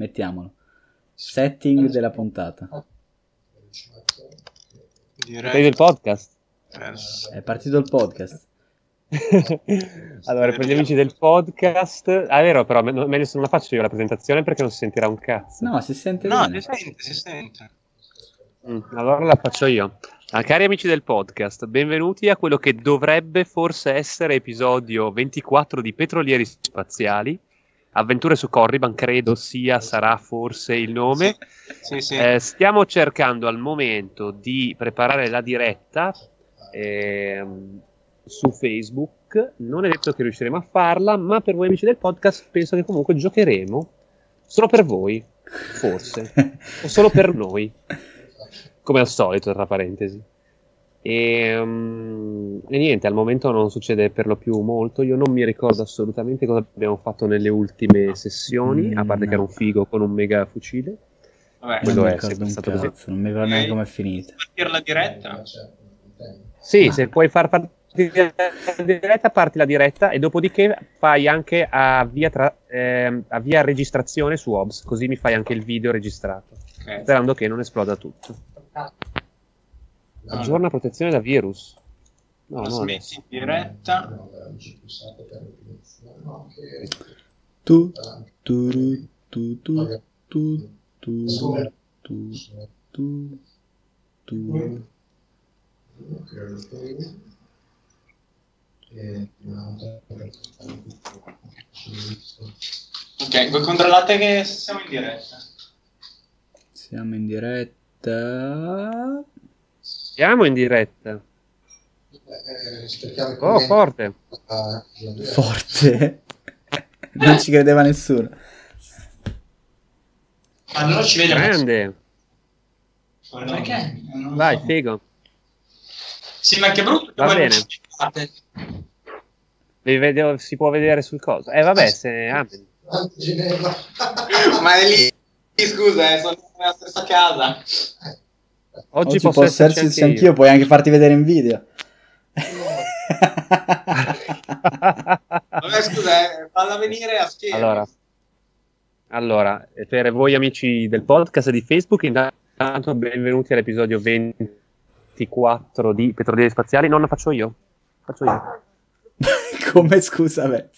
mettiamolo. Setting della puntata. Direi del podcast. È partito il podcast. allora, per gli amici del podcast, ah, è vero, però me- meglio se non la faccio io la presentazione perché non si sentirà un cazzo. No, si sente No, bene. si sente, si sente. Mm, allora la faccio io. Ah, cari amici del podcast, benvenuti a quello che dovrebbe forse essere episodio 24 di Petrolieri Spaziali. Avventure su Corriban, credo sia, sarà forse il nome. Sì, sì. Eh, stiamo cercando al momento di preparare la diretta ehm, su Facebook. Non è detto che riusciremo a farla, ma per voi amici del podcast penso che comunque giocheremo solo per voi, forse, o solo per noi, come al solito, tra parentesi. E, mm, e niente, al momento non succede per lo più molto. Io non mi ricordo assolutamente cosa abbiamo fatto nelle ultime sessioni, a parte Mm, che era no. un figo con un mega fucile. Vabbè, quello non mi è sempre stato cazzo, così. non mi ricordo neanche com'è finita. partire la diretta? Sì, se puoi far partire la diretta, parti la diretta e dopodiché fai anche avvia, tra, ehm, avvia registrazione su OBS, così mi fai anche il video registrato, Ok. sperando che non esploda tutto. Aggiorna protezione da virus. No, no, Trasmetti in diretta. Tu, tu, tu, tu, tu, tu, tu, tu, tu, tu. Ok, voi controllate che siamo in diretta. Siamo in diretta. Siamo in diretta. Oh, forte. Forte. non ci credeva nessuno. Ma allora ci vediamo. Grande. Ma Perché? Vai, so. figo. Sì, ma che brutto. Va bene. vede- si può vedere sul coso. Eh, vabbè, se... ah, ma è lì. Scusa, eh, sono nella stessa casa. Oggi, Oggi posso, posso esserci esserci anch'io, puoi anche farti vedere in video. Vabbè, scusa, eh, falla venire a schiena. Allora, allora, per voi amici del podcast di Facebook, intanto benvenuti all'episodio 24 di Petrolieri Spaziali. Non la faccio io. Faccio io. Come scusa, beh.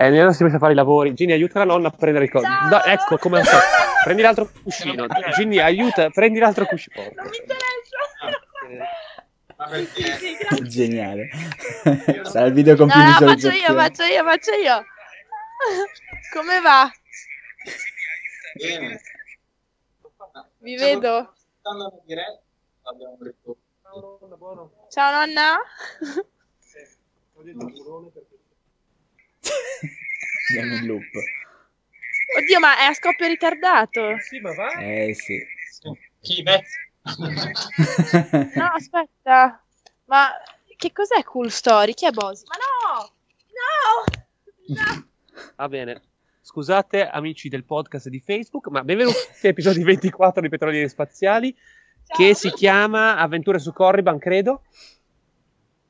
Eh, Nella si mette a fare i lavori. Ginny, aiuta la nonna a prendere i cosi. No, ecco, come al solito. Prendi l'altro cuscino. Ginny, aiuta, prendi l'altro cuscino. Non mi interessa. Ma perché? Sì. Geniale. Sarà il video con più no, faccio io, faccio io, faccio io. Come va? Bene. Vi vedo. Ciao nonna. Andiamo in loop. Oddio, ma è a scoppio ritardato. Sì, ma va. Eh sì. Chi? Beh. No, aspetta. Ma che cos'è Cool Story? Chi è Bosi? Ma no! No! No! Va bene. Scusate, amici del podcast di Facebook, ma benvenuti all'episodio 24 di Petrolieri Spaziali, che si chiama Avventure su Corriban, credo.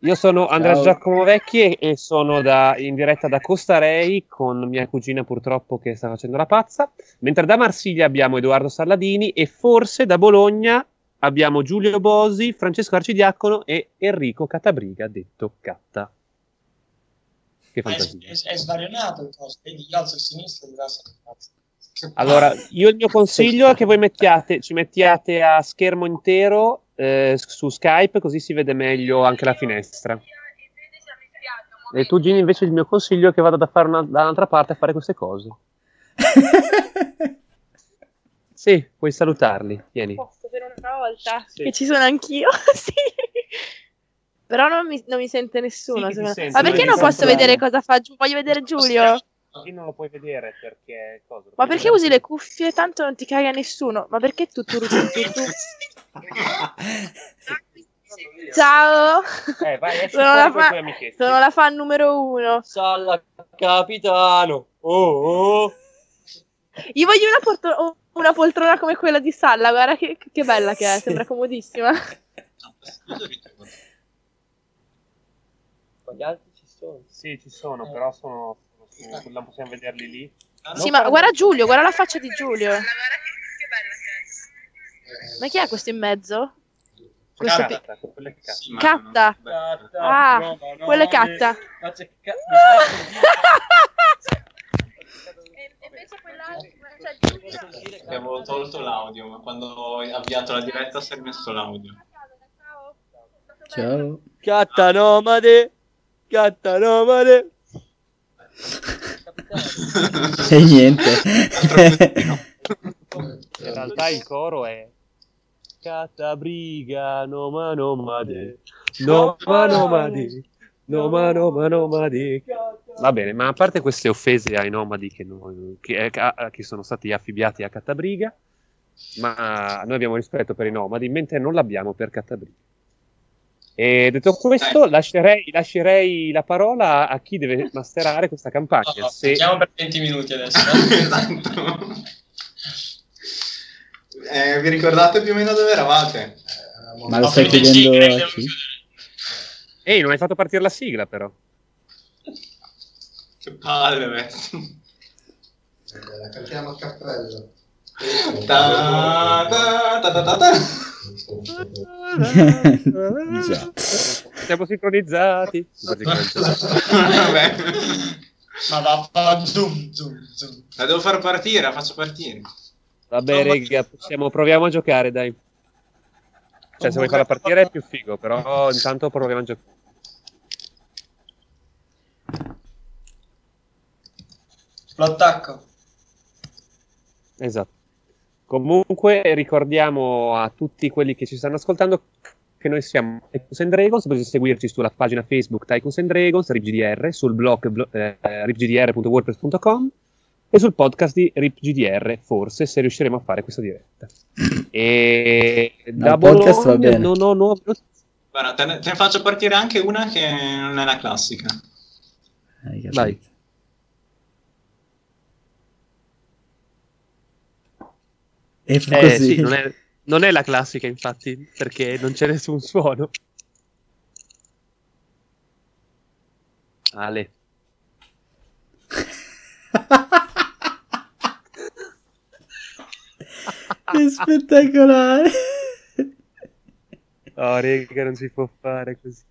Io sono Andrea Ciao. Giacomo Vecchi e- sono da- in diretta da Costa Rei con mia cugina purtroppo che sta facendo la pazza, mentre da Marsiglia abbiamo Edoardo Salladini e forse da Bologna abbiamo Giulio Bosi, Francesco Arcidiacono e Enrico Catabriga, detto Catta. Che È, fantasia. è, è svarionato il coso. Vedi, io alzo il sinistro e diverso. Che Allora, io il mio consiglio è che voi mettiate, ci mettiate a schermo intero eh, su Skype, così si vede meglio anche la finestra. E tu, Gini, invece il mio consiglio è che vada da fare una- da un'altra parte a fare queste cose. Sì, puoi salutarli. Vieni. Posso per una volta? Sì. Che ci sono anch'io? sì. Però non mi, non mi sente nessuno. Sì, me. sento, Ma perché non posso vedere cosa fa Giu- Voglio vedere Giulio. Qui non lo puoi vedere perché... cosa? Ma perché usi le cuffie? Tanto non ti caga nessuno. Ma perché tu tu tu tu tu? Ciao. Eh, vai, sono, la fa- sono la fan numero uno. Salla capitano. Oh, oh. Io voglio una, porto- una poltrona come quella di Salla. Guarda che, che bella che è. Sì. Sembra comodissima. Gli altri ci sono? Sì, ci sono, però sono, non possiamo vederli lì. Sì, ma guarda Giulio, guarda la faccia di Giulio. Ma chi è questo in mezzo? Questo pi- Catta, quello che cazzo. Sì, ma Catta. non- Ah, quello è Catta. Ma c'è ca- invece quell'altro, cioè Giulio. Avevo tolto l'audio, ma quando ho avviato la diretta si è messo l'audio. Ciao. Catta nomade, catta nomade. E niente. In realtà il coro è Catabriga, noma nomade, noma nomadi, noma noma nomadi. Va bene, ma a parte queste offese ai nomadi che, noi- che, eh, che sono stati affibbiati a Catabriga, ma noi abbiamo rispetto per i nomadi, mentre non l'abbiamo per Catabriga. E detto questo, lascerei, lascerei la parola a chi deve masterare questa campagna. No, Se- Stiamo per 20 minuti adesso. esatto. Eh, vi ricordate più o meno dove eravate? Ma lo No, stai chiedendo a chi? chiudere. Ehi, non hai fatto partire la sigla, però. Che palle. La cantiamo a cappello. Ta- ta- ta-. Già. Siamo sincronizzati. Vabbè. Ma va, va, zoom, zoom, zoom. La devo far partire, la faccio partire. Vabbè, rega, possiamo, proviamo a giocare, dai. Cioè, se vuoi farla partire è più figo, però intanto proviamo a giocare. Lo attacco. Esatto. Comunque, ricordiamo a tutti quelli che ci stanno ascoltando che noi siamo Tycoons and Dragons, potete seguirci sulla pagina Facebook Tycoons and Dragons, RipGDR, sul blog blo- eh, ripgdr.wordpress.com e sul podcast di RipGDR, forse, se riusciremo a fare questa diretta. E da podcast va Bologna bene. non ho nuove notizie. Guarda, te ne, te ne faccio partire anche una che non è la classica. Vai. E fu Eh, così. sì, non è, non è la classica, infatti, perché non c'è nessun suono. Ale. Che spettacolare. Oh, rega, non si può fare così.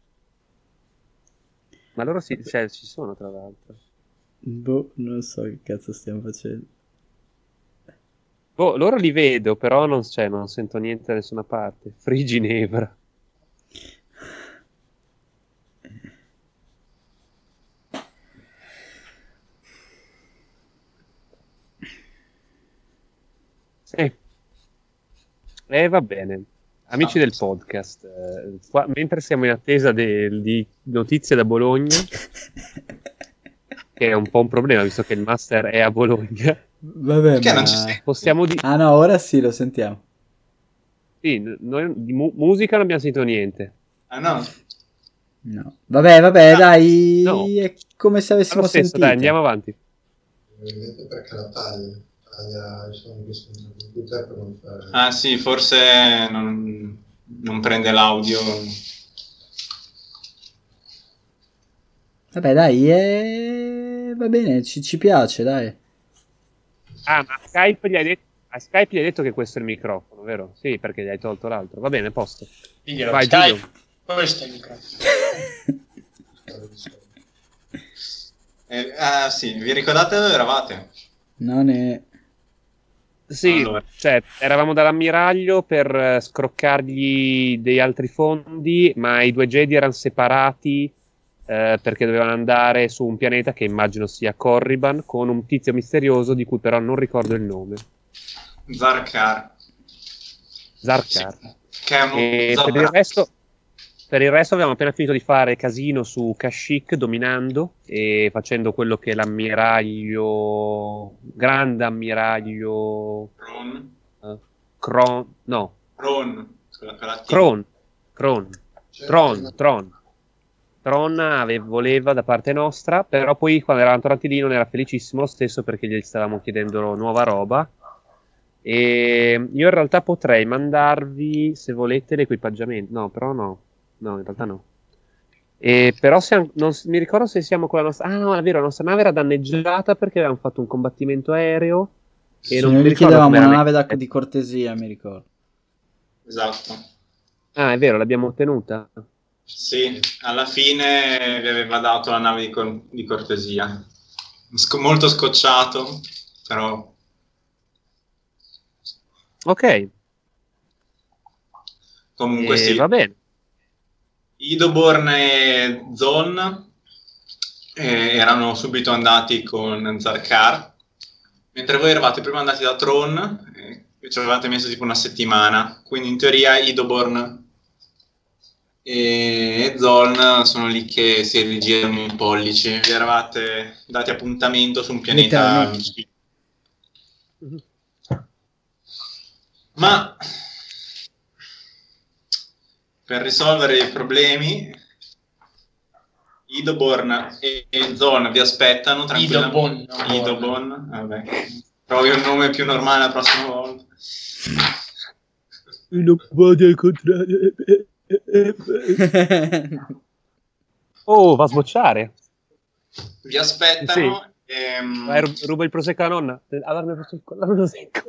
Ma loro sì, cioè, ci sono, tra l'altro. Boh, non so che cazzo stiamo facendo. Boh, loro li vedo, però non, cioè, non sento niente da nessuna parte. Free Ginevra. Sì. E va bene. Amici del podcast, eh, qua- mentre siamo in attesa del- di notizie da Bologna, che è un po' un problema visto che il master è a Bologna, Vabbè, Perché ma... non ci sei? possiamo dire... Ah no, ora sì, lo sentiamo. Sì, noi di mu- musica non abbiamo sentito niente. Ah no, No. Vabbè, vabbè, Ah, dai, no. è come se avessimo stesso, sentito. dai, andiamo avanti. Probabilmente perché la taglia. Ah sì, forse non, non prende l'audio. Vabbè, dai, eh, va bene, ci, ci piace, dai. Ah, ma a Skype gli hai detto, a Skype gli hai detto che questo è il microfono, vero? Sì, perché gli hai tolto l'altro. Va bene, a posto. Diglielo, Vai, Skype, Giulio. questo è il microfono. Eh, ah sì, vi ricordate dove eravate? Non è... Sì, Allora. cioè, eravamo dall'ammiraglio per eh, scroccargli dei altri fondi, ma i due Jedi erano separati eh, perché dovevano andare su un pianeta che immagino sia Corriban con un tizio misterioso di cui però non ricordo il nome. Zarkar. Zarkar. Che è un E per il, resto, per il resto abbiamo appena finito di fare casino su Kashyyyk dominando e facendo quello che l'ammiraglio, grande ammiraglio Ron. eh, Kron, no, Ron. Con la- con la T. Kron, Kron, C'è Tron, Tron. Ave- voleva da parte nostra, però poi quando eravamo tornati lì non era felicissimo lo stesso perché gli stavamo chiedendo nuova roba. E io in realtà potrei mandarvi, se volete, l'equipaggiamento. No, però no. No, in realtà no. E però siamo- non mi ricordo se siamo con la nostra... Ah no, è vero, la nostra nave era danneggiata perché avevamo fatto un combattimento aereo e Sì, non noi mi chiedevamo una nave da- di cortesia, mi ricordo. Esatto. Ah, è vero, l'abbiamo ottenuta. Sì, alla fine vi aveva dato la nave di, cor- di cortesia. Sco- molto scocciato, però Ok, comunque e sì. va bene. Idoborn e Zon eh, erano subito andati con Zarkar, mentre voi eravate prima andati da Tron, eh, ci avevate messo tipo una settimana, quindi in teoria Idoborn e Zoln sono lì che si rigirano i pollici, vi eravate dati appuntamento su un pianeta vicino. Ma per risolvere i problemi, Idoborn e, Zon vi aspettano tranquillamente. Idobon, no, Idobon, vabbè. Provi un nome più normale la prossima volta. Non vado al contrario. Oh, va a sbocciare. Vi aspettano. ehm, Vai, ru- rubo il prosecco alla nonna. Allarme prosecco, allarme prosecco.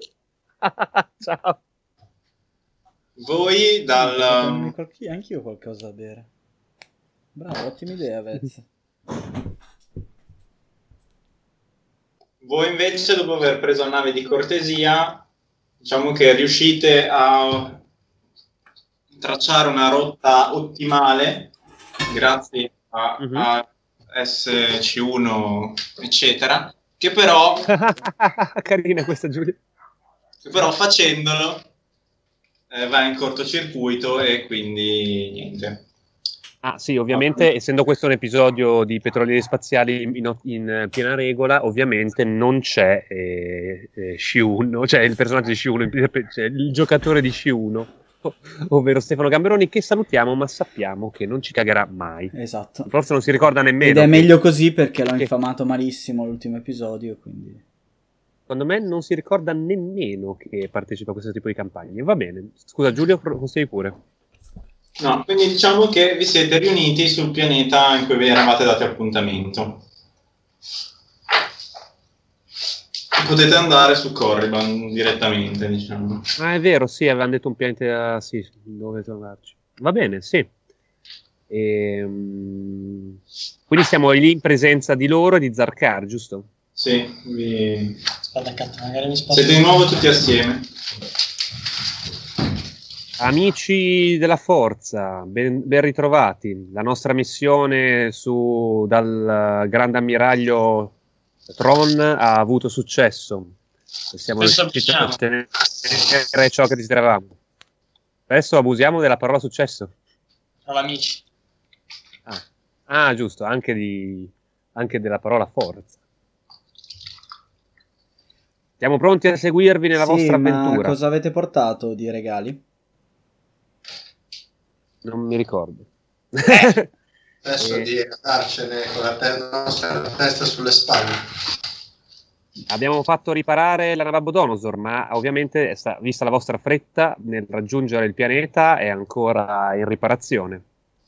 Ciao. voi dal... Chi- Anch'io ho qualcosa da bere. Bravo, ottima idea, Vez. Voi invece, dopo aver preso la nave di cortesia, diciamo che riuscite a tracciare una rotta ottimale grazie a, Mhm. a SC1, eccetera, che però, Carina questa Giulia. che però facendolo eh, va in cortocircuito e quindi niente. Ah sì, ovviamente, essendo questo un episodio di petrolieri spaziali in, in, piena regola, ovviamente non c'è eh, eh, Sci1, cioè il personaggio di Sci1, cioè il giocatore di Sci1, o- ovvero Stefano Gamberoni, che salutiamo, ma sappiamo che non ci cagherà mai. Esatto. Forse non si ricorda nemmeno. Ed è che- meglio così perché l'ho che- infamato malissimo l'ultimo episodio, quindi... Secondo me non si ricorda nemmeno che partecipa a questo tipo di campagne. Va bene. Scusa Giulio, prosegui pure. No, quindi diciamo che vi siete riuniti sul pianeta in cui vi eravate dati appuntamento. Potete andare su Corriban direttamente, diciamo. Ah, è vero, sì, avevano detto un pianeta, sì, dove trovarci. Va bene, sì. Ehm, Quindi siamo lì in presenza di loro e di Zarkar, giusto? Sì, vi... Aspetta, cazzo, magari mi sposto. siete di nuovo tutti assieme. Amici della Forza, ben, ben ritrovati. La nostra missione su, dal eh, grande ammiraglio Tron ha avuto successo. E Siamo riusciti a diciamo. ottenere ciò che desideravamo. Adesso abusiamo della parola successo. Bravo, amici. Ah, Ah, giusto, anche, di, anche della parola forza. Siamo pronti a seguirvi nella Sì, vostra ma avventura. cosa avete portato di regali? Non mi ricordo. Adesso Eh. di andarcene con la nostra testa sulle spalle. Abbiamo fatto riparare la Nabodonosor, ma ovviamente, sta- vista la vostra fretta nel raggiungere il pianeta, è ancora in riparazione.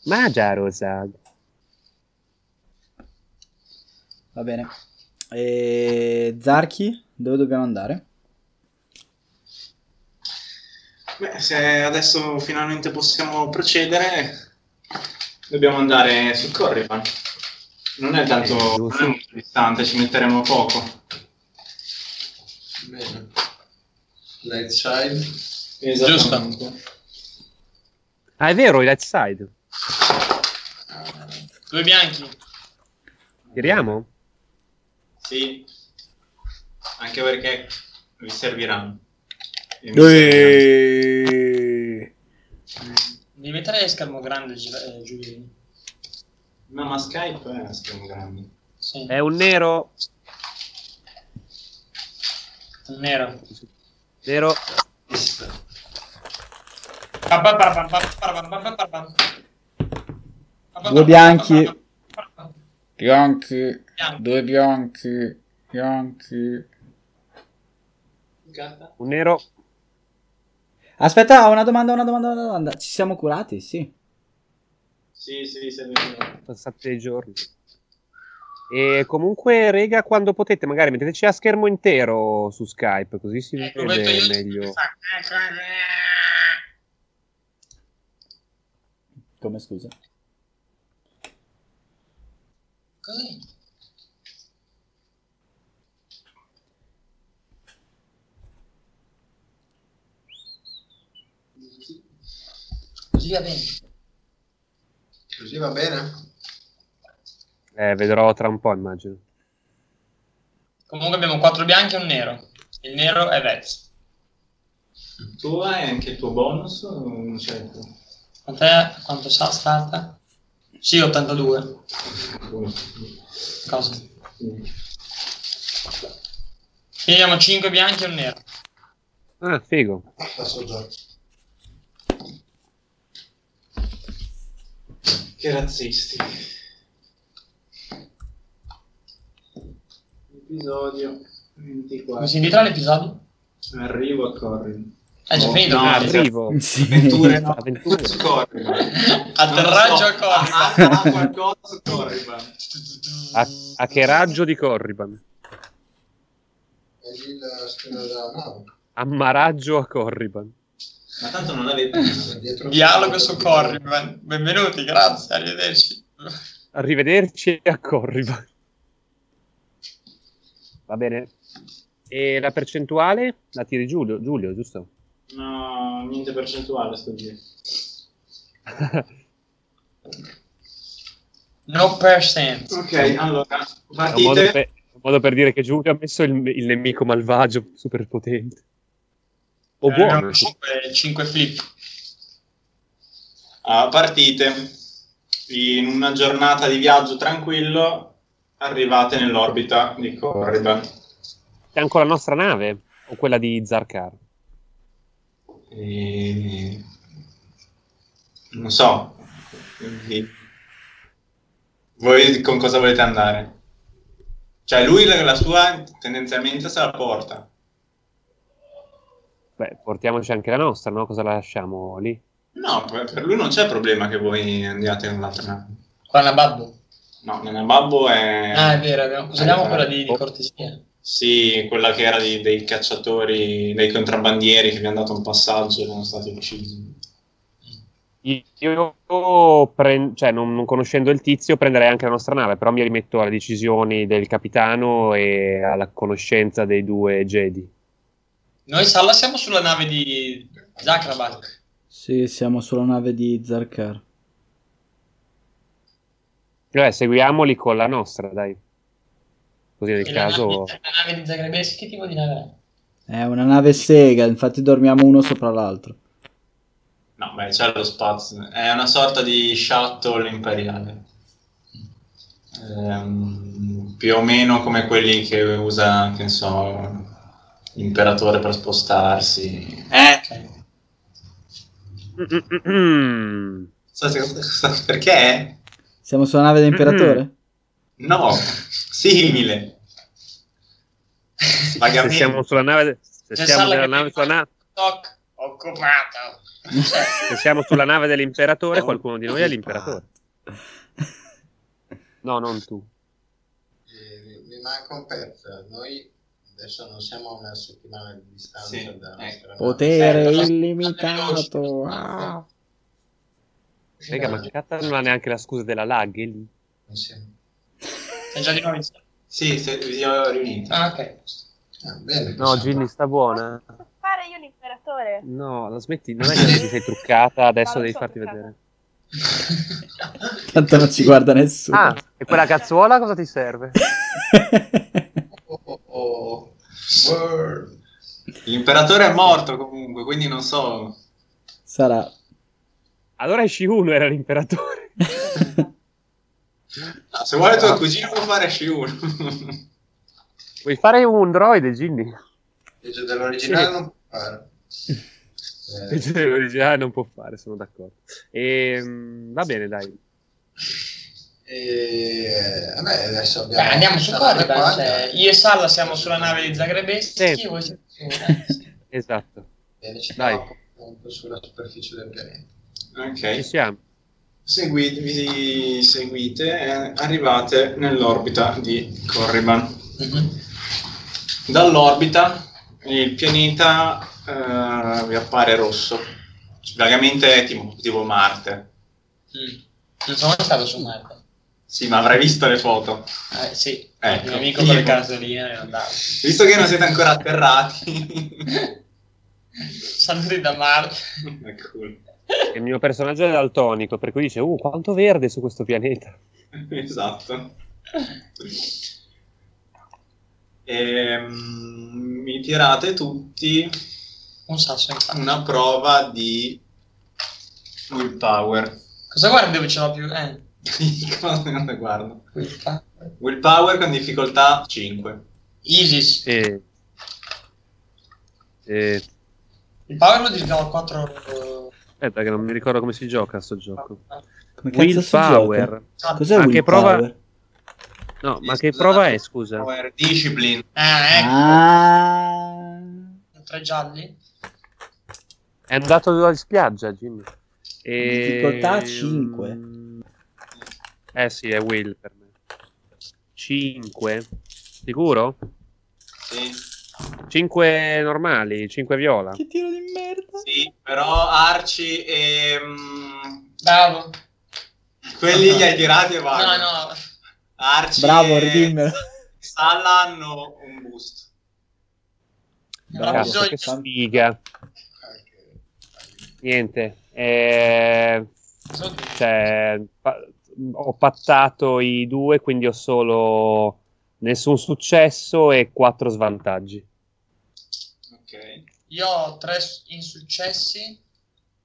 Ma già, Rosa. Va bene. E Zarchi, dove dobbiamo andare? Beh, se adesso finalmente possiamo procedere, dobbiamo andare su Corriban. Non è tanto Eh, non giusto. è molto distante, ci metteremo poco. Bene. Light side. Esattamente. Ah, è vero, i light side. Due bianchi. Tiriamo? Sì. Anche perché vi serviranno. E mi serviranno. Devi mettere schermo grande, eh, Giulio. No, ma Skype è schermo grande. Sì. È un nero. Un nero. Nero. Due. Bianchi. Bianchi. Due bianchi. Bianchi. Un nero. Aspetta, ho una domanda, una domanda, una domanda. Ci siamo curati? Sì. Sì, sì, venuto. Passate dei giorni. E comunque, rega, quando potete, magari metteteci a schermo intero su Skype, così si Ecco, metto vede io meglio. Come scusa? Così. Così va bene. Così va bene? Eh, vedrò tra un po', immagino. Comunque abbiamo quattro bianchi e un nero. Il nero è Vez. Tu hai anche il tuo bonus o non c'è tuo? Quant'è? Quanto sa starta? Sì, 82. Cosa? Quindi abbiamo 5 bianchi e un nero. Ah, figo. Passo già. Che razzisti. Episodio 24. Come si invita l'episodio? Arrivo a Corrin. È già finito. no. Arrivo. Sì. Avventure, no, Avventure. su Corriban. Atterraggio a so, Corriban. Ha, ha qualcosa su Corriban. A, a che raggio di Corriban? Vedi la scheda della nave? Ammaraggio a Corriban. Ma tanto non l'avete. Dietro Dialogo su Corriban. Benvenuti, grazie, arrivederci. Arrivederci a Corriban. Va bene. E la percentuale? La tiri Giulio, Giulio giusto? No, niente percentuale sto giro. No percent. Ok, allora, È un modo, partite. per, un modo per dire che Giulio ha messo il, il nemico malvagio super potente. O buono. 5, flip. Ah, partite. In una giornata di viaggio tranquillo arrivate nell'orbita di Corriban. È ancora la nostra nave? O quella di Zarkar? E... Non so. Quindi- Voi con cosa volete andare? Cioè lui la, la sua tendenzialmente se la porta. Beh, portiamoci anche la nostra, no? Cosa la lasciamo lì? No, per per lui non c'è problema che voi andiate in un'altra una babbo. No, nella Babbo è... Ah, è vero, abbiamo... usiamo Eh, quella di, di oh. cortesia. Sì, quella che era di- dei cacciatori, dei contrabbandieri che vi hanno dato un passaggio e sono stati uccisi. Io, pre- cioè, non, non conoscendo il tizio, prenderei anche la nostra nave, però mi rimetto alle decisioni del capitano e alla conoscenza dei due Jedi. Noi, Salla, siamo sulla nave di Zakrabak. Sì, siamo sulla nave di Zarkar. Cioè, seguiamoli con la nostra, dai. Così nel E la caso... nave, la nave di Zagrebeschi, che tipo di nave è? È una nave sega, infatti dormiamo uno sopra l'altro. No, beh, c'è lo spazio. È una sorta di shuttle imperiale. Ehm, più o meno come quelli che usa, che ne so, l'imperatore per spostarsi. Sa- sa- Perché? Siamo sulla nave dell'imperatore? No, simile. Se Vagamente. siamo sulla nave... Se C'è siamo, nella nave, sulla fa- na- Toc, occupato. se siamo sulla nave dell'imperatore, qualcuno di noi è l'imperatore. No, non tu. Eh, mi- mi manca un pezzo. Noi adesso non siamo a una settimana di distanza Sì, dalla ecco. Potere Eh, illimitato. ah. Raga, ma Catta non ha neanche la scusa della lag è lì. Insieme. Sei già di nuovo iniziato? Sì, se, vi siamo riuniti. Ah, ok. Ah, bene, No, Ginny sta buona. Fare io l'imperatore. No, la smetti, non è che ti sei truccata, adesso No, devi farti truccata. vedere. Tanto non ci guarda nessuno. Ah, e quella cazzuola cosa ti serve? L'imperatore è morto comunque, quindi non so. Sarà. Allora esci uno, era l'imperatore. Ah, se vuole tuo cugino può fare Shiun. Vuoi fare un droide, Ginny? Invece dell'originale Sì. non può fare. Eh, Invece dell'originale non può fare, sono d'accordo. Ehm, va bene, dai. E, vabbè, adesso abbiamo... Dai, andiamo su Corriban. qua, cioè, io e Salla siamo sulla nave di Zagrebeschi. Sì. Voi siete su... eh. Esatto. Bene, ci Dai. sulla superficie del pianeta. Ci Ok. siamo. seguite, vi seguite e arrivate nell'orbita di Corriban. Mhm. Dall'orbita il pianeta eh, vi appare rosso, vagamente è tipo, tipo Marte. Mm. Non sono mai stato su Marte. Sì, ma avrai visto le foto. Eh, sì. Ecco. Il mio amico per caso lì è andato. Visto che non siete ancora atterrati. Saluti da Marte. è cool. Il mio personaggio è daltonico, per cui dice, uh, quanto verde su questo pianeta. Esatto. Ehm, mi tirate tutti Un una prova di willpower. Cosa guardi dove ce l'ho più? Eh, non ne guardo? Willpower con difficoltà 5. Isis. E... e... Il power lo diventiamo a 4. Aspetta che non mi ricordo come si gioca a sto gioco. Come Willpower. gioca? Cos'è Ma che willpower? prova- No, ma che prova è, scusa? Power discipline. Ah, ecco. Ah. Tre gialli. È andato in spiaggia, Jimmy. E... Difficoltà 5. Eh sì, è Will per me. 5. Sicuro? Sì. 5 normali, 5 viola. Che tiro di merda. Sì, però Arci e... mm, Bravo. quelli li hai tirati e vanno. No, no. Arci Bravo, e ridimmelo. Salla hanno un boost. Bravo. Cazzo, che bisogno. sfiga. Niente. Eh, cioè, pa- ho pattato i due, quindi ho solo nessun successo e 4 svantaggi. Ok. Io ho tre insuccessi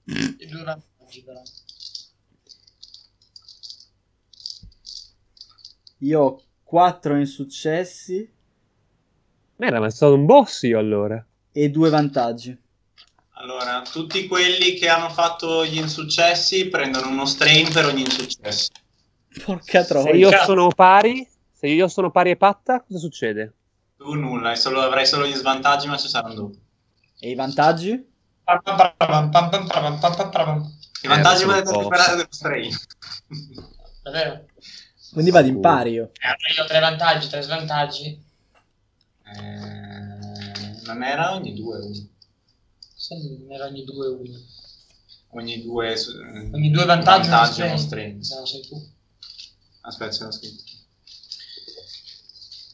e due vantaggi però. Io ho 4 insuccessi Merda, ma è stato un boss io allora. e 2 vantaggi. Allora, tutti quelli che hanno fatto gli insuccessi prendono uno strain per ogni insuccesso. Porca troia. Se io sono pari, se io sono pari e patta, cosa succede? Tu nulla, solo, avrai solo gli svantaggi, ma ci saranno due. E i vantaggi? I vantaggi eh, potete recuperare dello strain. Davvero? Quindi va d'impario. Eh, io ho tre vantaggi, tre svantaggi. Eh, non era ogni due uno. Ne era ogni due uno. ogni due, su- Ogni due vantaggi, vantaggi uno uno strain. strain. Se no sei tu. Aspetta, ce l'ho scritto.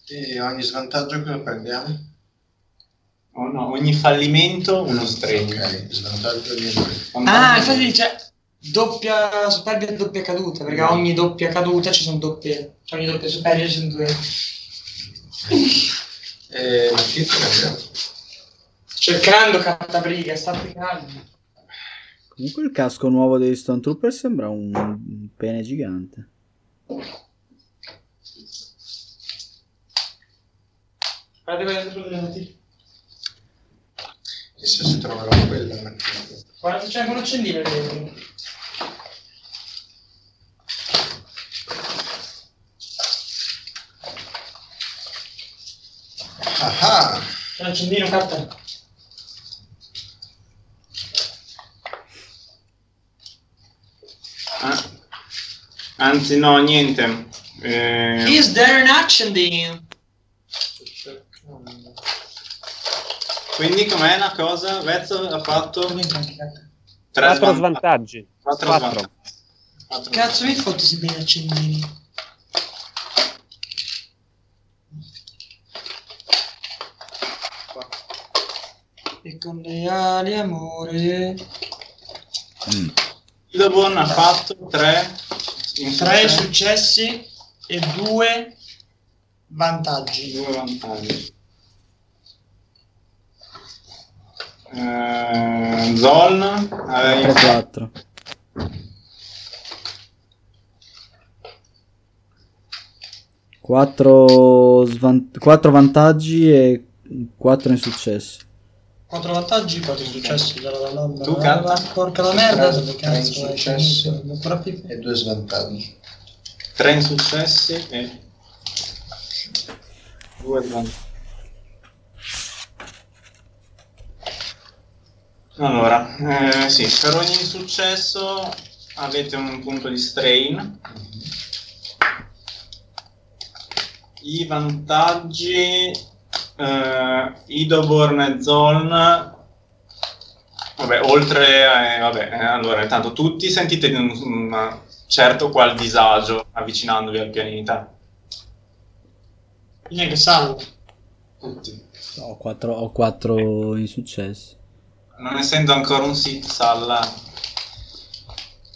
E ogni svantaggio cosa prendiamo? Oh, no, ogni fallimento uno strain. Ok, svantaggio niente. Ah, infatti dice doppia superbia e doppia caduta, perché a ogni doppia caduta ci sono doppie. Cioè ogni doppia superbia ci sono due. E la kit prendiamo. Cercando cartabriga, state calmi. Comunque il casco nuovo degli Stone Trooper sembra un un pene gigante. Guardate vedete sulle. Chissà se troverò quella. ma- Guarda, c'è anche un accendino dentro. Ah ah! C'è un accendino carta. Anzi, no, niente. Eh, Is there an accendino? quindi com'è la cosa? Vezzo ha fatto tre 4 svantaggi. svantaggi. Quattro 4. svantaggi. Quattro Cazzo, mi fotti se bene accendini. E con le ali amore. Ilobon ha fatto tre Tre successi e due vantaggi. due vantaggi. Eh, Zol avevi 3-4. Quattro, svan- quattro vantaggi e 4 insuccessi. 4 vantaggi, 4 successi, okay. dalla. Tu canta? Porca la merda, 3, 3 successi e 2 svantaggi. 3 insuccessi e 2 svantaggi. Allora, eh, sì, per ogni insuccesso avete un punto di strain. Mhm. I vantaggi eh, Idoborn e Zoln vabbè oltre eh, vabbè eh, allora intanto tutti sentite un, un certo qual disagio avvicinandovi al pianeta Io che salvo. tutti Ho 4, ho quattro insuccessi. non essendo ancora un sit Salla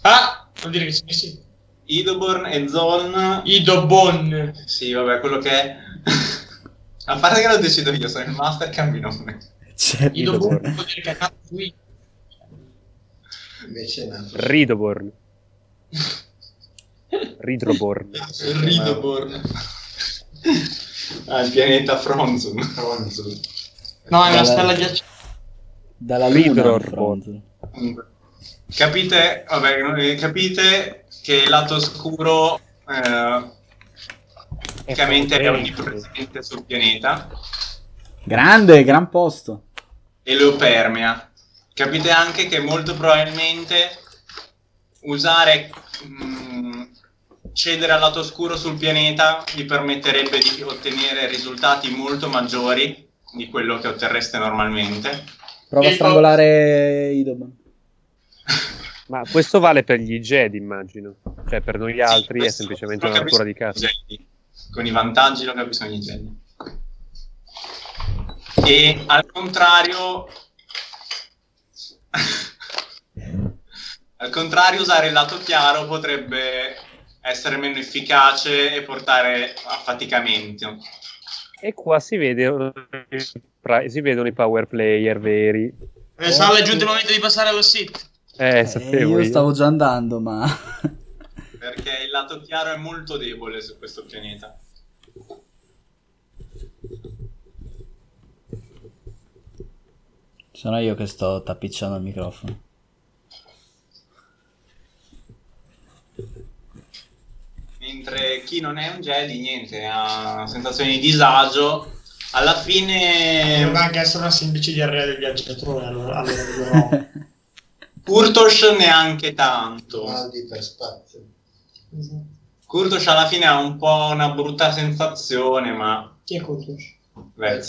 Ah, vuol dire che sì, sì. Idoborn e Zoln Idobon. sì vabbè quello che è a parte che lo decido io sono il master cambio nome C'è Idobon vuol dire che è nato qui. Invece è nato Ridoborn. Ridroborn. Ridoborn ah, il pianeta Fronzun Fronzul. No, è una Dalla- stella ghiacciata. Dalla luna Ridror-. Comunque, capite, vabbè, eh, capite che il lato oscuro eh, praticamente è onnipresente sul pianeta Grande, gran posto. e lo permea. Capite anche che molto probabilmente usare mh, cedere al lato oscuro sul pianeta vi permetterebbe di ottenere risultati molto maggiori di quello che otterreste normalmente. Prova a E- strangolare Idoban. Ma questo vale per gli Jedi, immagino. Cioè, per noi altri è Questo semplicemente una natura di cazzo. i Jedi. Con i vantaggi lo capiscono i Jedi. E al contrario, al contrario, usare il lato chiaro potrebbe essere meno efficace e portare affaticamento. E qua si, vede, si vedono i power player veri. Eh, Sal, è giunto il momento di passare allo sit. Eh, Eh, sapevo io io. stavo già andando, ma... Perché il lato chiaro è molto debole su questo pianeta. Sono io che sto tappicciando il microfono. Mentre chi non è un Jedi, niente, ha sensazioni di disagio. Alla fine Deve anche essere una semplice diarrea del viaggiatore, allora, allora vedrò. Kurtosh neanche tanto. Maldi per spazio. Kurtosh alla fine ha un po' una brutta sensazione, ma Chi è Kurtosh? beh,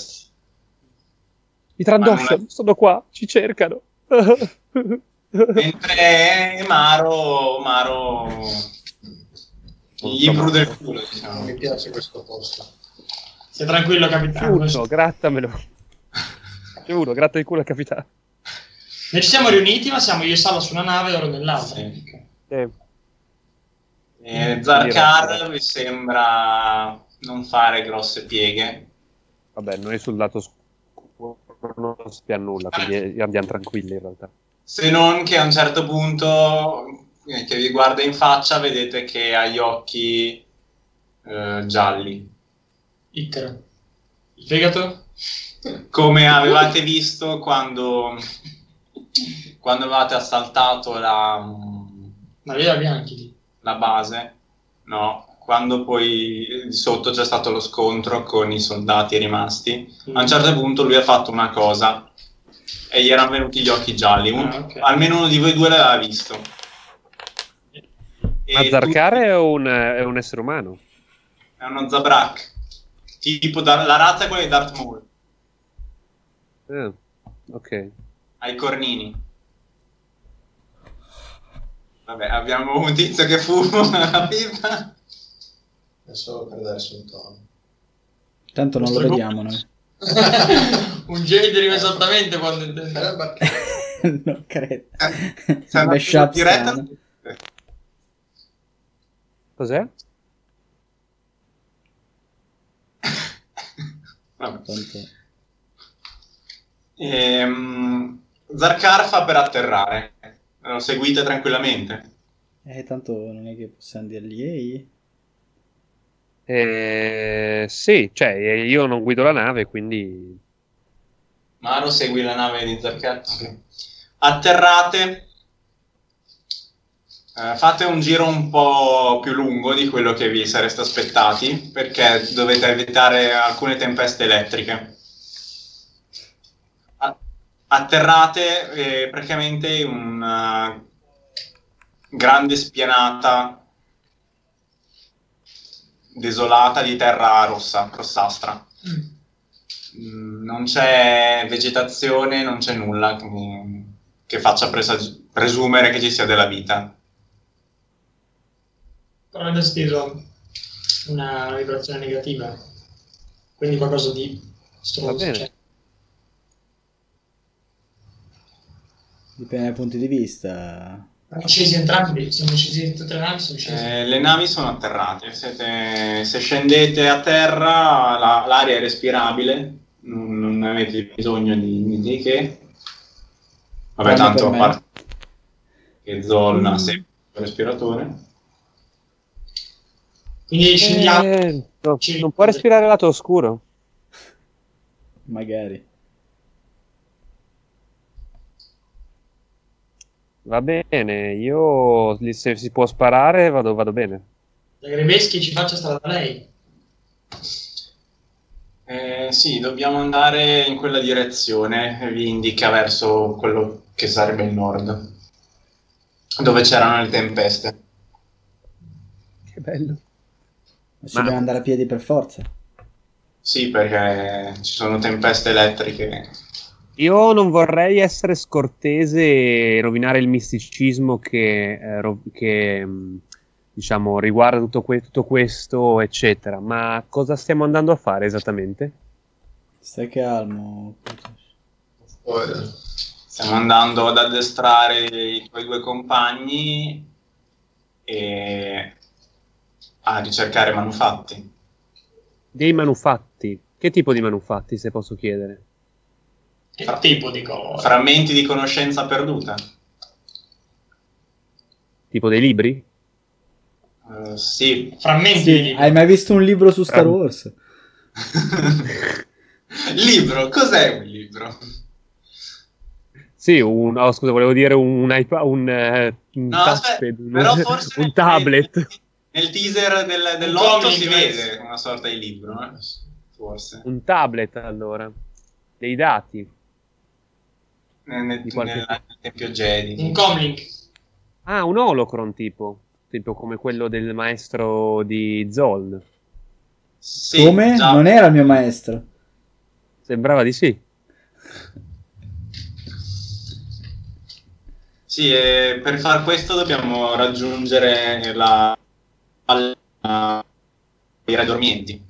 I non è- sono qua, ci cercano. mentre Maro, Maro gli prude il culo, Non diciamo. mi piace questo posto. Stai tranquillo, capitano. Giuro, grattamelo. Giuro, gratta il culo al capitano. Noi ci siamo riuniti, ma siamo io e Sala su una nave e loro nell'altra. Sì. Eh, E Zarkar vi sembra non fare grosse pieghe. vabbè, noi sul lato scuro non sappiamo nulla, quindi andiamo tranquilli in realtà. Se non che a un certo punto eh, che vi guarda in faccia vedete che ha gli occhi eh, gialli. Ittero. Il fegato? come avevate visto quando, quando avevate assaltato la, Ma vedi da bianchi lì. La base, no? Quando poi di sotto c'è stato lo scontro con i soldati rimasti, a un certo punto lui ha fatto una cosa e gli erano venuti gli occhi gialli. Un- Ah, ok. Almeno uno di voi due l'aveva visto. E Ma Zarkar è un, è un essere umano. è uno Zabrak, tipo da- la razza è quella di Darth Maul, Ah, ok. ha i cornini. Vabbè, abbiamo un tizio che fuma la pipa. È solo per dare sul tono. Tanto non lo vediamo noi. Un arriva esattamente quando intende. Sarebbe non credo. Sei Un mashup diretta? Cos'è? Ehm, Zarkar fa per atterrare. Lo seguite tranquillamente. Eh, tanto non è che possiamo dirgli ehi. Eh, sì, cioè io non guido la nave, quindi Maro segui la nave di Zarkar. Sì. Atterrate. Eh, fate un giro un po' più lungo di quello che vi sareste aspettati perché dovete evitare alcune tempeste elettriche. Atterrate e praticamente un, eh, grande spianata desolata di terra rossa, rossastra. Mm. Non c'è vegetazione, non c'è nulla che, che faccia presag- presumere che ci sia della vita. Però avendo sentito una, una vibrazione negativa, quindi qualcosa di Va stronzo. bene. Cioè, Dipende dai punti di vista. siamo scesi entrambi, siamo scesi tutte le navi, sono scesi. Eh, le navi sono atterrate, siete- se scendete a terra la- l'aria è respirabile, non, non avete bisogno di niente di che. Vabbè, Tranne tanto a parte che Zolna Mm. sempre il respiratore. Quindi scendiamo. Eh, no, non può respirare lato oscuro? Magari. Va bene, io se si può sparare vado, vado bene. Da Grebeschi ci faccia stare da lei. Eh, sì, dobbiamo andare in quella direzione, vi indica verso quello che sarebbe il nord, dove c'erano le tempeste. Che bello. Ma ci Ma- dobbiamo andare a piedi per forza. Sì, perché ci sono tempeste elettriche. Io non vorrei essere scortese e rovinare il misticismo che, eh, ro- che, mh, diciamo, riguarda tutto, que- tutto questo, eccetera. Ma cosa stiamo andando a fare esattamente? Stai calmo. Stiamo andando ad addestrare i tuoi due compagni e a ricercare manufatti. Dei manufatti. Che tipo di manufatti, se posso chiedere? Che Fra- tipo di colore? Frammenti di conoscenza perduta. Tipo dei libri? Eh, sì. Frammenti di Sì, libri. hai mai visto un libro su Star Ah. Wars? libro, cos'è un libro? Sì, un, oh, scusa, volevo dire un, un iPad, un, eh, un No, touchpad, un, però forse un nel- tablet, Nel teaser del, dell'8 comic, si vede una sorta di libro, eh? forse. un tablet allora, dei dati. Nel, Di qualche nel- Tempio Jedi. Un comlink. Ah, un holocron tipo, tipo come quello del maestro di Zoln. Sì, Come? già. Non era il mio maestro. Sembrava di sì. Sì, e per far questo dobbiamo raggiungere la la- i re dormienti.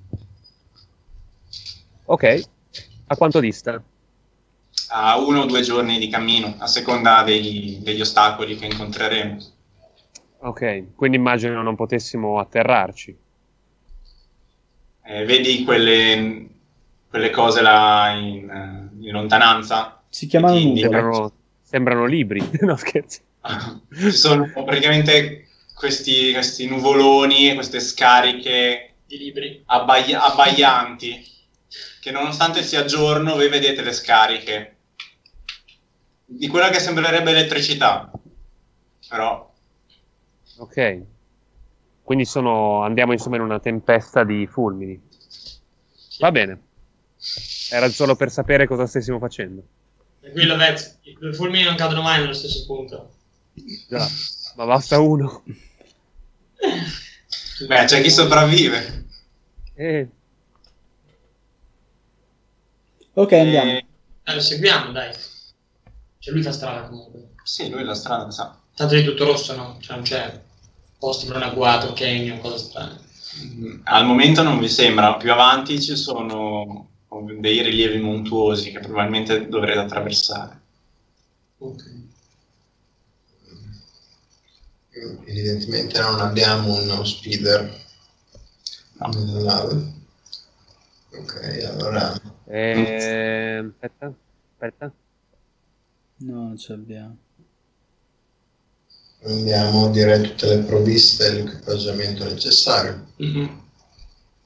Ok, a quanto dista? A uno o due giorni di cammino, a seconda dei- degli ostacoli che incontreremo. Ok, quindi immagino non potessimo atterrarci. Eh, vedi quelle, quelle cose là in, in lontananza? Si chiamano. Sembrano, sembrano libri, no scherzo. Ci sono praticamente questi, questi nuvoloni e queste scariche Di libri. abbaglia- abbaianti che nonostante sia giorno voi vedete le scariche di quella che sembrerebbe elettricità però Ok, quindi sono, andiamo insomma in una tempesta di fulmini. Va bene, era solo per sapere cosa stessimo facendo. Qui la vez, i fulmini non cadono mai nello stesso punto. Già, ma basta uno. beh c'è chi sopravvive Eh, Ok, andiamo. E- Eh, lo seguiamo, dai. Cioè lui fa strada comunque. sì lui la strada sa Tanto è tutto rosso, no? Cioè non c'è posti per un agguato, canyon, cose strane. Mm, al momento non vi sembra più avanti ci sono dei rilievi montuosi che probabilmente dovrete attraversare Ok. Evidentemente non abbiamo uno speeder No. nella nave. Ok, allora eh, aspetta, aspetta. No, non ce l'abbiamo. prendiamo direi tutte le provviste e l'equipaggiamento necessario, Mhm.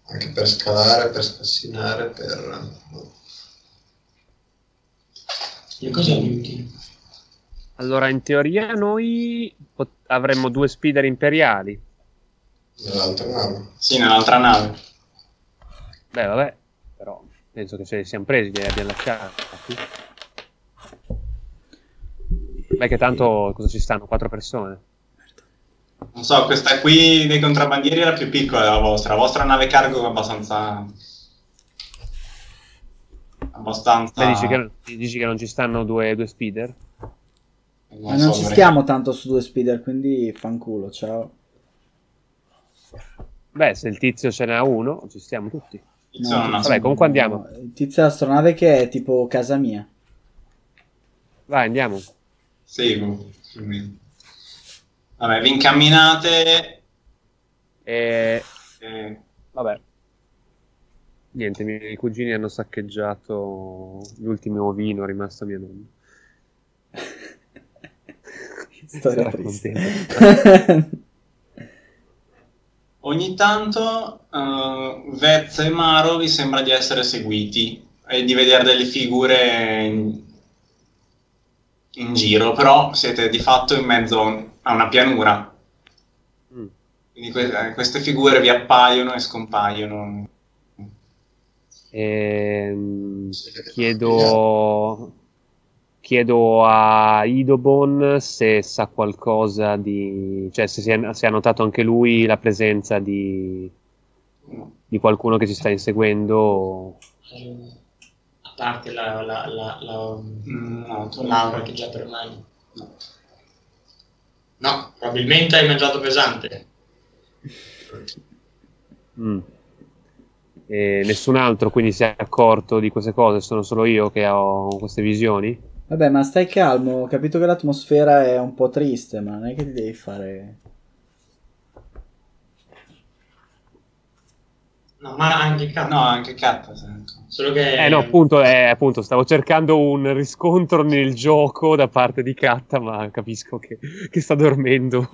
anche per scalare, per scassinare, per... E cosa gli utili? Allora, in teoria noi pot- avremmo due speeder imperiali. nell'altra nave. sì nell'altra nave Beh, vabbè, però penso che ce li siamo presi, li abbiamo lasciati. Beh, che tanto cosa ci stanno? Quattro persone. Non so, questa qui dei contrabbandieri era più piccola della vostra. La vostra nave cargo è abbastanza... Abbastanza... Dici, che, dici che non ci stanno due, due speeder? Ma non ci vorrei- stiamo tanto su due speeder, quindi fanculo, ciao. Beh, se il tizio ce n'ha uno, ci stiamo tutti. Non ha- Vabbè, comunque andiamo. no, Il tizio dell'astronave che è tipo casa mia. Vai, andiamo. Seguo. Vabbè, vi incamminate. E... eh, Vabbè. Niente, i miei cugini hanno saccheggiato l'ultimo ovino rimasto a mia nonna. Storia triste. contento. ogni tanto eh, Vez e Maro vi sembra di essere seguiti e di vedere delle figure in, in giro, però siete di fatto in mezzo a una pianura. Mm. Quindi que- eh, queste figure vi appaiono e scompaiono. Ehm, chiedo, chiedo a Idobon se sa qualcosa di... cioè se, si è, se ha notato anche lui la presenza di, di qualcuno che ci sta inseguendo. Parte la, la, la, la, no, l'aura che già permane. No, probabilmente hai mangiato pesante. Mm. E nessun altro quindi si è accorto di queste cose, sono solo io che ho queste visioni. Vabbè, ma stai calmo, ho capito che l'atmosfera è un po' triste, ma non è che ti devi fare... No, ma anche Kat. No, anche Kat. Solo che... Eh no, appunto, eh, appunto, stavo cercando un riscontro nel gioco da parte di Katta, ma capisco che, che sta dormendo.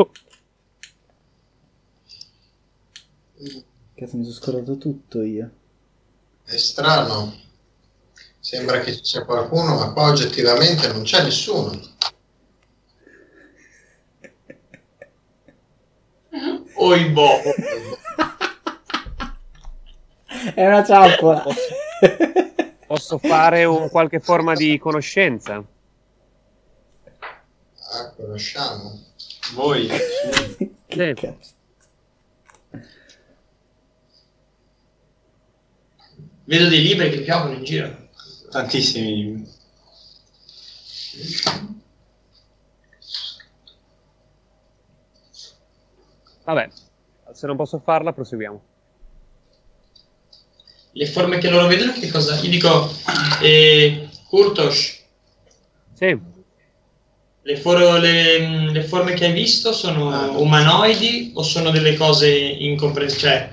Cazzo, mi sono scordato tutto io. È strano. Sembra che ci sia qualcuno, ma qua oggettivamente non c'è nessuno. Oibo. È una ciappola. Posso fare un qualche forma di conoscenza? Ah, conosciamo. Voi? che Sì. cazzo. Vedo dei libri che piovono in giro. Tantissimi. Vabbè, se non posso farla, proseguiamo. Le forme che loro vedono, che cosa? Gli dico, eh, Kurtosh, Sì, le, for- le- le forme che hai visto sono umanoidi o sono delle cose incomprensibili? Cioè,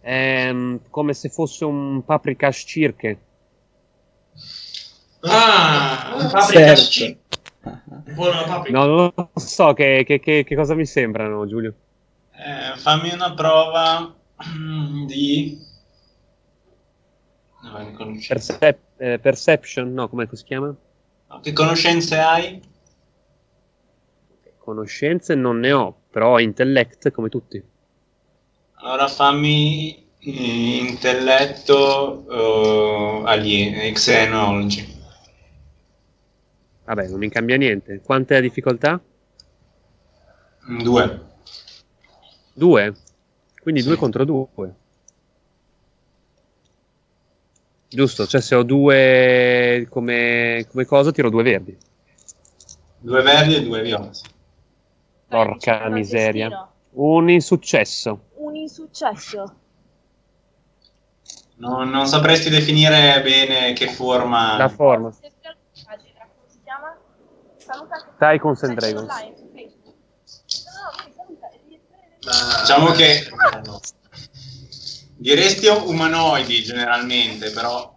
Ehm, come se fosse un paprikash cirche. ah, un paprika Certo. sci- un po' una paprika. No, non lo so che, che- che- che cosa mi sembrano, Giulio. Eh, fammi una prova di... No. Percep- eh, perception, no, come si chiama? No, Che conoscenze hai? Conoscenze non ne ho, però intellect come tutti. Allora fammi eh, intelletto uh, alieno, xenology. Vabbè, non mi cambia niente. Quanta è la difficoltà? Due. Due. Quindi Sì. due contro due. Giusto, cioè se ho due come, come cosa tiro due verdi. Due verdi e due viola. sì. Porca Dai, miseria. Un insuccesso. Un insuccesso. Non, non sapresti definire bene che forma... La forma. Se c'è la pagina, come si chiama? Saluta Tycoons and Sai, Dragons. online su Facebook. No, no, saluta, devi entrare nel- Ma- Diciamo che-. Diresti umanoidi generalmente, però...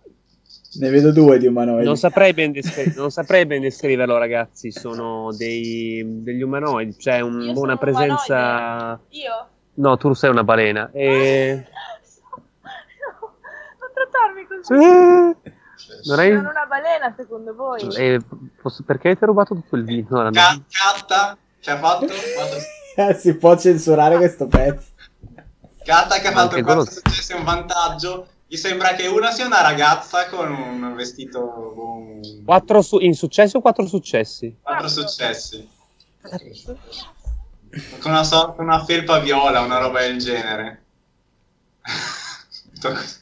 Ne vedo due di umanoidi. Non saprei ben, descri- non saprei ben descriverlo, ragazzi. Sono dei, degli umanoidi. C'è un- Io sono una un presenza. Io? No, tu sei una balena. E... No, non trattarmi così. Eh, Cioè, Non hai- Sono una balena secondo voi? e posso- perché ti ho rubato tutto il vino? Catta ci ha fatto... si può censurare questo pezzo. Catta che ha fatto quello- successi è un vantaggio. Gli sembra che una sia una ragazza con un vestito con Quattro su- insuccessi o quattro successi? quattro successi. Con una, so- con una felpa viola, una roba del genere.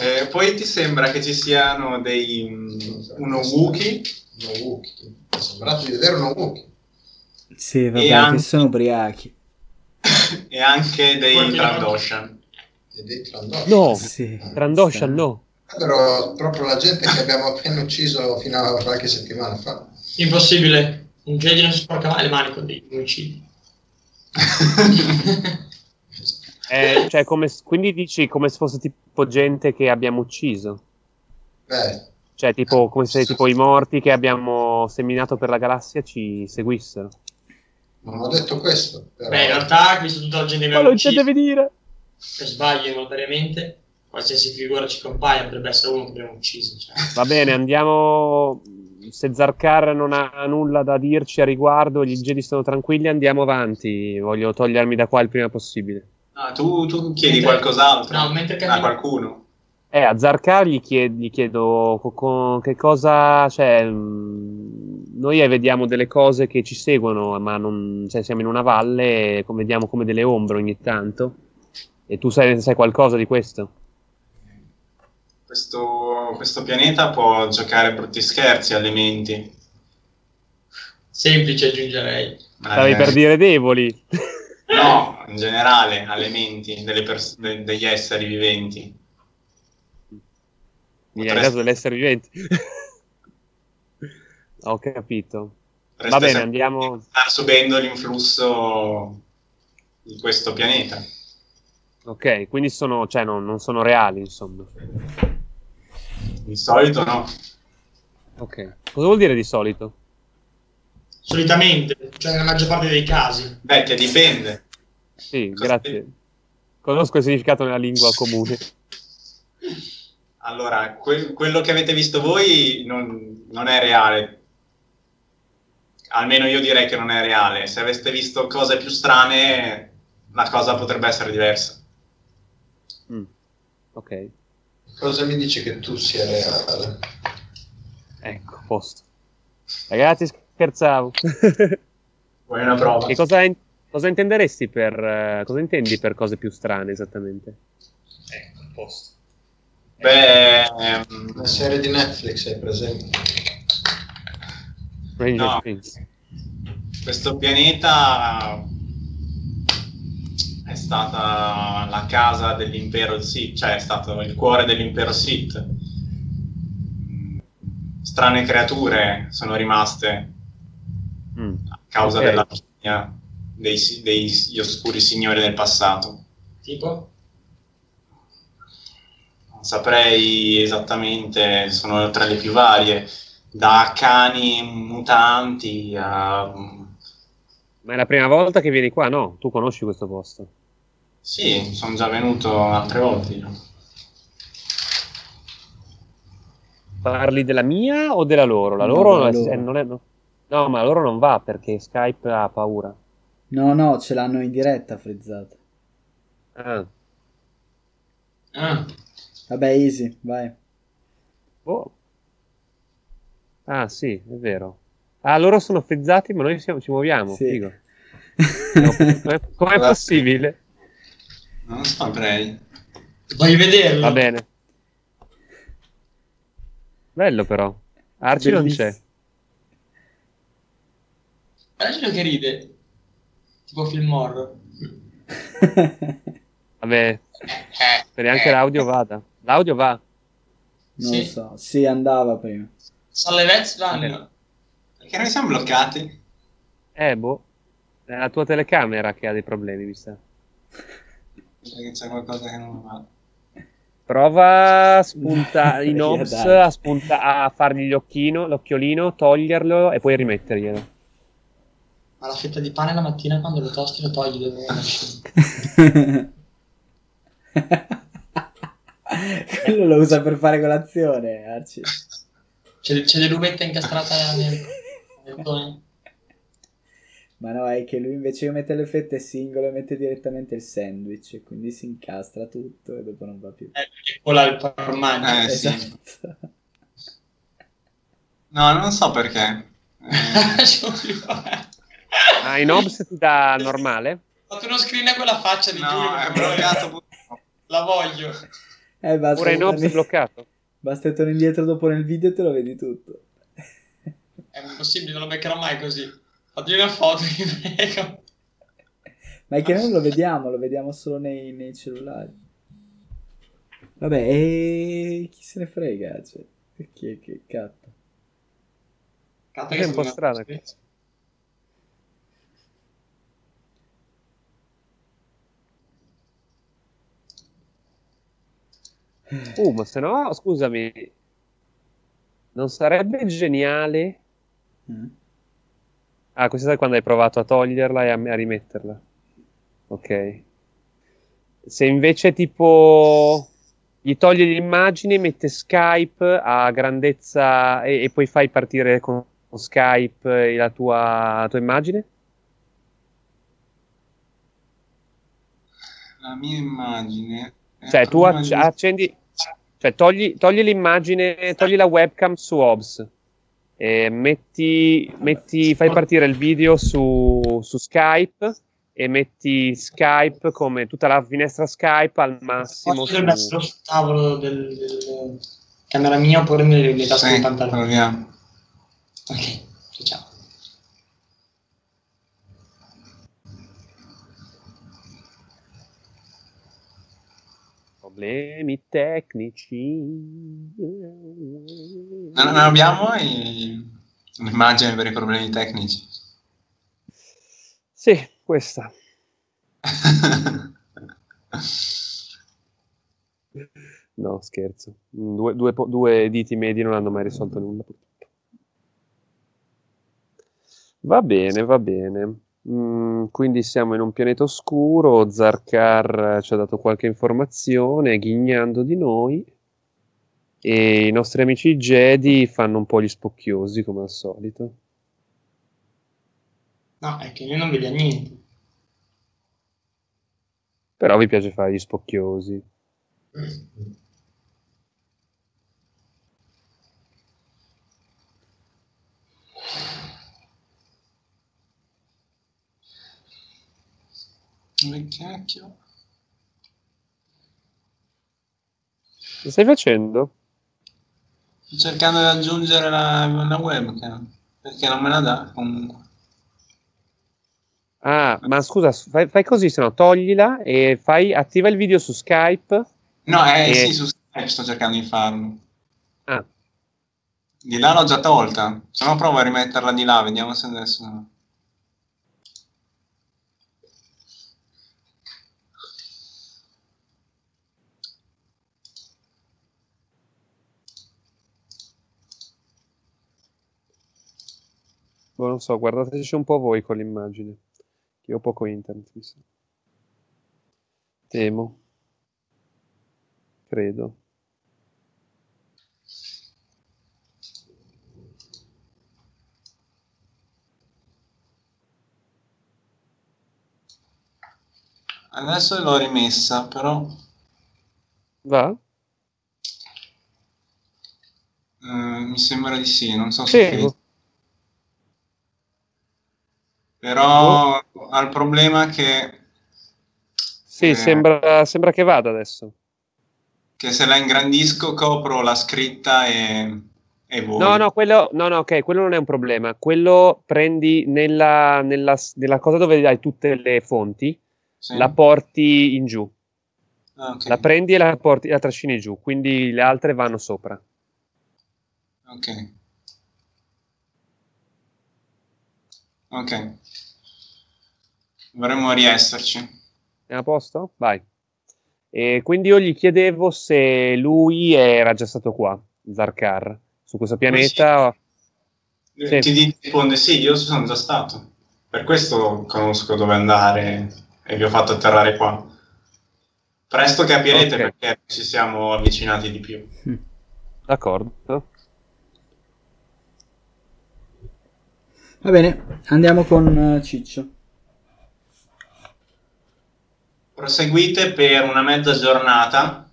Eh, poi ti sembra che ci siano dei mm, uno Wookiee Uno Wookiee. Mi è sembrato di vedere uno Wookiee. Sì, vabbè, E che anche- sono ubriachi. e anche dei Trandoshan. Dei Trandoshan. No, Sì. Trandoshan no. Però proprio la gente che abbiamo appena ucciso fino a qualche settimana fa. Impossibile. Un Jedi non si sporca mai le mani con dei omicidi. Eh, cioè, come, quindi dici come se fosse tipo gente che abbiamo ucciso. Beh, Cioè, tipo, come se tipo i morti che abbiamo seminato per la galassia ci seguissero. Non ho detto questo. Però... Beh, in realtà, visto tutta la gente che Ma abbiamo lo intendevi dire? per sbaglio involontariamente, qualsiasi figura ci compaia potrebbe essere uno che abbiamo ucciso. Cioè. Va bene, andiamo. Se Zarkar non ha nulla da dirci a riguardo, gli Jedi sono tranquilli, andiamo avanti. Voglio togliermi da qua il prima possibile. No, tu, tu chiedi Mentre- qualcos'altro No, mentre a cammini- qualcuno. Eh, a Zarkar gli, chied- gli chiedo co- co- che cosa. Cioè, mh, noi vediamo delle cose che ci seguono, ma non, cioè, siamo in una valle, e vediamo come delle ombre ogni tanto. E tu sai, sai qualcosa di questo? Questo, questo pianeta può giocare brutti scherzi alle menti. Semplice aggiungerei. Stavi Eh, per dire deboli. No, in generale, alle menti delle pers- de- degli esseri viventi. Nel Potresti- caso dell'essere viventi. Ho capito. Potreste Va bene, andiamo. Star subendo l'influsso di questo pianeta. Ok, quindi sono, cioè, non, non sono reali, insomma. Di solito no. Ok. Cosa vuol dire di solito? Solitamente, cioè nella maggior parte dei casi. Beh, che dipende. Sì, Cosa grazie. Conosco il significato nella lingua comune. Allora, que- quello che avete visto voi non, non è reale. Almeno io direi che non è reale. Se aveste visto cose più strane, la cosa potrebbe essere diversa. Mm. Ok, cosa mi dici che tu sia reale? ecco, a posto. Ragazzi, scherzavo. Vuoi una prova? che cosa, in- cosa intenderesti per... eh, cosa intendi per cose più strane esattamente? Ecco, a posto. Beh, Una serie di Netflix, hai presente? Stranger No. Things. questo pianeta è stata la casa dell'impero Sith, cioè è stato il cuore dell'impero Sith. Strane creature sono rimaste Mm. a causa Ok. della vigna dei, degli oscuri signori del passato. Tipo? Non saprei esattamente, sono tra le più varie, da cani mutanti a... Ma è la prima volta che vieni qua? No, tu conosci questo posto. Sì, sono già venuto altre volte. io. Parli della mia o della loro? La No, loro, della è- loro. eh, non è... No, no, ma loro non va perché Skype ha paura. No, no, ce l'hanno in diretta frizzata. Ah, Ah, Vabbè, easy, vai. boh. Ah, sì, è vero. Ah, loro sono frizzati, ma noi siamo- ci muoviamo. Sì. Figo. No, com'è, com'è possibile? Non saprei. voglio vederlo. Va bene. Bello però. Arci non c'è. Guarda che ride. Tipo film horror. Vabbè, speriamo che l'audio vada. L'audio va. Non Sì. lo so. Sì, andava prima. Sono le Vets vanno. Perché noi siamo bloccati? Eh, boh. È la tua telecamera che ha dei problemi, mi sa. Perché c'è qualcosa che non va. Prova a spuntare ops, dai. a, spunta- a fargli l'occhino, l'occhiolino, toglierlo e poi rimetterglielo. Ma la fetta di pane la mattina quando lo tosti lo togli dove nasce. Quello lo usa per fare colazione, Arci. C'è, c'è dell'uvetta incastrata nel, nel. Ma no, è che lui invece che mette le fette singole mette direttamente il sandwich e quindi si incastra tutto e dopo non va più. Eh, perché cola il formaggio. Eh, sì. esatto. No, non so perché. Eh. Ah, in OBS ti dà normale? Fate uno screen a quella faccia di no, Giulio. è bloccato. La voglio. Eh, Pure in OBS è bloccato? Basta torni indietro dopo nel video e te lo vedi tutto. È impossibile, non lo beccherò mai così. Fatti una foto, vi prego. Ma è che noi non lo vediamo, lo vediamo solo nei, nei cellulari. Vabbè, e chi se ne frega? Cioè, che, che cazzo. Cazzo, È un po' strano. Uh, ma se no, scusami, non sarebbe geniale... Mm. Ah, questa è quando hai provato a toglierla e a, a rimetterla. Ok. Se invece tipo gli togli l'immagine, mette Skype a grandezza e, e poi fai partire con Skype la tua, la tua immagine? La mia immagine. è Cioè, tu di- accendi, cioè togli, togli l'immagine, togli la webcam su OBS, e metti, metti, fai partire il video su, su Skype e metti Skype come tutta la finestra Skype al massimo. Su- essere sul tavolo del, del camera mia oppure nelle, nelle tasche Sì, del pantalone. proviamo. Ok, ciao, Problemi tecnici. Non, non abbiamo i- un'immagine per i problemi tecnici. Sì, questa. No, scherzo. Due, due due diti medi non hanno mai risolto nulla. Va bene, va bene. Mm, quindi siamo in un pianeta oscuro. Zarkar ci ha dato qualche informazione, ghignando di noi. E i nostri amici Jedi fanno un po' gli spocchiosi, come al solito. No, è che lui non vede niente. Però vi piace fare gli spocchiosi. Che cacchio? Lo stai facendo? Sto cercando di aggiungere la, la webcam perché non me la dà comunque. Ah, ma scusa, fai, fai così, se no toglila e fai, attiva il video su Skype. No, eh, Eh. sì, su Skype sto cercando di farlo. Ah, Di là l'ho già tolta. Se no provo a rimetterla di là, vediamo se adesso. Boh, non so, guardateci un po' voi con l'immagine. Che ho poco internet, mi sa. Temo. Credo. Adesso l'ho rimessa, però Va? eh, mi sembra di sì, non so Sì, se boh. Però ha il problema che, Sì, Eh. sembra, sembra che vada adesso. che se la ingrandisco copro la scritta e. No, no, quello, no, no, ok, quello non è un problema. Quello prendi nella, nella, nella cosa dove hai tutte le fonti, Sì? la porti in giù. Ah, ok. La prendi e la, porti, la trascini giù, quindi le altre vanno sopra. Ok. Ok. Dovremmo riesserci. È a posto? Vai. E quindi io gli chiedevo se lui era già stato qua, Zarkar, su questo pianeta. Sì. Ti risponde sì, io sono già stato. Per questo conosco dove andare e vi ho fatto atterrare qua. Presto capirete Ok. perché ci siamo avvicinati di più. D'accordo. Va bene, andiamo con eh, Ciccio. Proseguite per una mezza giornata.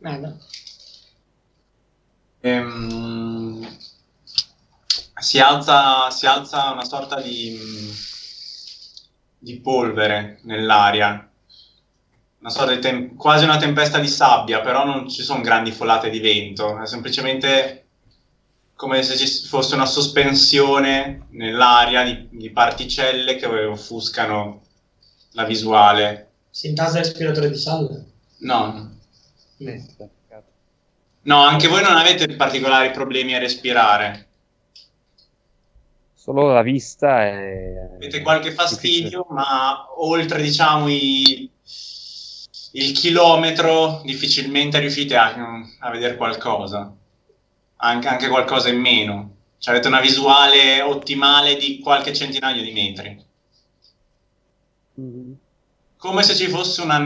Merda. Ehm, si alza, si alza una sorta di, di polvere nell'aria, una sorta di tem- quasi una tempesta di sabbia, però non ci sono grandi folate di vento, è semplicemente come se ci fosse una sospensione nell'aria di, di particelle che offuscano la visuale. Si intasa il respiratore di salve. No, no, anche voi non avete particolari problemi a respirare. Solo la vista è... Avete qualche fastidio, ma oltre, diciamo, i- il chilometro difficilmente riuscite a, a vedere qualcosa. Anche, anche qualcosa in meno. Cioè, avete una visuale ottimale di qualche centinaio di metri. Mhm. Come se ci fosse una,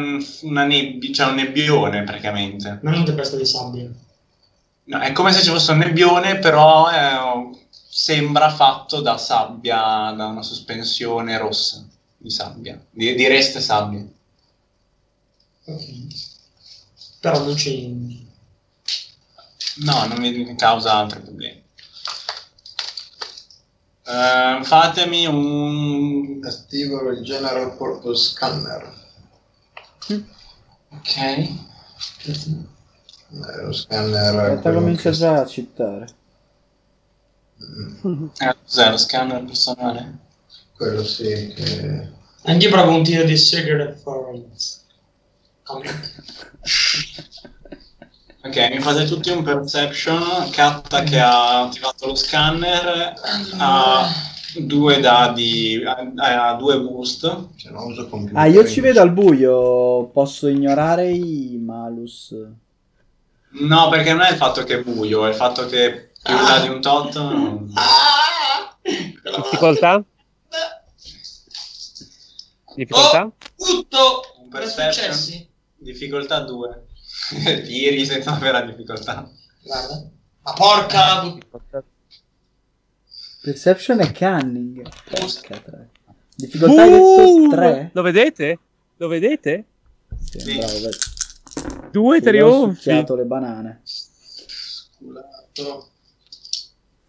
una nebbia, cioè un nebbione praticamente. Non una tempesta di sabbia. No, è come se ci fosse un nebbione, però eh, sembra fatto da sabbia, da una sospensione rossa di sabbia, di, di reste sabbia. Ok. Però non ci... No, non mi causa altri problemi. Eh, fatemi un... Attivo il General Purpose Scanner. Ok. È lo scanner. Aspetta, comincia che- già a citare. Mm, Eh, cos'è lo scanner personale? Quello sì. Che... Anche io provo un tiro di Secret Forensics. Comment. Ok, mi fate tutti un perception. Katta che ha attivato lo scanner ha due dadi, ha, ha due boost. Cioè, non uso computer. Ah, io ci vedo al buio. Posso ignorare i malus. No, perché non è il fatto che è buio, è il fatto che più in là di un tot. non- Ah! Difficoltà? Difficoltà? Oh, tutto! Un Per perception. Difficoltà 2. Tiri senza avere difficoltà. Guarda. Ma porca... put- Perception e cunning. Porca tre. Difficoltà Boom! 3? Lo vedete? Lo vedete? Sì, Sì. bravo. Due Sì, io ho trionfi. succhiato le banane. Culato.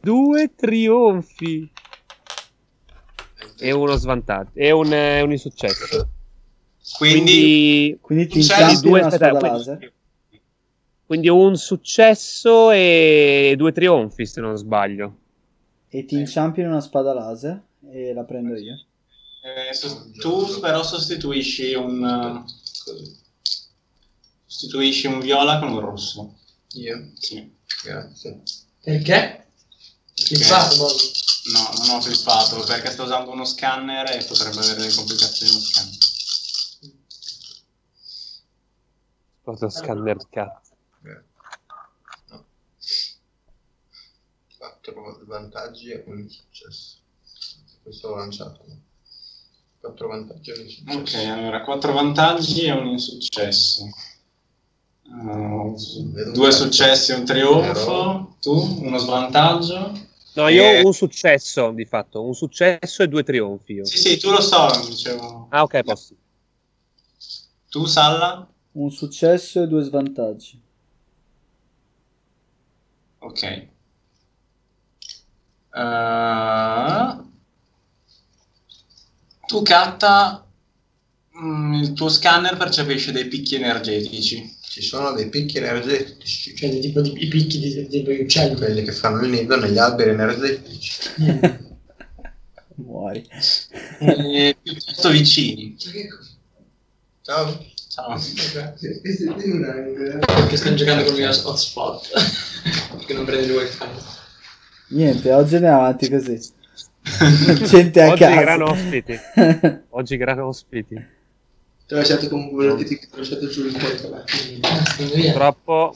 Due trionfi. E uno svantaggio. E un, un insuccesso. Quindi, Quindi, Quindi ti due- una aspetta, spada quindi- laser. Quindi un successo e due trionfi, se non sbaglio. E ti inciampi in una spada laser. E la prendo io. eh, sos- tu però sostituisci un, Così. sostituisci un viola con un rosso. Io? Sì. Grazie. Perché? Poi. No, non ho flippato perché sto usando uno scanner e potrebbe avere delle complicazioni lo scanner. Cosa scanner cazzo. 4 vantaggi e un successo. Questo l'ho lanciato. 4 vantaggi e un insuccesso. Ok, allora 4 vantaggi e un insuccesso. Uh, due successi e un trionfo. Tu, uno svantaggio. No, io ho un successo di fatto, un successo e due trionfi. Io. Sì, sì, tu lo so, dicevo. Ah, ok, posso. Tu, Salla? Un successo e due svantaggi. Ok. Eh, tu, Katta, mm, il tuo scanner percepisce dei picchi energetici. Ci sono dei picchi energetici. Cioè, tipo di, i picchi di, di, di uccelli. Quelli che fanno il nido negli alberi energetici. Muori. Eh, piuttosto vicini. Ciao. Ciao. Perché stanno giocando con il mio hotspot. Perché non prende il wifi. Niente, oggi andiamo avanti così. Gente a Oggi gran ospiti. Oggi gran ospiti. Te lasciate comunque che ti ho lasciato giù il via. Purtroppo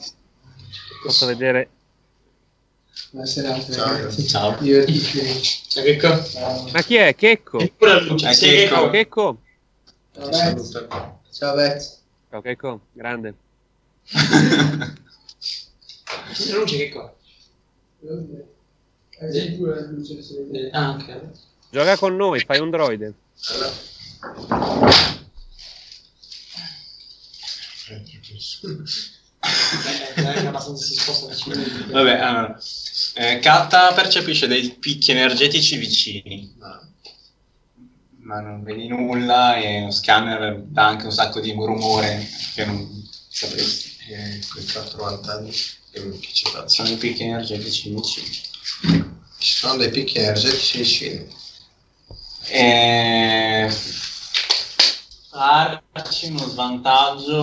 posso vedere. Buona serata. Ciao. Divertitevi. Ciao, Checco. Ma chi è? Checco? Ciao Checco. Ciao Vez. Ciao Checco, grande. C'è la luce, Checco. Eh, ok. Gioca con noi, fai un droide. Eh. Vabbè, allora. Eh, Katta percepisce dei picchi energetici vicini, ma non vedi nulla e lo scanner dà anche un sacco di rumore che non sapresti. E quei quattro vantaggli che, ci. Sono i picchi energetici vicini. Ci sono dei picchi energetici vicini. E... Farci uno svantaggio...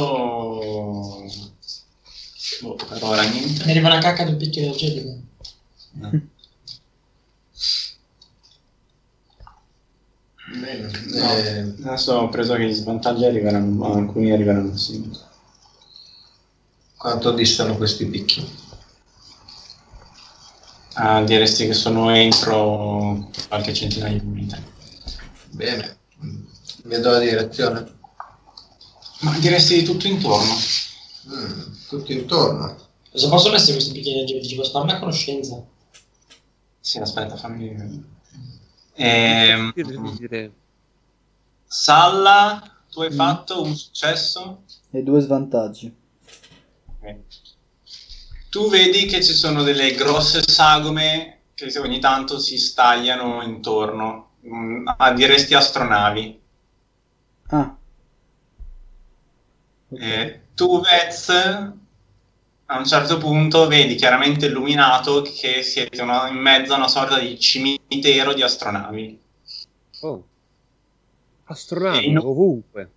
Boh, per ora niente. Mi arriva una cacca del picchio energetico. Bene. No, Eh, adesso ho preso che gli svantaggi arriveranno, ma alcuni arriveranno sì. quanto distano questi picchi? Ah, diresti che sono entro qualche centinaio di metri. Bene. Vedo la direzione. Ma diresti tutto intorno. Mm, tutto intorno. Cosa possono essere questi picchi energetici? Posso fare una conoscenza? Sì, aspetta, fammi vedere. Ehm, Dire- Salla, tu hai Mm. fatto un successo? E due svantaggi. Ok. Tu vedi che ci sono delle grosse sagome che ogni tanto si stagliano intorno. Mm, ah, diresti astronavi. Ah. Eh, tu, Vez, a un certo punto vedi chiaramente illuminato che siete una- in mezzo a una sorta di cimitero di astronavi. Oh. Astronavi E no- ovunque.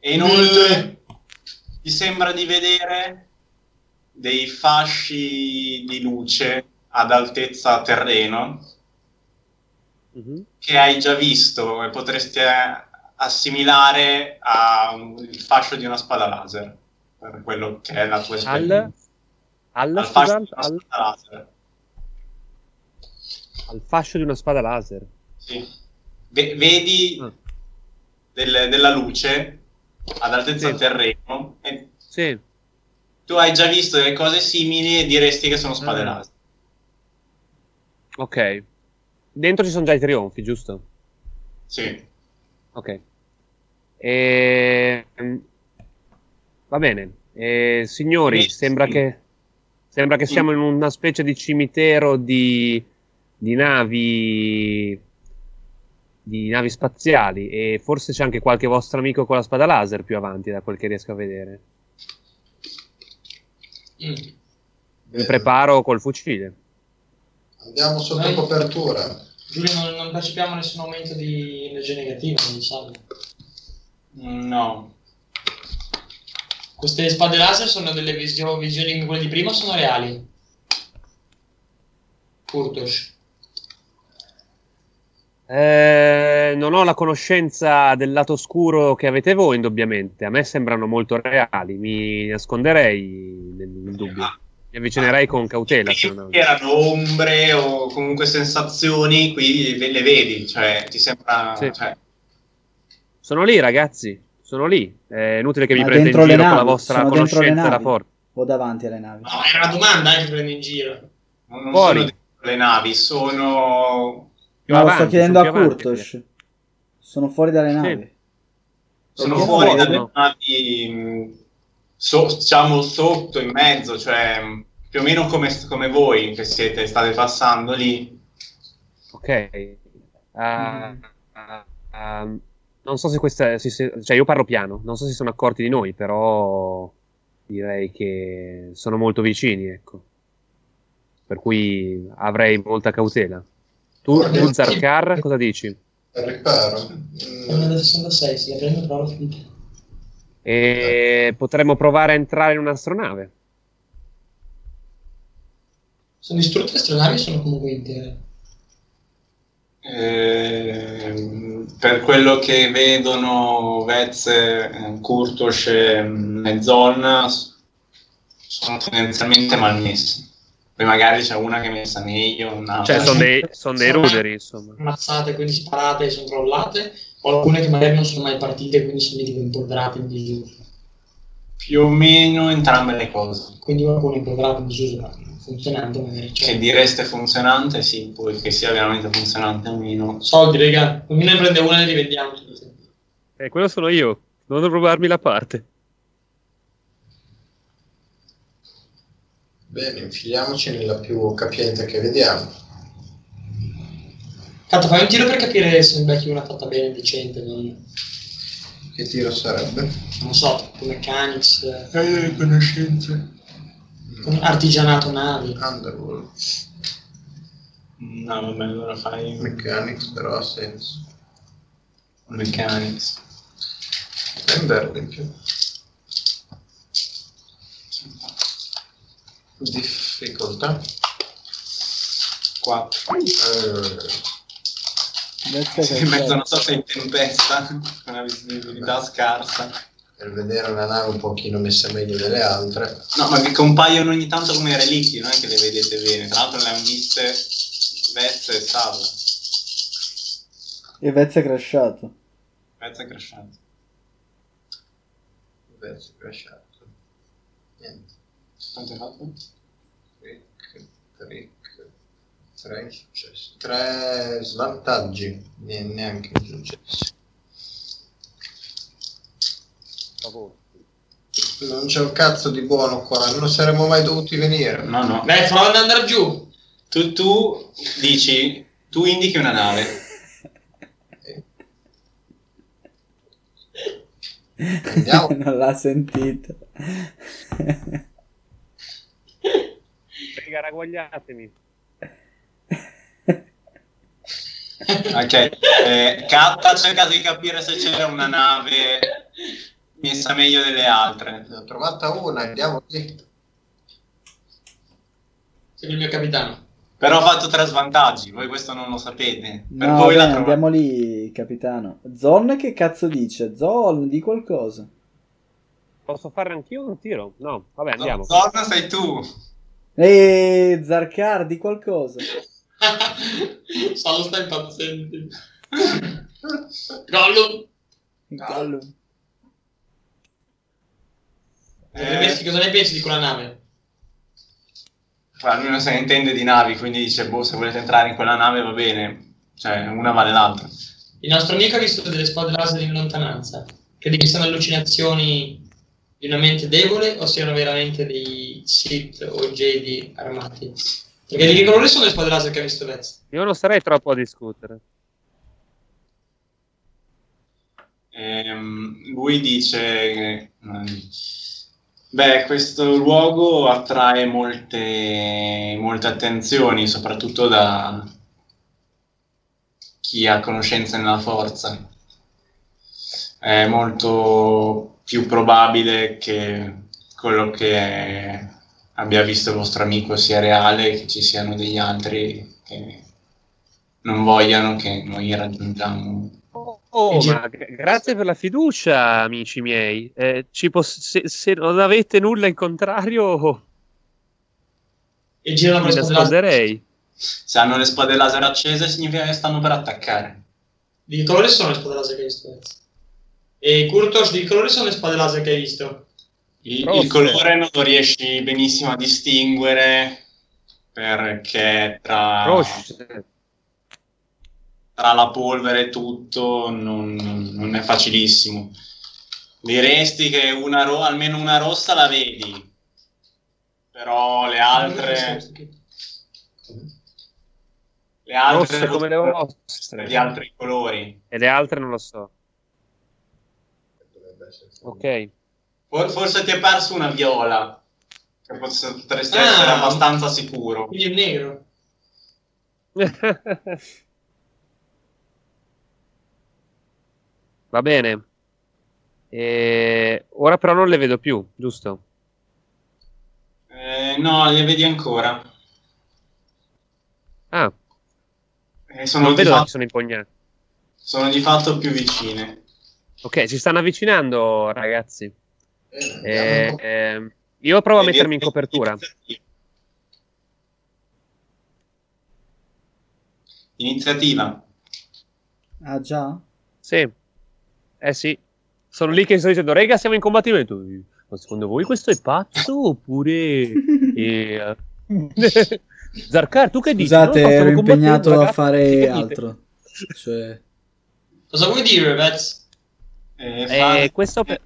E inoltre ti sembra di vedere dei fasci di luce ad altezza terreno Mhm. che hai già visto e potresti eh, assimilare al fascio di una spada laser, per quello che è la tua esperienza. Al, al, fascio di una al, spada laser. al fascio di una spada laser. Sì. Ve- vedi Ah. del- della luce ad altezza Sì. terreno e Sì. Tu hai già visto delle cose simili e diresti che sono spade Ah. laser. Ok. Dentro ci sono già i trionfi, giusto? Sì. Ok. E... Va bene. E, signori, Sì. sembra che, sembra che Sì. siamo in una specie di cimitero di, di navi di navi spaziali e forse c'è anche qualche vostro amico con la spada laser più avanti da quel che riesco a vedere. Mm. Mi preparo col fucile. Andiamo sotto Dai. copertura. Giulio, non, non percepiamo nessun aumento di energia negativa, non salve. No. Queste spade laser sono delle visio- visioni come quelle di prima o sono reali? Kurtosh. Eh, non ho la conoscenza del lato oscuro che avete voi, indubbiamente. A me sembrano molto reali. Mi nasconderei nel, nel dubbio. Mi avvicinerei con cautela. se non- erano ombre o comunque sensazioni, qui ve- le vedi, cioè ti sembra... Sì. cioè, Sono lì, ragazzi. Sono lì. È inutile che mi prendete in le giro con la navi? vostra le conoscenza da navi? forza. O davanti alle navi. No, è una domanda eh, che prendi in giro. non non Fuori. sono le navi, sono, Più Ma lo avanti, sto chiedendo sono a. Kurtosh. Sono fuori dalle navi. sono Perché fuori non dalle navi, so- diciamo sotto, in mezzo, cioè più o meno come, come voi che siete, state passando lì. Ok. Ah, ah, ah, non so se questa. si- se- cioè, io parlo piano. Non so se si sono accorti di noi, però direi che sono molto vicini, ecco. Per cui avrei molta cautela. Tu, tu Zarkar, cosa dici? Riparo. Mm, da 66, sì, prendo però l'ho finita. E potremmo provare a entrare in un'astronave. Sono distrutte le astronavi o sono comunque intere? Ehm, per quello che vedono Vez, Kurtosh e, Zon sono tendenzialmente malmessi. Poi magari c'è una che è messa meglio, un'altra. Cioè, sono dei, son dei ruderi, insomma. Ammazzate, quindi sparate e sono crollate, o alcune che magari non sono mai partite, quindi sono tipo impolverate in disuso. Più o meno entrambe le cose. Quindi qualcuno impolverato in disuso, ma funzionante magari. Cioè, Che direste funzionante, sì, poi che sia veramente funzionante o meno. Soldi, raga. Ognuno ne prende una e li vendiamo. Eh, quello sono io. Non rubarmi la parte. Bene, infiliamoci nella più capiente che vediamo. Tanto fai un tiro per capire se becchi una fatta bene, decente, non, Che tiro sarebbe? non so, tipo mechanics, eh, Eh, conoscenze. con artigianato navi. Underworld. No, vabbè, allora fai Mechanics però ha senso. mechanics. Prenderlo in più. Difficoltà. 4. Eh, Grazie In mezzo, non che so se in tempesta, con una visibilità scarsa. per vedere una nave un pochino messa meglio delle altre. No, ma che compaiono ogni tanto come relitti, non è che le vedete bene. Tra l'altro le hanno viste Vezza e Salla. il Vezza è crashato. Vezza è crashato. Verso crashato. Niente. Fatto? Trick, trick, tre successi. Tre svantaggi. Ne- neanche successi. Non c'è un cazzo di buono qua, non saremmo mai dovuti venire. No, no. Beh, prova ad andare giù. Tu, tu dici, tu indichi una nave. Andiamo. non l'ha sentito. Raga, ragguagliatemi. Ok. Eh, Kat ha cercato di capire se c'era una nave messa meglio delle altre. Ne ho trovata una, andiamo lì. Sei il mio capitano. Però ho fatto tre svantaggi, voi questo non lo sapete. Per No, voi la bene, trovate. andiamo lì, capitano. Zon che cazzo dice? Zon, di qualcosa. Posso fare anch'io un tiro? No, vabbè, andiamo. Zonna sei tu. Ehi, Zarkar, di qualcosa. Solo sta impazzendo. Gollo. Gollum. Eh, cosa ne pensi di quella nave? Lui non se ne intende di navi, quindi dice, boh, se volete entrare in quella nave va bene. Cioè, una vale l'altra. Il nostro amico ha visto delle spade laser in lontananza. Credi che siano allucinazioni di una mente debole o siano veramente dei Sith o Jedi armati? Perché di che colore sono le spade laser che ha visto Vez? Io non sarei troppo a discutere. Ehm, lui dice che, beh, questo luogo attrae molte, molte attenzioni, soprattutto da chi ha conoscenze nella forza. È molto più probabile che quello che abbia visto il vostro amico sia reale e che ci siano degli altri che non vogliano che noi raggiungiamo Oh, ma gra- grazie per la fiducia, amici miei. Eh, ci poss- se, se non avete nulla in contrario, E girano mi le spade laser. nasconderei. Se hanno le spade laser accese significa che stanno per attaccare. Di che colore sono le spade laser che hai? E Kurtos, di colore sono le spade laser che hai visto? Il, il colore non lo riesci benissimo a distinguere perché tra, tra la polvere e tutto non, non è facilissimo. Diresti che una ro- almeno una rossa la vedi, però le altre, le altre Rosse come le vostre. di altri colori. E le altre non lo so. Ok. For- Forse ti è perso una viola, che potresti potresti Ah. essere abbastanza sicuro. Quindi è nero. Va bene. E ora però non le vedo più, giusto? Eh, no, le vedi ancora. Ah, Eh, sono, non vedo fatto, sono impugnati. sono di fatto più vicine. Ok, si stanno avvicinando, ragazzi. Eh, po'. ehm, io provo a Eh, mettermi in copertura. Iniziativa. Ah, già? Sì. Eh sì. Sono lì che sto dicendo, rega, siamo in combattimento. Ma secondo voi questo è pazzo oppure... eh, Zarkar, tu che dici? Scusate, ero impegnato a ragazzi, fare altro. Cioè, Cosa vuoi dire, Vez? Eh, Eh, questo per-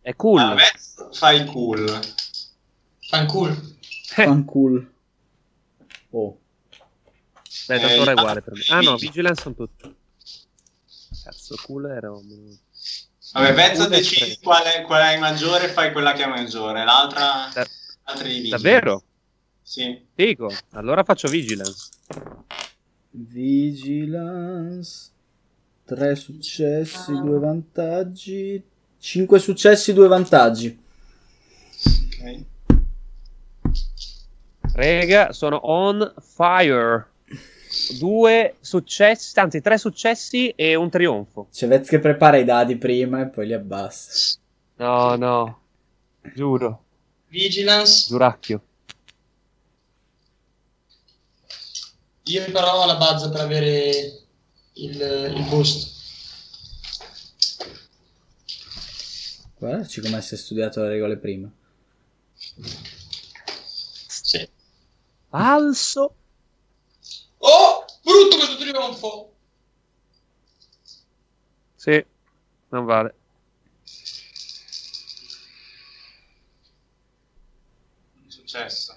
È cool. Ah, fai cool. Fanculo. Fancool. Oh. Beh, tanto Eh, ora è ah, uguale per me. Ah no, Vigilance sono tutti. Cazzo, cool era un... Vabbè, Vezza Uno e decidi tre. qual è, è maggiore, fai quella che è maggiore, l'altra... Da- l'altra dividi. Davvero? Sì. Figo. Allora faccio Vigilance. Vigilance. 3 successi, 2 vantaggi. 5 successi, 2 vantaggi. Ok. Rega, sono on fire. Due successi, anzi tre successi e un trionfo. C'è Vez che prepara i dadi prima e poi li abbassa. No, no. Giuro. Vigilance. Giuracchio. Io però ho la bazza per avere il, il boost. Guardaci come si è studiato le regole prima. Sì. Falso. Oh, brutto questo trionfo. Sì, non vale. Successo.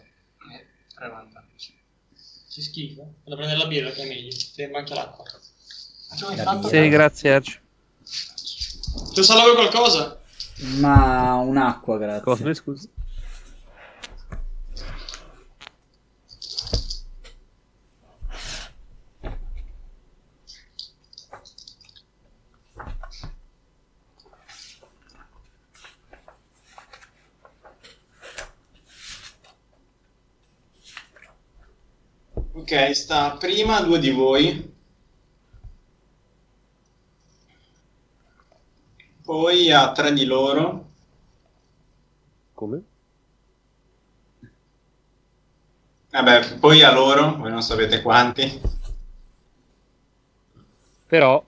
Eh, tre vantaggi. Ci schifo. Vado a prendere la birra che è meglio. Se manca l'acqua. Birra. Sì, grazie Erci. Tu salvo qualcosa? Ma un'acqua, grazie. Cosa, scusa? Ok, sta prima due di voi. Poi a tre di loro. Come? Vabbè, poi a loro, voi non sapete quanti. Però...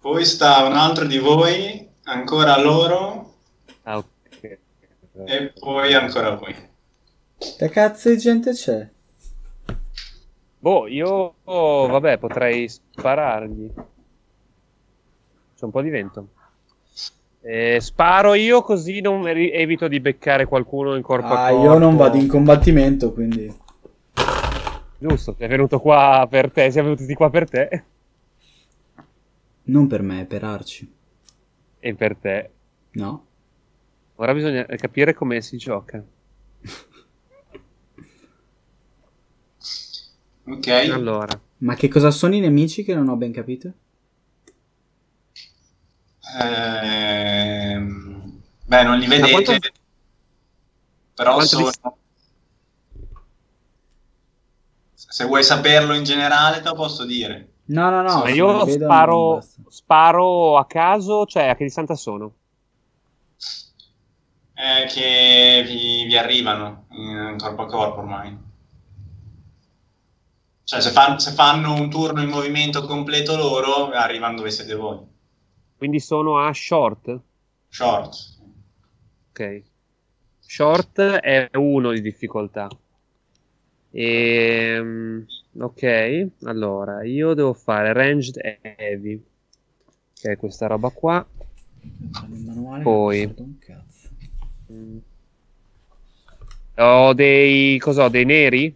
Poi sta un altro di voi, ancora a loro, Ah, ok. e poi ancora voi. Che cazzo di gente c'è? Boh, io... oh, vabbè, potrei sparargli. C'è un po' di vento. Eh, sparo io così non evito di beccare qualcuno in corpo a Ah, corpo. io non vado in combattimento, quindi... Giusto, sei venuto qua per te, siamo venuti qua per te. Non per me, per Arci. E per te. No? Ora bisogna capire come si gioca. Ok, Allora, Ma che cosa sono i nemici che non ho ben capito? Ehm, beh, non li vedete, quanto- però quanto sono... vi- Se vuoi saperlo in generale, te lo posso dire. No, no, no. io sparo, sparo a caso, cioè a che distanza sono? Eh, che vi, vi arrivano in corpo a corpo ormai. Cioè, se, fan- se fanno un turno in movimento completo loro, arrivano dove siete voi. Quindi sono a short? Short. Ok. Short è uno di difficoltà. Ehm, ok, allora io devo fare ranged heavy, che è questa roba qua. Manuale Poi. Mm. Ho dei. Cos'ho? Dei neri?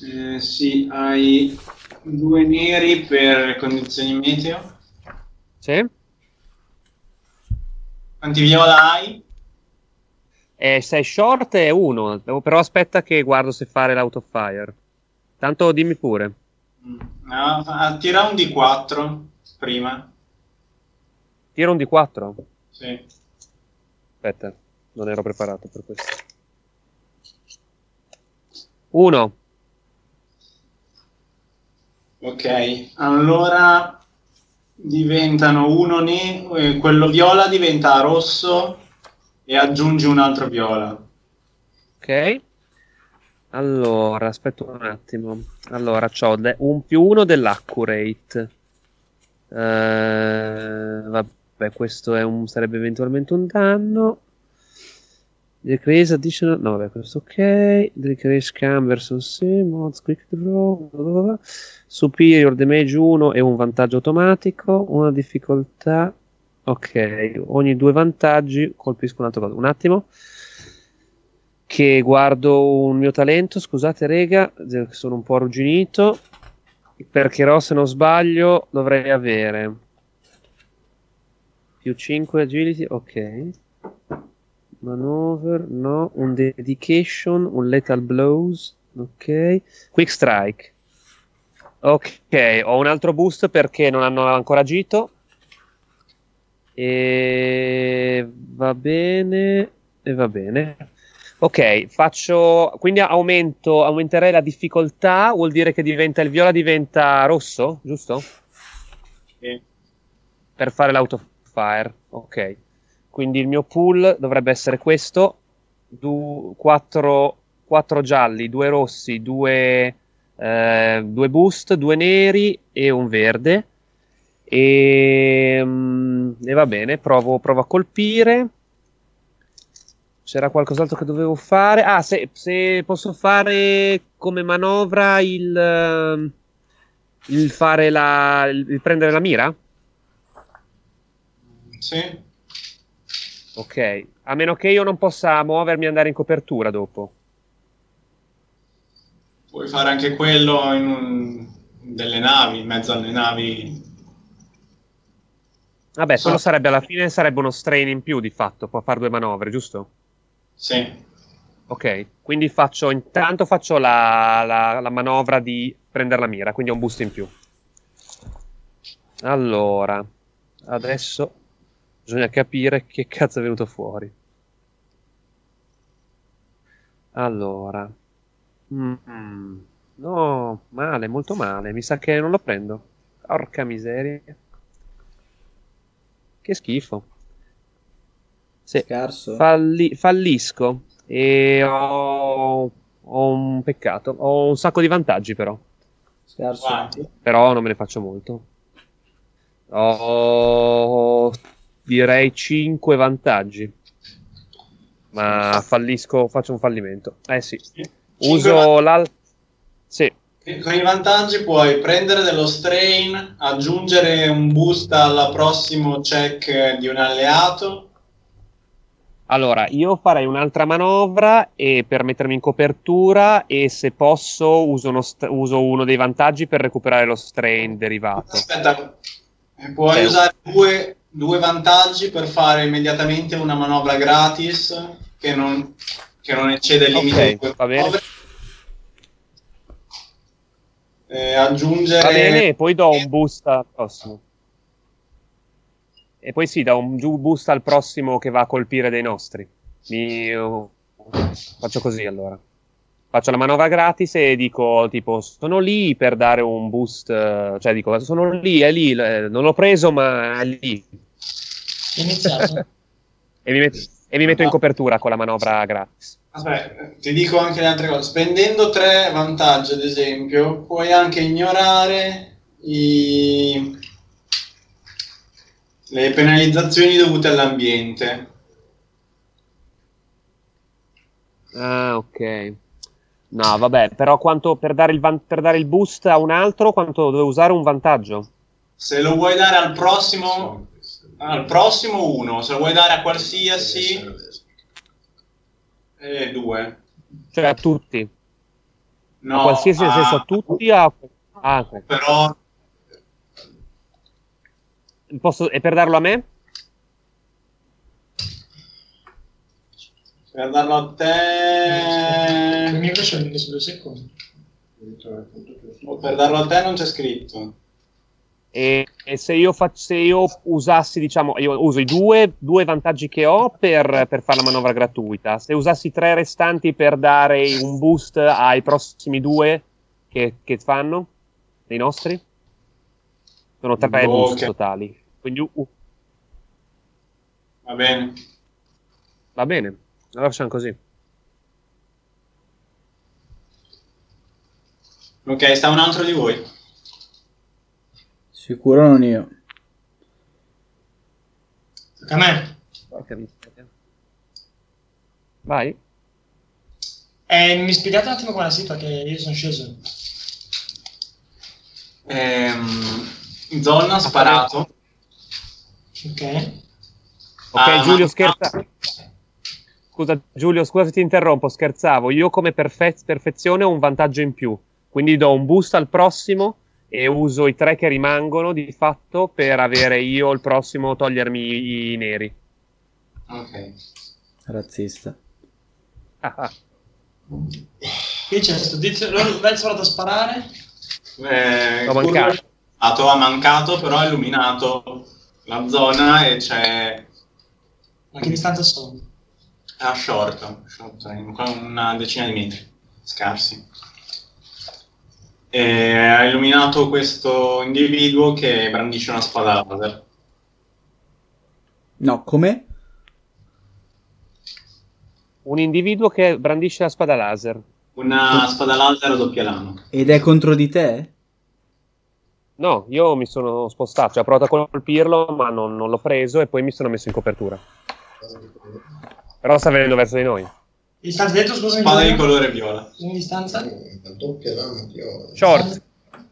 Eh, sì, hai due neri per condizioni meteo. Sì? Quanti viola hai? E se è short è uno, però aspetta che guardo se fare l'autofire. Tanto dimmi pure. Mm. No, tira un D4 prima. Tiro un di 4. Sì. Aspetta, non ero preparato per questo. Uno. Ok, allora diventano uno ne- eh, quello viola diventa rosso e aggiungi un altro viola. Ok. Allora, aspetta un attimo. Allora, ho un più uno dell'accurate. Eh, vabbè, questo è un, sarebbe eventualmente un danno. Decrease additional. No, vabbè, questo ok. Decrease cam versus sì, mods, quick draw. bla bla bla. Superior damage 1 e un vantaggio automatico. Una difficoltà. Ok, ogni due vantaggi colpisco un cosa. Un attimo. che guardo un mio talento, scusate rega, sono un po' arrugginito, perché Ro se non sbaglio dovrei avere più 5 agility, ok. Maneuver, no, un dedication, un lethal blows, ok. Quick strike. Ok, ho un altro boost perché non hanno ancora agito. E va bene, e va bene. Ok, faccio quindi aumento, aumenterei la difficoltà, vuol dire che diventa il viola diventa rosso, giusto? Sì. Per fare l'autofire. Ok. Quindi il mio pool dovrebbe essere questo: 4 gialli, 2 rossi, 2 eh, boost, due neri e un verde. E, mm, e va bene, provo, provo a colpire. C'era qualcos'altro che dovevo fare? Ah, se, se posso fare come manovra il, il fare la. il prendere la mira? Sì. Ok, a meno che io non possa muovermi e andare in copertura dopo. Puoi fare anche quello in un- delle navi, in mezzo alle navi. Vabbè, quello So. sarebbe alla fine sarebbe uno strain in più di fatto, può fare due manovre, giusto? Sì. Ok, quindi faccio intanto faccio la, la- la manovra di prendere la mira, quindi ho un boost in più. Allora, adesso bisogna capire che cazzo è venuto fuori. Allora, Mm, no, male, molto male. Mi sa che non lo prendo. Porca miseria. Che schifo. Sì, Scarso. falli- fallisco e ho, ho un peccato. Ho un sacco di vantaggi però. Scarso. Quanti? Però non me ne faccio molto. Ho direi 5 vantaggi. Ma fallisco, faccio un fallimento. Eh sì. Uso l'al... Sì, Con i vantaggi puoi prendere dello strain, aggiungere un boost al prossimo check di un alleato. allora io farei un'altra manovra e per mettermi in copertura e se posso uso uno, st- uso uno dei vantaggi per recuperare lo strain derivato. Aspetta, puoi Sì. usare due, due vantaggi per fare immediatamente una manovra gratis che non, che non eccede il limite Ok, di due va bene. Eh, aggiungere Va bene, e poi do un boost al prossimo. E poi sì, do un boost al prossimo che va a colpire dei nostri. Mi- oh, Faccio così allora. Faccio la manovra gratis e dico tipo sono lì per dare un boost, eh, cioè dico sono lì, è lì, eh, non l'ho preso ma è lì. Iniziato. E mi, met- e mi metto in copertura con la manovra gratis. Aspetta, ti dico anche le altre cose. Spendendo tre vantaggi, ad esempio, puoi anche ignorare i- le penalizzazioni dovute all'ambiente. Ah, ok. No, vabbè, però quanto per dare il, van- per dare il boost a un altro, quanto devo usare un vantaggio? Se lo vuoi dare al prossimo, al prossimo uno, se lo vuoi dare a qualsiasi, eh, due. Cioè a tutti. No, a qualsiasi nel a- senso a tutti a... Ah, ok. Però Posso... E per darlo a me? Per darlo a Il te, mio invece è su due secondi. o per darlo a te non c'è scritto. E, e se, io fac- se io usassi, diciamo, io uso i due, due vantaggi che ho per, per fare la manovra gratuita. Se usassi tre restanti per dare un boost ai prossimi due che, che fanno, dei nostri, sono tre Ok. boost totali. Quindi uh, Va bene. va bene, allora facciamo così. Ok, sta un altro di voi. Sicuro non io. Tocca a me. Porca miseria. Vai. Eh, mi spiegate un attimo qual è la situa che io sono sceso. Ehm, Zon ha sparato. Ok. Ok, Ah, Giulio ma- scherza. Scusa Giulio, scusa se ti interrompo, scherzavo. Io come perfe- perfezione ho un vantaggio in più, quindi do un boost al prossimo e uso i tre che rimangono di fatto per avere io il prossimo togliermi i neri. Ok. Razzista. Ah, ah. Qui c'è questo tizio, Vez provato a sparare. Eh, L'ho mancato. Ato ha mancato, però ha illuminato la zona e c'è Ma che distanza sono? È a short, short, in una decina di metri, scarsi. E ha illuminato questo individuo che brandisce una spada laser. No, come? Un individuo che brandisce la spada laser. Una spada laser a doppia lama. Ed è contro di te? No, io mi sono spostato, cioè ho provato a colpirlo, ma non, non l'ho preso e poi mi sono messo in copertura. Però sta venendo verso di noi. Distanza dentro, scusami. Spada di colore viola. In distanza? La doppia lama viola. Short.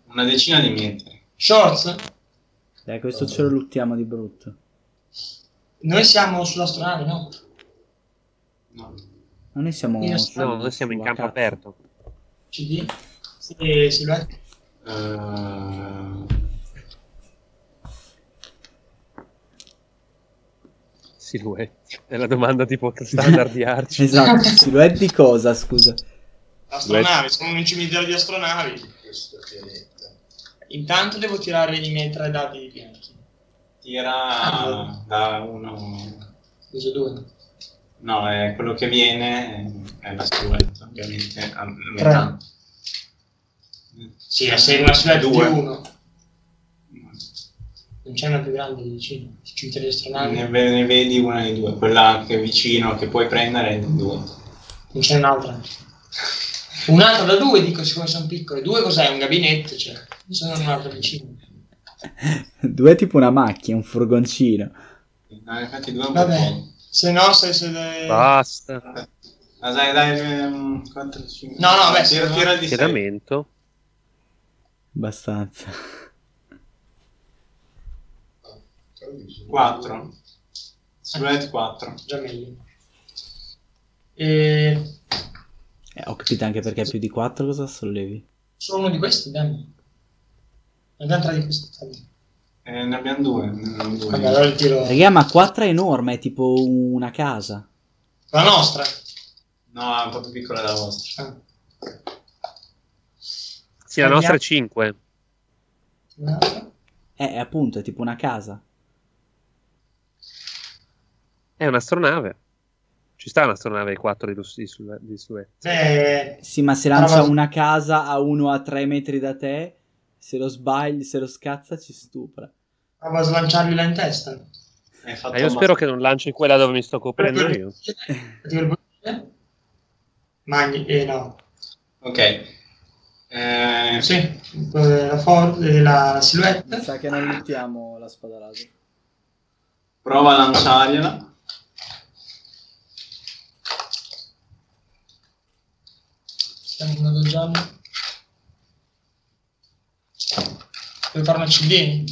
Una decina di metri. Shorts? Dai, questo ce lo luttiamo di brutto. Noi siamo sull'astronave, no? No. Ma noi siamo... Su- No, noi siamo in campo cazzo. aperto. CD? Sì, silhouette. Eh, Silhouette. È la domanda tipo standard di Arci. esatto, silhouette di cosa, scusa? Astronavi, sono un cimitero di astronavi. Questo pianeta. Intanto devo tirare i miei tre dadi bianchi. Tira da uno. Uso due. No, è quello che viene è la silhouette, ovviamente. A metà. Tre. Sì, se è una silhouette 2. Non c'è una più grande di vicino. Di astronavi. Ne, ne vedi una di due, quella che è vicino che puoi prendere è di due. Non c'è un'altra. Un'altra da due, dico, siccome sono piccole. Due cos'è? Un gabinetto, cioè. Sono un'altra vicino. Due è tipo una macchina, un furgoncino. No, infatti due è un po' Vabbè. Se no, se... se le- Basta. Ma dai, dai, ehm, 4, 5. No, no, beh, no- tira di 6. Schieramento. Abbastanza. 4. Silhouette 4. Già meglio. E... Eh, ho capito anche perché più di 4 cosa sollevi? Solo uno di questi, dammi. Ne abbiamo tre di questi. Eh, ne abbiamo due. ne abbiamo due. Vabbè, allora il tiro... Raga, ma 4 è enorme, è tipo una casa. La nostra. No, è un po' più piccola della vostra. Ah. Sì, la nostra è 5. Un'altra. Eh, è appunto, è tipo una casa. È un'astronave. Ci sta un'astronave 4 di, di, di Sue. Eh, Sì, ma se lancia una casa a uno a 3 metri da te, se lo sbagli, se lo scazza, ci stupra. prova a slanciargli là in testa. Ah, io spero che non lanci quella dove mi sto coprendo io. Magni, eh no. Ok. Eh, Sì, eh, la, for- eh, la Mi silhouette. sa che non luttiamo la spada laser. prova a lanciargliela. Stiamo andando giallo. Devo fare una CD?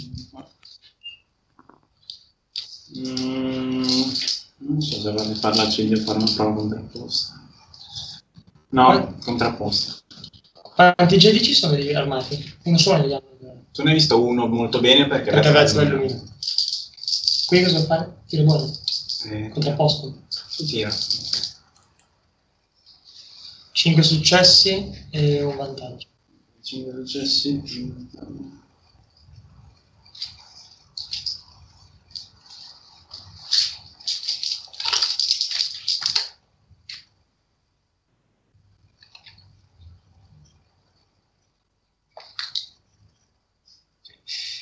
Mm, non so se voglio farla CD o fare una prova contrapposta. No, contrapposta. Quanti Jedi ci sono degli armati? Uno solo negli anni. Tu ne hai visto uno molto bene perché... Perché Vez lo illumina. Qui cosa fare? Tiro buono. Eh, Contrapposto. tu tira. 5 successi e un vantaggio. 5 successi.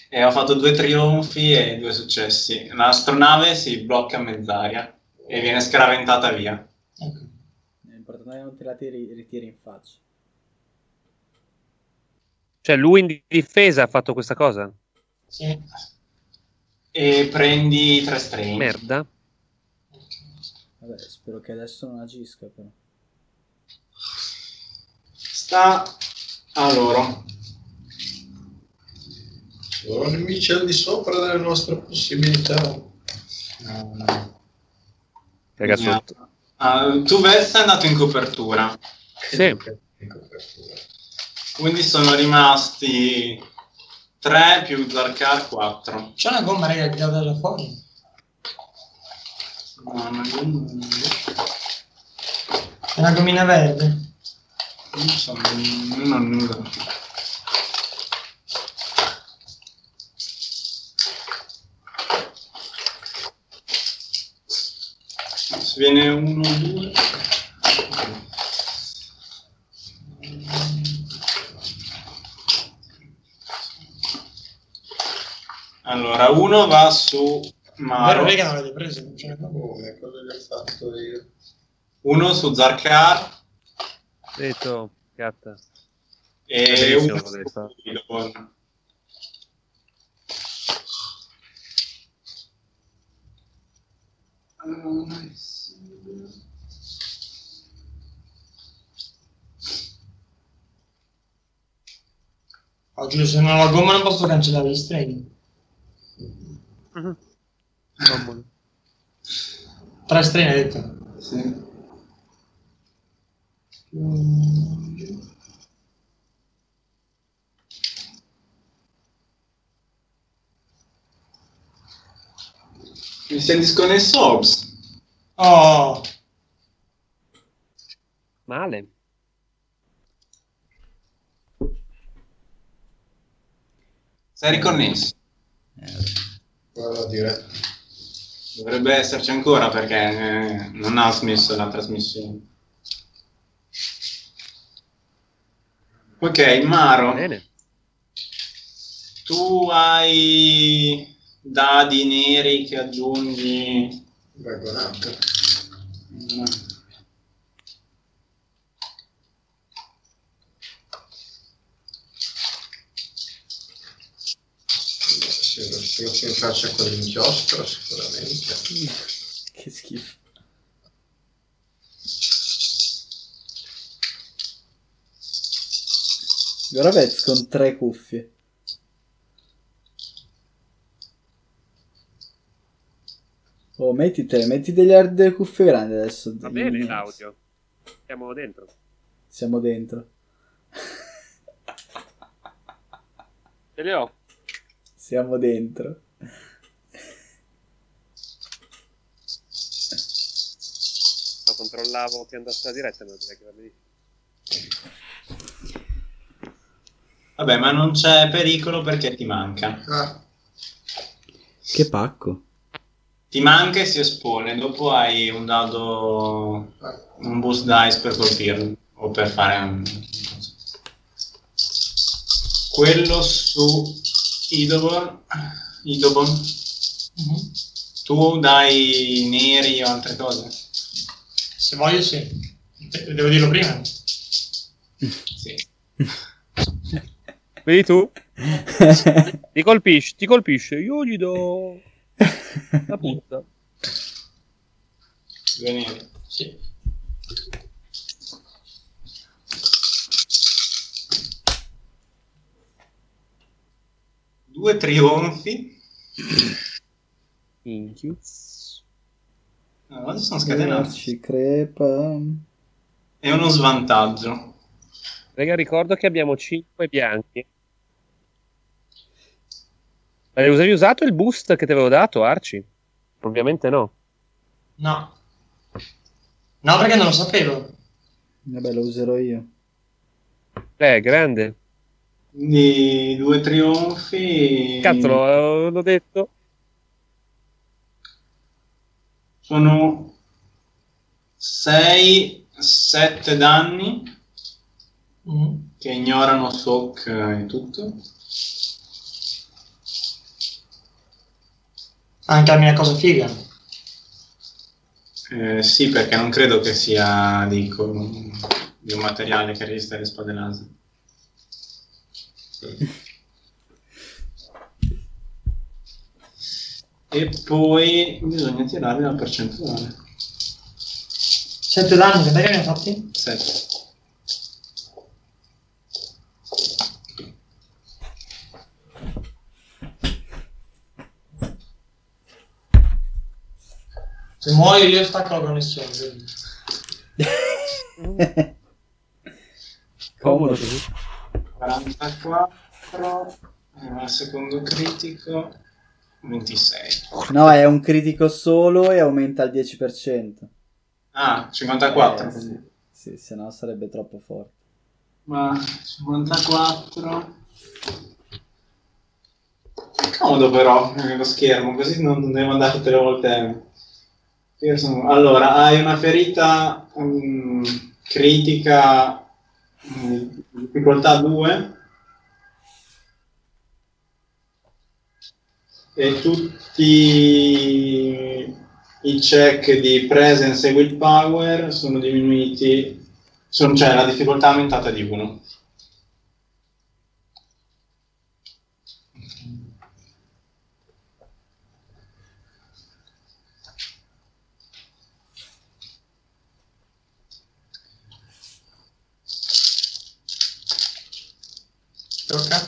E ho fatto due trionfi e due successi. L'astronave si blocca a mezz'aria e viene scaraventata via. Ecco. Che non te la tiri, ritiri in faccia. Cioè, lui in difesa ha fatto questa cosa? Sì. E prendi tre strain. Merda. Vabbè, spero che adesso non agisca però. Sta a loro. Sono nemici al di sopra delle nostre possibilità. No, no. Raga, Bisogna sotto. Ah, tu Vez sei andato in copertura, Sì. In copertura. quindi sono rimasti 3 più Zarkar 4. C'è una gomma, raga, tirata da fuori. No, non, non È una gommina verde. so, non, non nudo. Se viene uno, due. Allora, uno va su Vero, Maro, raga, non l'avete preso. non proprio. Come, cosa gli ho fatto io? uno su Zarkar Detto, gatta. e uno l'ho detto. su Idon. Oggi se non ho la gomma non posso cancellare gli streghi. Mhm. Comodo. Tre streghe hai detto. Sì. Mi sei disconnesso, Ops? Oh, Male. Sei riconnesso? Guarda dire. Dovrebbe esserci ancora perché eh, non ha smesso la trasmissione. Ok, Maro, Bene. tu hai dadi neri che aggiungi. Vagonante. Se lo si infaccia con l'inchiostro, sicuramente. Che schifo. Goravez con tre cuffie. Oh, mettitele, metti degli hard delle cuffie grandi adesso. Va bene l'audio. Siamo dentro. Siamo dentro. Ce le ho. Siamo dentro. Lo controllavo che andasse la diretta, ma direi che va benissimo. Vabbè, ma non c'è pericolo perché ti manca. Ah, Che pacco. Ti manca e si espone. Dopo hai un dado, un boost dice per colpirlo o per fare un. Quello su Idobon. Idobon. Mhm. Tu dai neri o altre cose? se voglio sì. De- Devo dirlo prima. Sì. Vedi tu? Ti colpisce, ti colpisce. Io gli do la punta. Due neri. Sì. Due trionfi. Inchiuz. No, oggi sono scatenati. Crepa. È uno svantaggio. Raga, ricordo che abbiamo 5 bianchi. Avevi usato il boost che ti avevo dato, Arci? Ovviamente no. No. No, perché non lo sapevo. Vabbè, lo userò io. Eh, grande. Quindi due trionfi. Cazzo, l'ho, l'ho detto. Sono 6, 7 danni Mhm. che ignorano soak e tutto. Anche mia cosa figa. Eh, sì, perché non credo che sia di, co- di un materiale che resiste alle spade laser. E poi bisogna tirare la percentuale. 7 danni, che ne abbiamo fatti? 7. Se muoio io stacco la connessione. quindi. Comodo così. 44. eh, al secondo critico 26. No, è un critico solo e aumenta al 10%. Ah, 54. Eh, sì. sì, se no sarebbe troppo forte. Ma 54. È comodo però eh, lo schermo, così non non devo andare tutte le volte. Sono- Allora, hai una ferita mm, critica, mm, difficoltà 2. E tutti i check di presence e willpower sono diminuiti, sono- cioè la difficoltà è aumentata di 1. Tocca?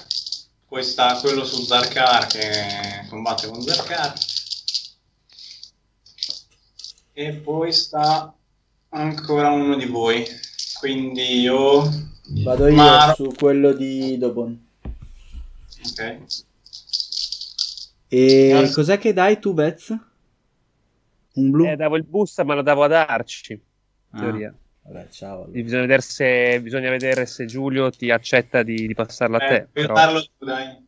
Poi sta quello su Zarkar che combatte con Zarkar. E poi sta ancora uno di voi. Quindi io... Vado io Maro. su quello di Dobon. Ok. E Grazie. cos'è che dai tu, Vez? Un blu? Eh, davo il boost, ma lo davo ad Arci. In Ah, teoria. Vabbè, ciao. allora. Bisogna vedere, se, bisogna vedere se Giulio ti accetta di, di passarla a te. Eh, però- dai.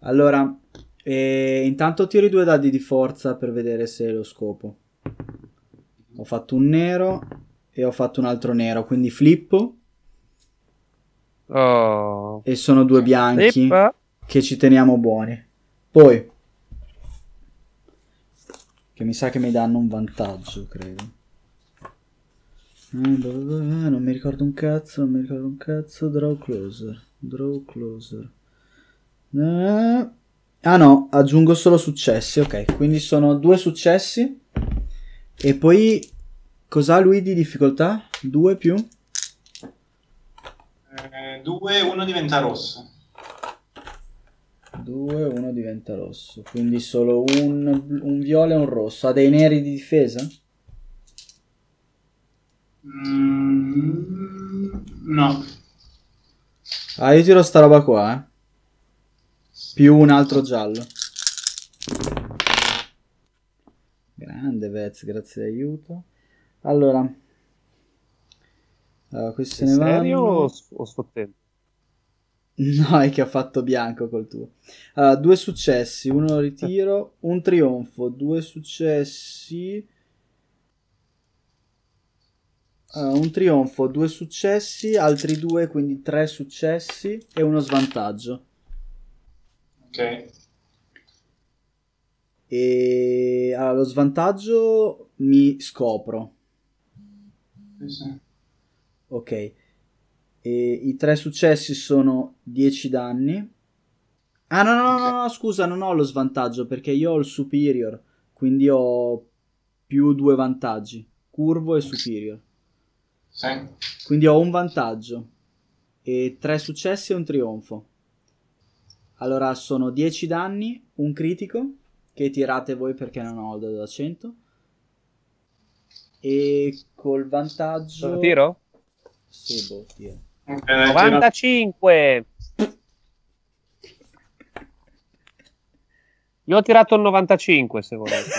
Allora, eh, intanto tiro i due dadi di forza per vedere se lo scopo. Ho fatto un nero e ho fatto un altro nero, quindi flippo Oh. e sono due bianchi Zippa. che ci teniamo buoni. Poi, che mi sa che mi danno un vantaggio, credo. Non mi ricordo un cazzo, non mi ricordo un cazzo. Draw closer, draw closer. Eh, Ah no, aggiungo solo successi, ok. Quindi sono due successi. E poi cos'ha lui di difficoltà? Due più? Eh, due, uno diventa rosso. 2, uno diventa rosso. Quindi solo un, un viola e un rosso. Ha dei neri di difesa? Mm, no. Ah, io tiro sta roba qua, eh. Più un altro giallo. Grande Vez, grazie d'aiuto. Allora. Allora, questi se ne Serio vanno. o, o sfottente? No, è che ho fatto bianco col tuo. Allora, due successi, uno lo ritiro, un trionfo, due successi. Allora, un trionfo, due successi, altri due, quindi tre successi e uno svantaggio. Ok. E allora, lo svantaggio mi scopro. Sì. Ok. E i tre successi sono 10 danni. Ah, no, no, no, no, no, scusa, non ho lo svantaggio perché io ho il superior, quindi ho più due vantaggi, curvo e superior. Sì. Quindi ho un vantaggio e tre successi e un trionfo. Allora sono 10 danni, un critico che tirate voi perché non ho il dado da 100 e col vantaggio Lo tiro? Sì, boh, tira. Ok, dai, tira- 95! Io ho tirato il 95 se volete.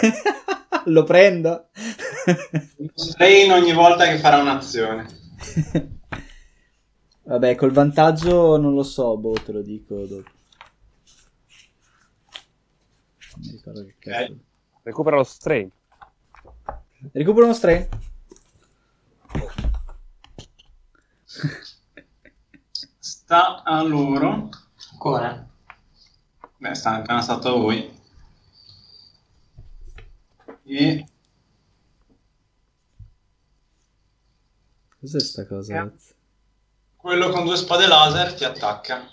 Lo prendo. strain ogni volta che farà un'azione. Vabbè, col vantaggio non lo so, boh, te lo dico dopo. Non mi ricordo che cazzo. Recupera lo strain. Recupero uno strain. Sta a loro. Ancora? Beh, sta appena stato a voi. E Cos'è sta cosa? Eh. quello con due spade laser ti attacca.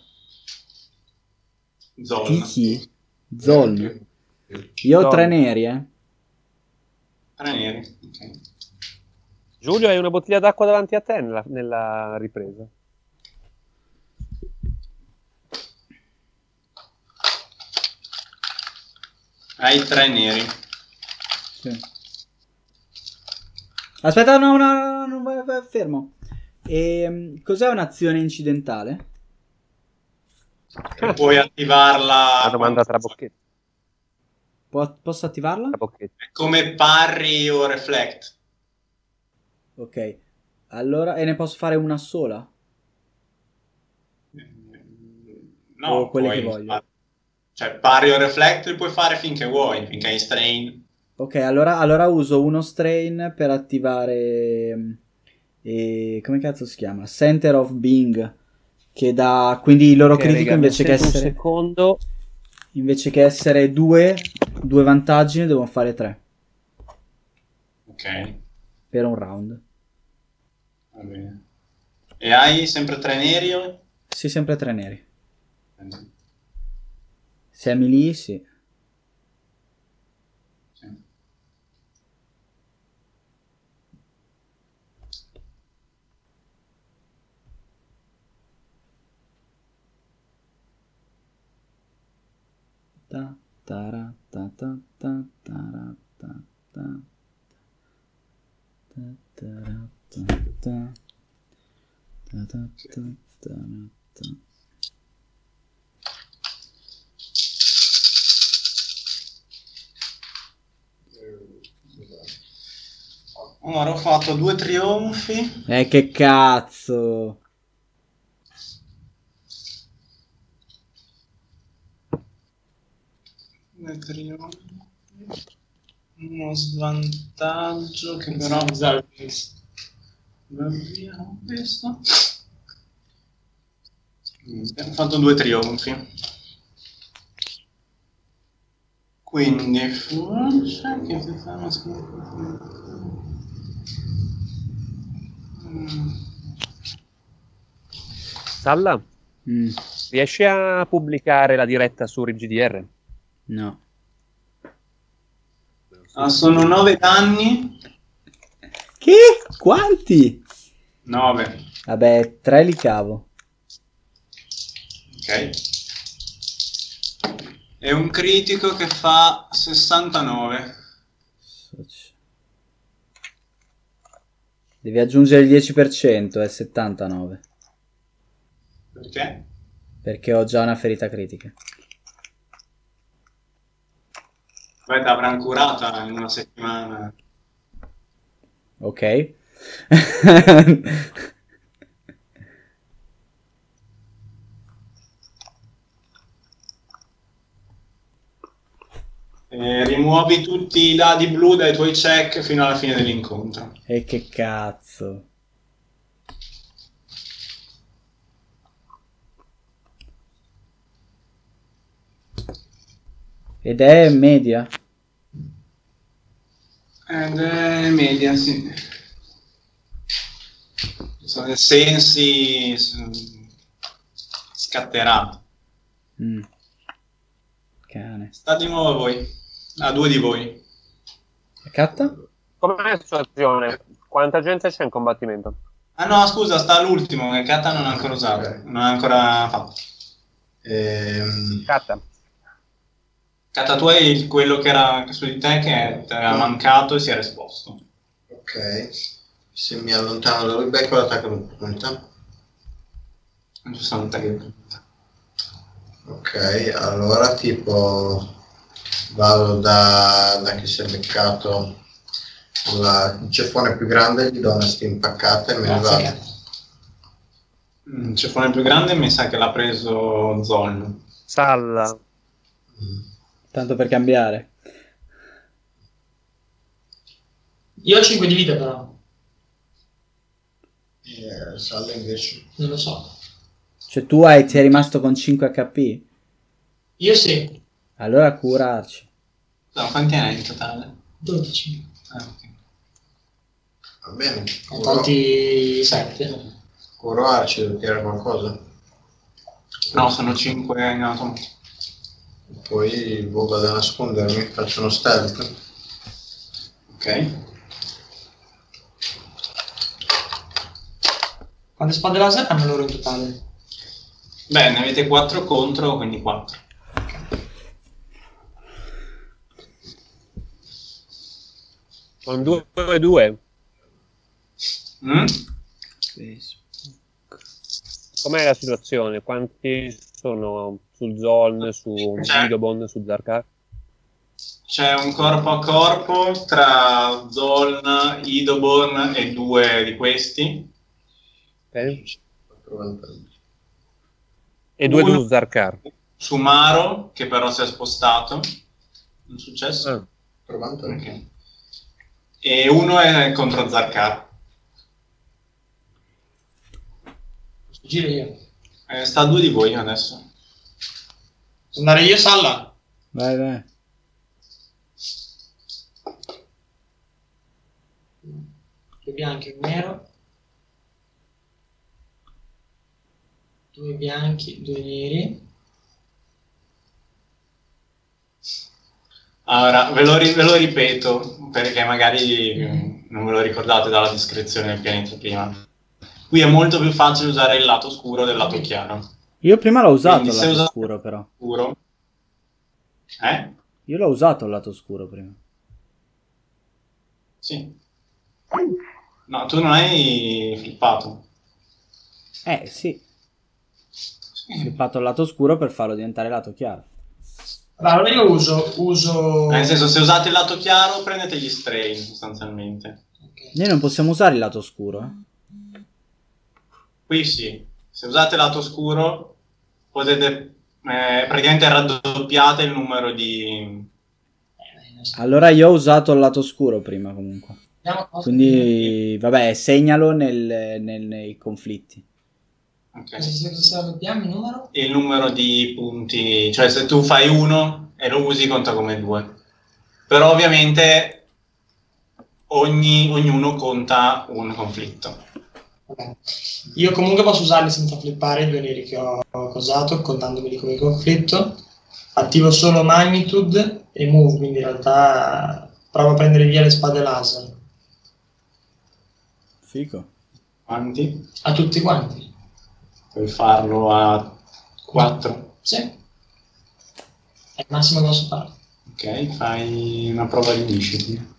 Zon. Di chi? Zol. Io ho Zol. tre neri, eh. Tre neri. ok. Giulio, hai una bottiglia d'acqua davanti a te nella, nella ripresa. Hai tre neri. Sì. Aspetta, no, no, no, no, fermo. Ehm, cos'è un'azione incidentale? E puoi attivarla Una domanda tra bocchetti. Po- posso attivarla? Come parry o reflect. Ok. Allora, e ne posso fare una sola? No, O quelle puoi che voglio. Cioè, parry o reflect li puoi fare finché vuoi, finché hai strain. Ok, allora, allora uso uno strain per attivare... mm, eh, come cazzo si chiama? Center of Being. Che dà... Quindi il loro Ok, critico raga, invece che essere... Un secondo. Invece che essere due, due vantaggi ne devo fare tre. Ok, Per un round. va bene. E hai sempre tre neri? Sì, sempre tre neri. Se è melee. Sì. Ta, ta, ta, ta, ta, ta. Ta, ta, ta. Ta, ta, ta, tara, ta. Ora ho fatto due trionfi. Eh, che cazzo! Due trionfi. Uno svantaggio che però Zalpis. va via con questo. Ho fatto due trionfi. Quindi forse che ti fanno Mm. Salla, Mm, riesci a pubblicare la diretta su RGDR? No. Ah, sono nove danni. Che? Quanti? 9. Vabbè, tre li cavo. Ok. E un critico che fa 69. Devi aggiungere il 10%, è 79. Perché? Perché ho già una ferita critica. Beh, ti avranno curata in una settimana. Ok? E rimuovi tutti i dadi blu dai tuoi check fino alla fine dell'incontro. e che cazzo. Ed è media? Ed è media, sì. Sono dei sensi s- scatterà. Mm. Cane. Sta di nuovo a voi. A due di voi. Catta? Com'è la situazione? Quanta gente c'è in combattimento? Ah no, scusa, sta all'ultimo, che non ha ancora usato. Non ha ancora fatto. Ehm, Catta. Kata, tu hai il- quello che era su di te che ti era mancato e si era esposto. ok. Se mi allontano da lui, becco l'attacco d'opportunità. Giustamente che Ok, allora tipo vado da, da chi si è beccato la- il ceffone più grande, gli do una impaccata e me ne vado. Mm, Il ceffone più grande mi sa che l'ha preso Zon. Salla. Mm. Tanto per cambiare. Io ho 5 di vita però, E Salla invece. non lo so. Cioè tu hai, sei rimasto con 5 HP? Io sì, Allora curarci. No, quanti hai in totale? 12. Ah, ok. Va bene. Tolti 7. curo Arci, devo tirare qualcosa. No, sono 5 in automatico. Poi boh, vado a nascondermi, faccio uno stealth. Ok. Quante spade laser hanno loro in totale? Beh, ne avete 4 contro, quindi 4. Con due e due. Mm? Facebook. Com'è la situazione? Quanti sono su Zoln, su C'è. Vidobon, su Zarkar? C'è un corpo a corpo tra Zoln, Idoborn e due di questi. Ok? Quattro vantaggi. E due Uno. su Zarkar. Sumaro, che però si è spostato. Un successo. Ah, Quattro vantaggi. Ok. E uno è contro Zarkar. Giro io. Eh, sta a due di voi adesso. Andare io, Salla? Vai, vai. Due bianchi e un nero. Due bianchi, due neri. Allora, ve lo, ri- ve lo ripeto perché magari mm, non ve lo ricordate dalla descrizione del pianeta prima. Qui è molto più facile usare il lato scuro del lato chiaro. Io prima l'ho usato il lato usa- scuro, però. Scuro. Eh? Io l'ho usato il lato scuro prima. Sì. No, tu non hai flippato. Eh, sì. Ho flippato il lato scuro per farlo diventare lato chiaro. Allora io uso, uso... Nel senso, se usate il lato chiaro, prendete gli strain sostanzialmente. Ok. Noi non possiamo usare il lato scuro, eh? Qui sì. Se usate il lato scuro, potete eh, praticamente raddoppiate il numero di. Allora io ho usato il lato scuro prima comunque. Quindi, vabbè, segnalo nel- nel- nei conflitti. ok. Cosa si- cosa si raddoppiamo il numero? Il numero di punti, cioè se tu fai uno e lo usi, conta come due. Però ovviamente ogni- ognuno conta un conflitto. Io comunque posso usarli senza flippare i due neri che ho cosato, contandomeli come conflitto. Attivo solo Magnitude e Move, quindi in realtà provo a prendere via le spade laser. Fico. Quanti? A tutti quanti? Puoi farlo a 4. Sì. È il massimo che posso fare. Ok, fai una prova di initiative.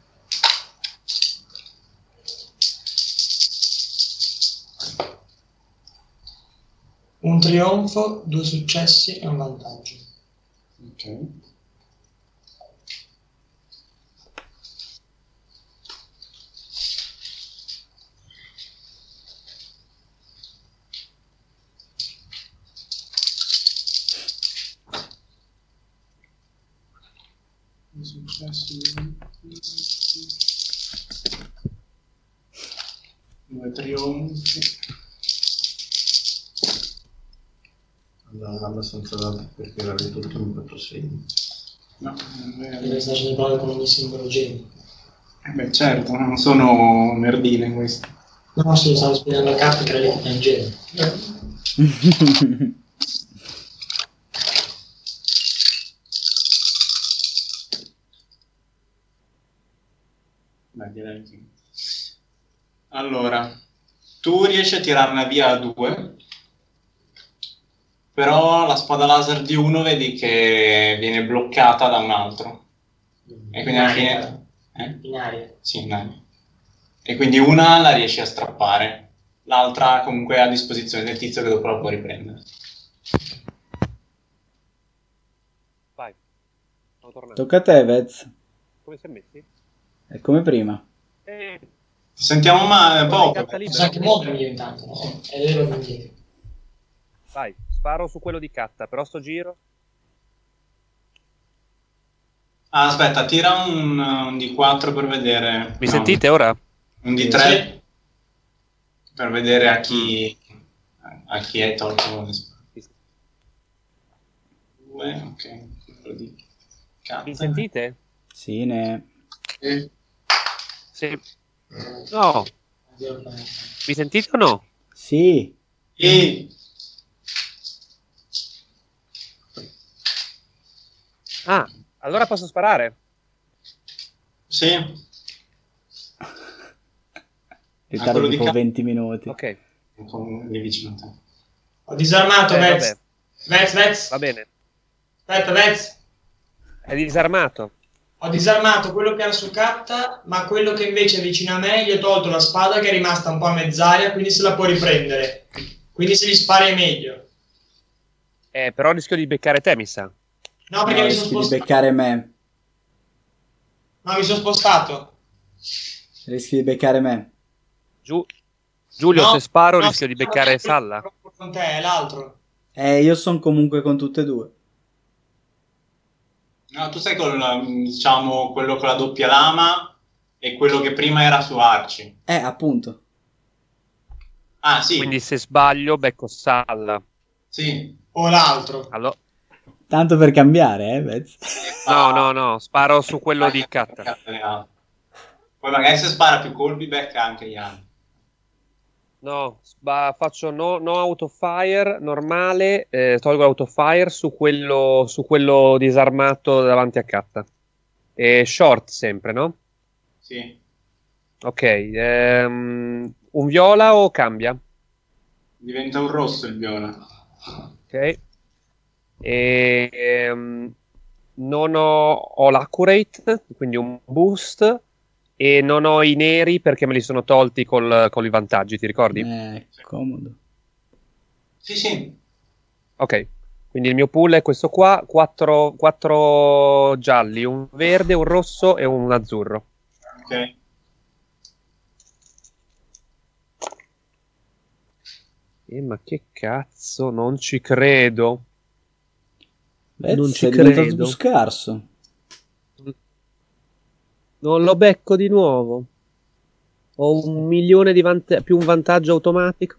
Un trionfo, due successi e un vantaggio. Ok. Due trionfi. Non abbastanza dato per tirare tutto in 4 segni. No, è vero. stare facendo prove con ogni singolo genio. Eh beh, certo, non sono merdine queste. No, sì, stavo spiegando a carte che era lì che genio. Allora, tu riesci a tirarne via due, però la spada laser di uno vedi che viene bloccata da un altro. E quindi alla fine... Eh? In aria. Sì, in aria. E quindi una la riesci a strappare, l'altra comunque è a disposizione del tizio che dopo la può riprendere. Vai. Tocca a te, Vez. Come si è messi? È come prima. Eh, Ti sentiamo male, poco. carta libera. Posso anche muovermi io intanto, no? È vero che indietro. Vai, sparo su quello di Catta, però sto giro. Ah, aspetta, tira un, un D4 per vedere. Mi no, sentite ora? Un D3 per vedere a chi, a chi è tolto le spade. Due, ok. quello di. Mi sentite? Sì, ne... E Sì. No, mi sentite o no? Sì. E Ah, allora posso sparare. sì, Ritardo di tipo ca- 20 minuti. Ok. Ho disarmato, Eh, Vez. Vez, Vez. va bene. Aspetta, Vez. È disarmato. Ho disarmato quello che era su carta, ma quello che invece è vicino a me gli ho tolto la spada che è rimasta un po' a mezz'aria, quindi se la può riprendere. Quindi se gli spari è meglio. Eh, però rischio di beccare te, mi sa. No, perché No, mi sono rischi di spostato. beccare me. No, mi sono spostato. Rischi di beccare me. Giù. Giulio, No, se sparo no, rischio di beccare Salla. Con te, è l'altro. Eh, io sono comunque con tutte e due. No, tu sei con, diciamo, quello con la doppia lama e quello che prima era su Arci. Eh, appunto. Ah, sì, Quindi se sbaglio becco Salla. sì. O l'altro. Allora... Tanto per cambiare, eh, Vez. No, no, no, sparo su quello di Catta. Poi magari se spara più colpi becca anche altri. No, sba- faccio no, no autofire normale, eh, tolgo l'autofire su quello, su quello disarmato davanti a Catta. E short sempre, no? Sì. Ok, ehm, un viola o cambia? Diventa un rosso il viola. Ok. E, ehm, non ho, ho l'accurate, quindi un boost, e non ho i neri perché me li sono tolti col- con i vantaggi, ti ricordi? Eh, comodo. Sì, sì. Ok, quindi il mio pool è questo qua, quattro, quattro gialli, un verde, un rosso e un azzurro. Ok. Eh, ma che cazzo, non ci credo. Vez, Non ci credo. più scarso. Non lo becco di nuovo. Ho un milione di vantaggi, più un vantaggio automatico.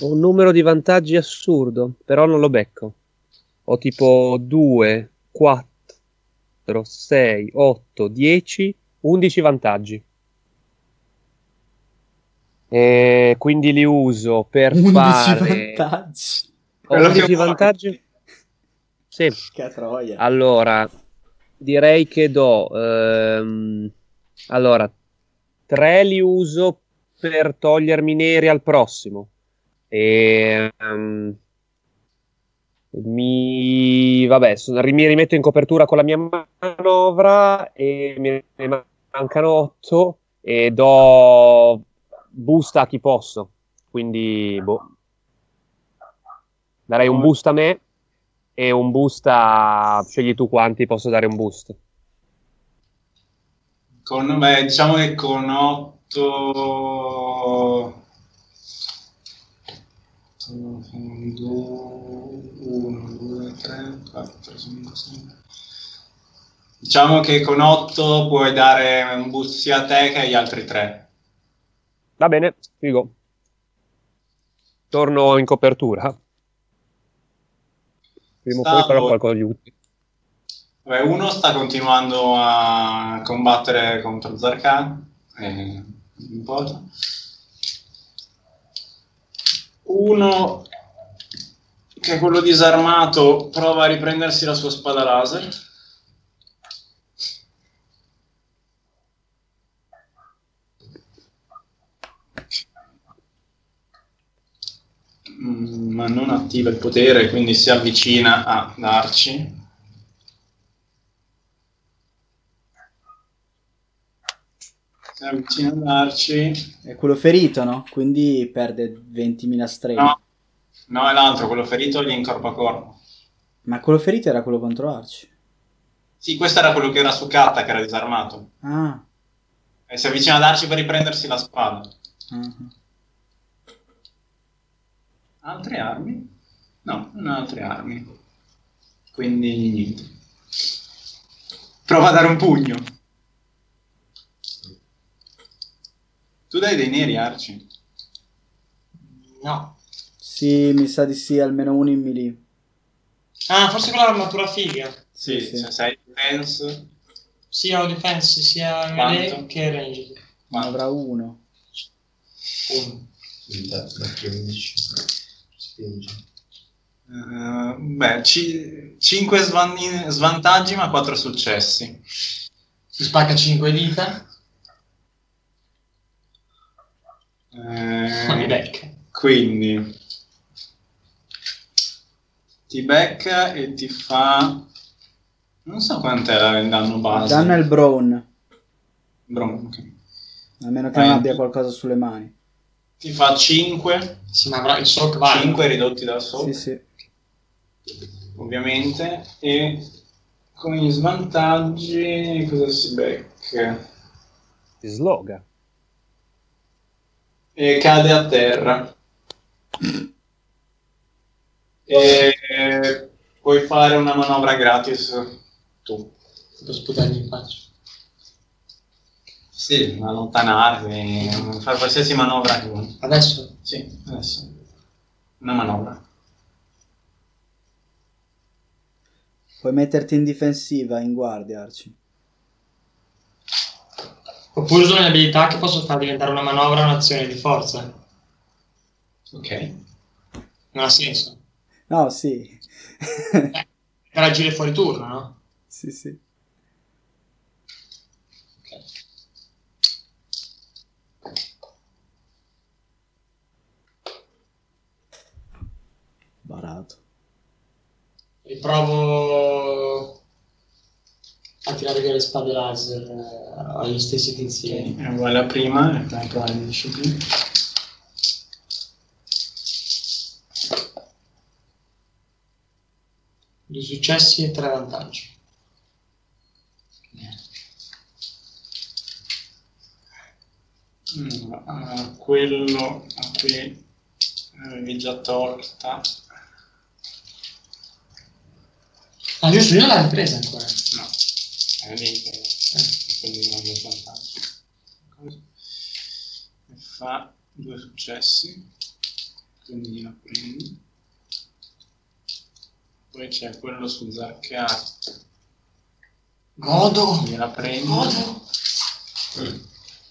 Ho un numero di vantaggi assurdo, però non lo becco. Ho tipo 2, 4, 6, 8, 10, 11 vantaggi. E quindi li uso per 11 fare... vantaggi. Ho Quello che 11 vuoi. vantaggi? Sì. Che troia. Allora, direi che do. ehm, allora, tre li uso per togliermi neri al prossimo. E. ehm, mi. Vabbè, sono- mi rimetto in copertura con la mia manovra e mi mancano otto e do boost a chi posso. Quindi, boh. Darei un boost a me e un boost a... Scegli tu quanti posso dare un boost. Con, beh, diciamo che con 8... 1, 2, 3, 4, 5, 6. Diciamo che con 8 puoi dare un boost sia a te che agli altri 3. Va bene, figo. Torno in copertura. Prima o poi farò qualcosa di utile. Beh, uno sta continuando a combattere contro Zarkan, eh, non importa. Uno, che è quello disarmato, prova a riprendersi la sua spada laser. Mm, Ma non attiva il potere, quindi si avvicina a darci. Si avvicina a darci. È quello ferito, no? Quindi perde 20.000 streghe. No, no, è l'altro, quello ferito gli in corpo a corpo. Ma quello ferito era quello contro Arci. Sì, questo era quello che era su carta, che era disarmato. Ah. E si avvicina ad Arci per riprendersi la spada. ah. Altre armi? No, non ha altre armi. Quindi niente. Prova a dare un pugno. Tu dai dei neri, Arci? No. Sì, mi sa di sì, almeno uno in melee. Ah, forse quella è l'armatura figa. Sì, Sì, sì. se sei defense. Sia defense sia melee che range. Ma avrà uno. Uno. Da, da 15. Spinge. Eh, beh, 5 svantaggi ma 4 successi. Si spacca 5 dita. Eh, becca. quindi ti becca e ti fa Non so quant'è il danno base. Danno è il Brown. Bro, ok. A meno che non abbia qualcosa sulle mani. Ti fa 5, Sì, ma avrà il sock vale. 5 ridotti dal sopra, Sì, sì. ovviamente, e con gli svantaggi cosa si becca? Ti sloga. E cade a terra. E puoi fare una manovra gratis tu. Per sputargli in faccia. Sì, allontanarvi, fare qualsiasi manovra che vuoi. Adesso? Sì, adesso. Una manovra. Puoi metterti in difensiva, in guardia, Arci. Oppure uso le abilità che posso far diventare una manovra un'azione di forza. Ok. Non ha senso. No, sì. Per agire fuori turno, no? sì, sì. Barato. Riprovo a tirare via le spade laser eh, agli stessi tizi. È uguale a prima, e poi provare di disciplina. Due successi e tre vantaggi. Mm, quello a cui avevi già tolta. Giusto, io non l'ho ripresa ancora. No, è che eh, quindi non lo. Cosa? E fa due successi, quindi gliela prendi. Poi c'è quello su Zarkar, Godo! gliela prendi. Godo!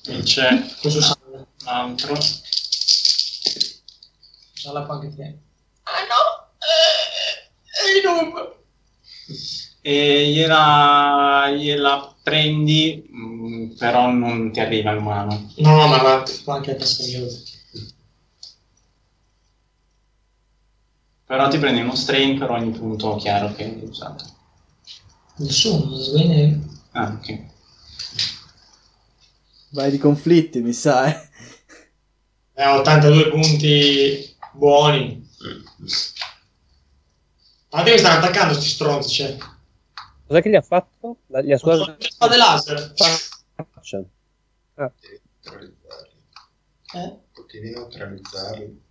E c'è Questo salva. l'altro, Salva anche te. Ah no! Eh, eh, non... e gliela, gliela prendi, mm, però non ti arriva in mano. No, no, ma va, fa anche passaggioso. Però ti prendi uno strain per ogni punto chiaro che hai usato. Nessuno, svene. Ah, ok. Vai di conflitti, mi sa, eh. Eh, 82 punti buoni. Guardate che stanno attaccando sti stronzi, cioè. Cos'è che gli ha fatto? La- Gli ha le spade laser. faccia. neutralizzarli. Eh? Pochino neutralizzarli.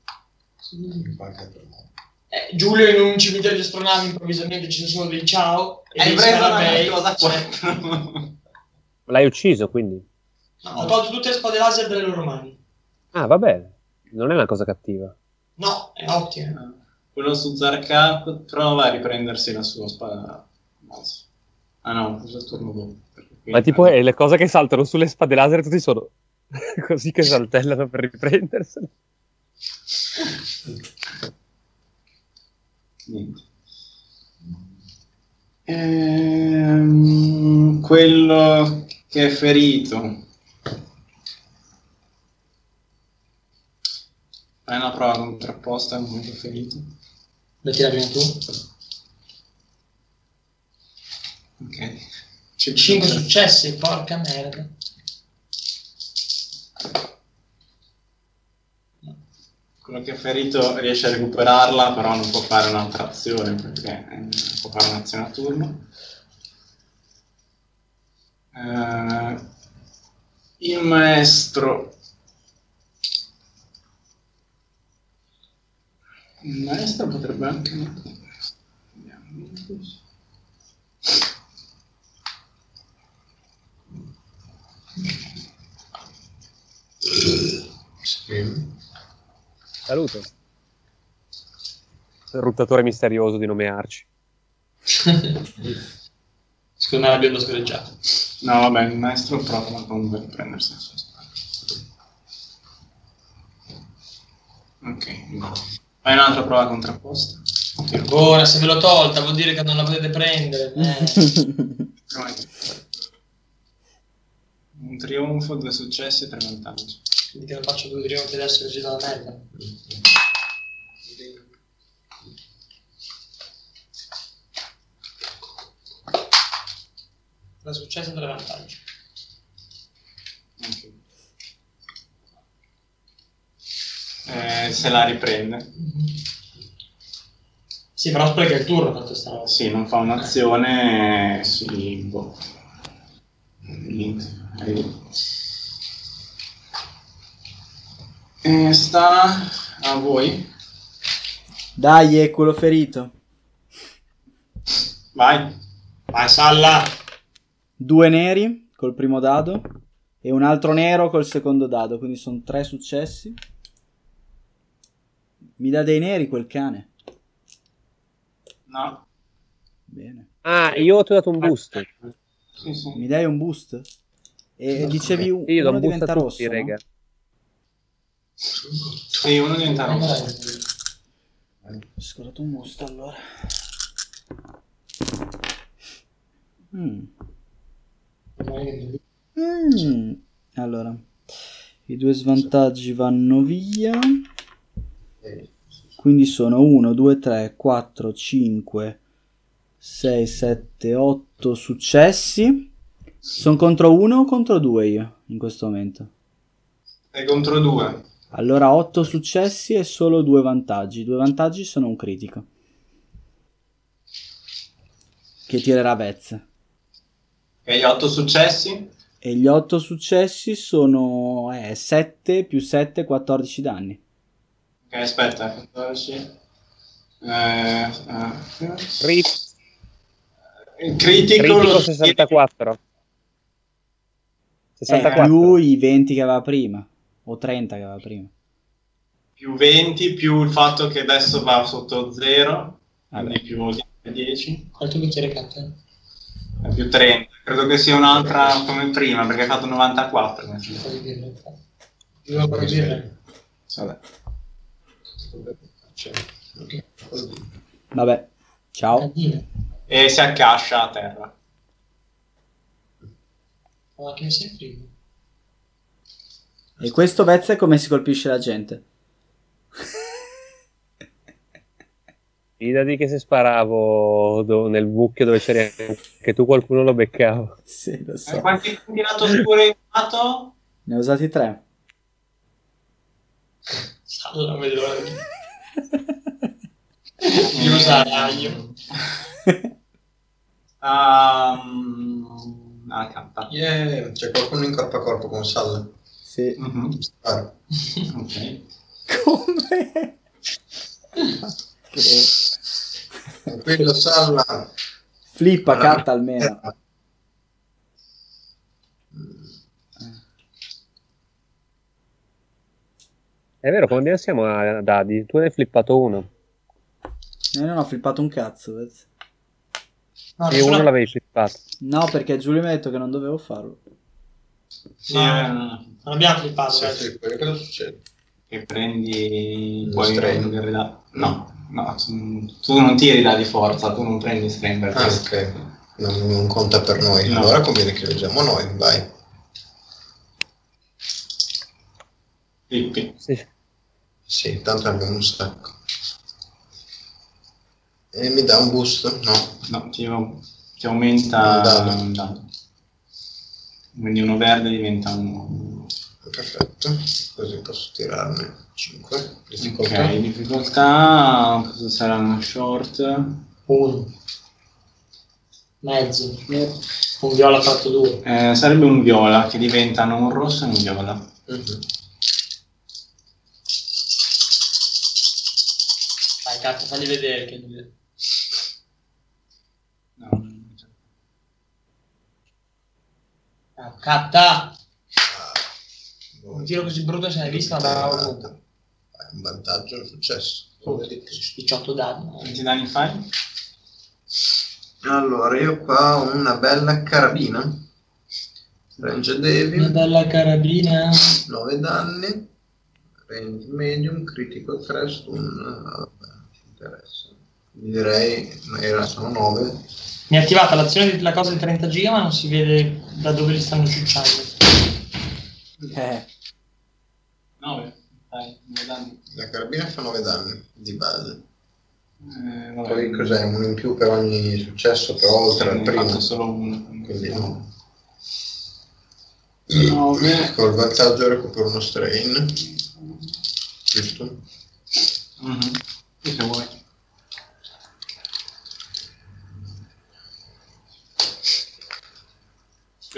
Eh, Giulio in un cimitero di astronavi improvvisamente ci sono dei ciao e Hai preso una cosa Cioè, qua. L'hai ucciso quindi? no, ho tolto tutte le spade laser dalle loro mani. Ah, va bene. Non è una cosa cattiva. No, è ottima. Quello su Zarkar prova a riprendersi la sua spada. Ah no, questo è il turno dopo. Ma tipo eh, le cose che saltano sulle spade laser tutti sono così che saltellano per riprendersene. Niente. Ehm, quello che è ferito. Fai una prova contrapposta a uno che è ferito. La tira prima tu. Ok. 5 successi, porca merda. Quello che è ferito riesce a recuperarla, però non può fare un'altra azione perché eh, può fare un'azione a turno. Eh, il maestro. Il maestro potrebbe anche. Sì. Salute. Ruttatore misterioso di nome Arci. Secondo me la bionda scorreggiata. No, vabbè, il maestro prova comunque a prendersi la sua spada. Ok, fai un'altra prova contrapposta. Ora, se ve l'ho tolta, vuol dire che non la potete prendere. Eh. Un trionfo, due successi e tre vantaggi. Quindi che non faccio due trionfi adesso che ci dà la merda. 3 successi e 3 vantaggi. Eh, se la riprende. Sì, però spreca il turno fatto sta roba. Sì, non fa un'azione. Sì, boh. Niente. Eh, sta a voi. Dai, è quello ferito. Vai. Vai, Salla! Due neri col primo dado e un altro nero col secondo dado, quindi sono tre successi. Mi dà dei neri quel cane. No. Bene. Ah, io ti ho dato un boost. Sì, sì. Mi dai un boost? E dicevi un, Io uno un boost diventa a tutti, rosso, no? rega. Sì, uno diventa rosso. Ho scorato un boost allora. Mm. Mm. Allora, i due svantaggi vanno via. Quindi sono 1, 2, 3, 4, 5, 6, 7, 8 successi. Sono contro 1 o contro 2 io in questo momento? È contro due. Allora 8 successi e solo 2 vantaggi. 2 vantaggi sono un critico. Che tirerà Vez. E 8 successi? E gli 8 successi sono eh, 7 più 7, 14 danni. Ok, aspetta. 14. Eh, eh, Crit- il critico, critico lo 64. Eh, 64. più i 20 che aveva prima. O 30 che aveva prima. più 20 più il fatto che adesso va sotto 0 Vabbè. quindi più 10 Qual tuo bicchiere catta? è più 30 credo che sia un'altra come prima perché hai fatto 94 mi Un sembra. po' di birra. infatti. Devo ancora birra? Vabbè. Vabbè. Ciao. E si accascia a terra Ma che mi sei prima? E questo Vez è come si colpisce la gente. Fidati che se sparavo do- nel buco dove c'eri anche tu qualcuno lo beccavo. Sì, lo so. quanti punti lato scuro hai usato? Ne ho usati 3. Vedo l'ora di usare io. Um, ah, cappa. Yeah, c'è qualcuno in corpo a corpo con Salla. sì. Mhm, Sparo. ok Come? Che- Tranquillo Salla. Flippa, catta almeno. È vero, come siamo a dadi? Tu ne hai flippato uno Io non ho flippato un cazzo. Vez. No, e uno l'avevi flippato. No, perché Giulio mi ha detto che non dovevo farlo. sì, No. eh, Non abbiamo flippato, Sì, sì, quello cosa succede? che prendi Lo poi da- no no tu tu non tiri da di forza tu non prendi strain per Ah, ok. Non, non conta per noi. No. Allora conviene che lo usiamo noi, vai. Pippi. Sì. Sì, tanto abbiamo un sacco. E mi dà un boost? No. no ti, ti aumenta Un dado. un dado quindi uno verde diventa uno Perfetto. Così posso tirarne 5. Difficoltà. ok difficoltà cosa sarà una short Uno. Mezzo. Un viola fatto due. Eh, sarebbe un viola che diventano un rosso e un viola Mhm. Cazzo, fagli vedere che... no. Ah, catta! Ah, Un tiro così brutto se l'hai visto, Eh, ovunque. Vai, un vantaggio è successo. Oh, 18 danni. quanti danni fai? Allora, io qua ho una bella carabina. Range Una Devil, bella carabina. 9 danni. Range medium, critico 3, stun. ah, Vabbè, ci interessa. Quindi direi, era, sono 9. Mi è attivata l'azione della cosa di 30 giga, ma non si vede da dove li stanno ciucciando. Eh, 9 dai 9 danni La carabina fa 9 danni di base. Eh, vabbè. Poi cos'è? Uno in più per ogni successo, però oltre al primo. solo uno. Quindi no. 9. Col vantaggio recupero uno strain. Giusto? Mhm. Sì, se vuoi.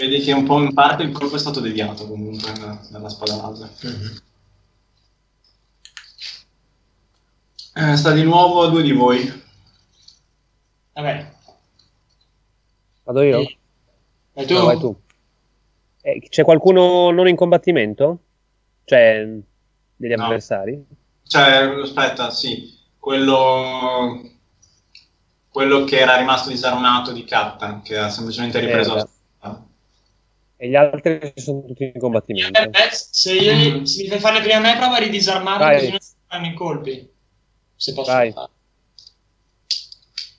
Vedi che un po' in parte il colpo è stato deviato comunque da- dalla spada laser. Eh, sta di nuovo a due di voi. Vabbè. Vado io? Sì. Vai tu? No, vai tu. Eh, c'è qualcuno non in combattimento? Cioè, degli No. avversari? Cioè, aspetta, sì, quello, quello che era rimasto disarmato di Katta, che ha semplicemente ripreso Eh, la spada. E gli altri sono tutti in combattimento. Eh, beh, se, io, gli- se mi fai fare prima me, prova a ridisarmarli Vai. così non si fanno i colpi. Se posso Vai. fare.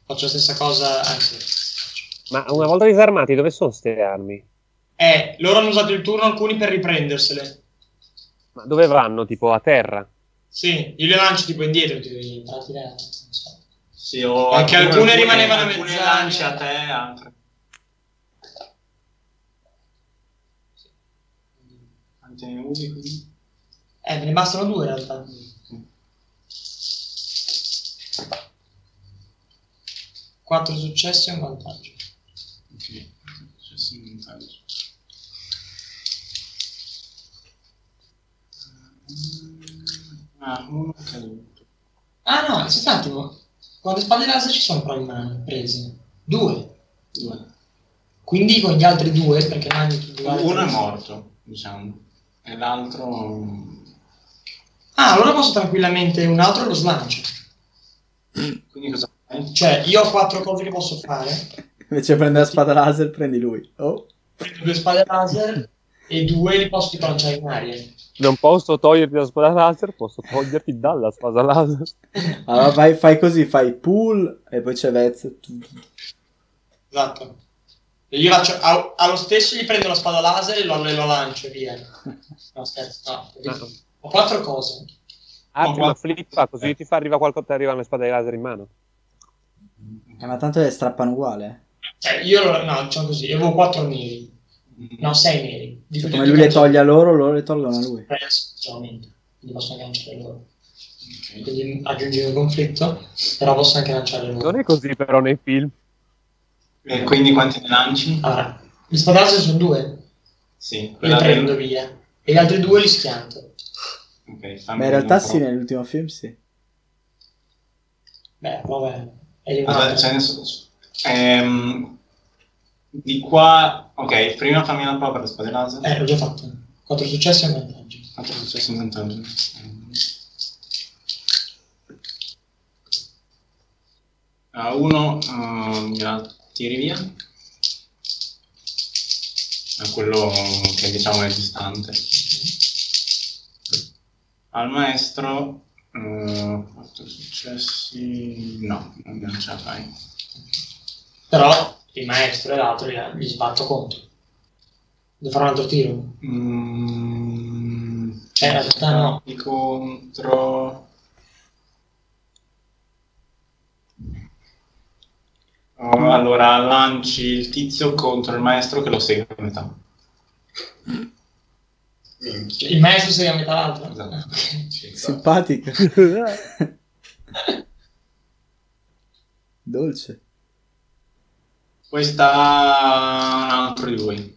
Faccio la stessa cosa, anzi. Ma una volta disarmati, dove sono queste armi? Eh, loro hanno usato il turno alcuni per riprendersele. Ma dove vanno? Tipo a terra? Sì, io le lancio tipo indietro, tipo in non so. Sì, o Perché alcune rimanevano a alcune mezz'aria. lanci a te, altre. Ne usi quindi? Eh, me ne bastano due in realtà. Quattro successi e un vantaggio. Ok, successo in vantaggio. Ah, uno caduto. Ah no, aspetta un attimo. Quante spade laser ci sono però in mano prese? Due. Due. Quindi con gli altri due, perché ne hanno Uno è morto, diciamo, e l'altro... Ah, allora posso tranquillamente un altro lo slancio. Quindi cosa fai? Cioè, io ho quattro cose che posso fare. Invece di prendere la spada laser, prendi lui. Oh. Prendo due spade laser e due li posso tipo lanciare in aria. Non posso toglierti la spada laser, posso toglierti dalla spada laser. Allora vai, fai così, fai pull e poi c'è Vez. Esatto. E io faccio, a- allo stesso gli prendo la spada laser e lo, e lo lancio via. No, scherzo, no. Ah. Ho quattro cose. Ah, prima ma- flippa, così ti fa arrivare qualcosa, ti arrivano le spade laser in mano. Eh, ma tanto le strappano uguale. Cioè, io lo- no, diciamo così, io avevo quattro neri. No, sei neri. Di Cioè, come lui le toglie a loro, loro le tolgono a lui. preso, sinceramente. Quindi posso anche lanciare loro. Quindi aggiungi un conflitto, però posso anche lanciare loro. Non è così però nei film. E quindi quanti ne lanci? Allora, le spade laser sono due. Sì, Li quella prendo del- via. E gli altri due li schianto. Ok, fammi Ma in realtà sì, nell'ultimo film sì. Beh, vabbè. È Aspetta, ce ne so- ehm, di qua, ok, prima fammi una prova per le spade laser. Eh, l'ho già fatto. Quattro successi e un vantaggio. Quanto è successo in vantaggio? Ah, uno ah, mi la tiri via. È quello che diciamo è distante. Al maestro, eh, quattro successi. No, non ce la fai. Però il maestro e l'altro gli, gli sbatto contro. Devo fare un altro tiro. Mm, Eh, in realtà no. Di contro. Allora lanci il tizio contro il maestro che lo segue a metà. Il maestro si a metà l'altro. Esatto. Simpatico. Dolce. Poi sta un altro di voi.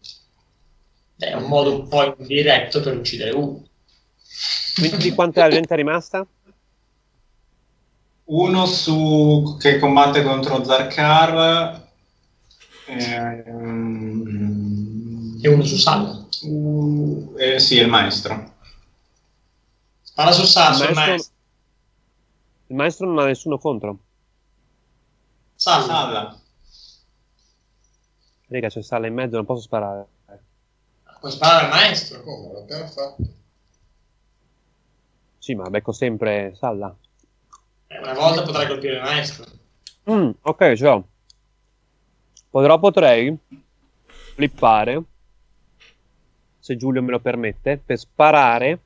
È un modo un po' indiretto per uccidere uno. Quindi quanta gente è rimasta? Uno su che combatte contro Zarkar. ehm, E uno su Salla. uh, eh, sì, il maestro. Spara su Salla, sul maestro- maestro. Il maestro non ha nessuno contro. Salla. Salla. Raga, c'è sala in mezzo, non posso sparare. Puoi sparare al maestro. Come l'ho appena fatto? Sì, ma becco sempre Salla. Eh, Una volta potrai colpire il maestro. Mm, ok, l'ho. Però potrei flippare, se Giulio me lo permette, per sparare.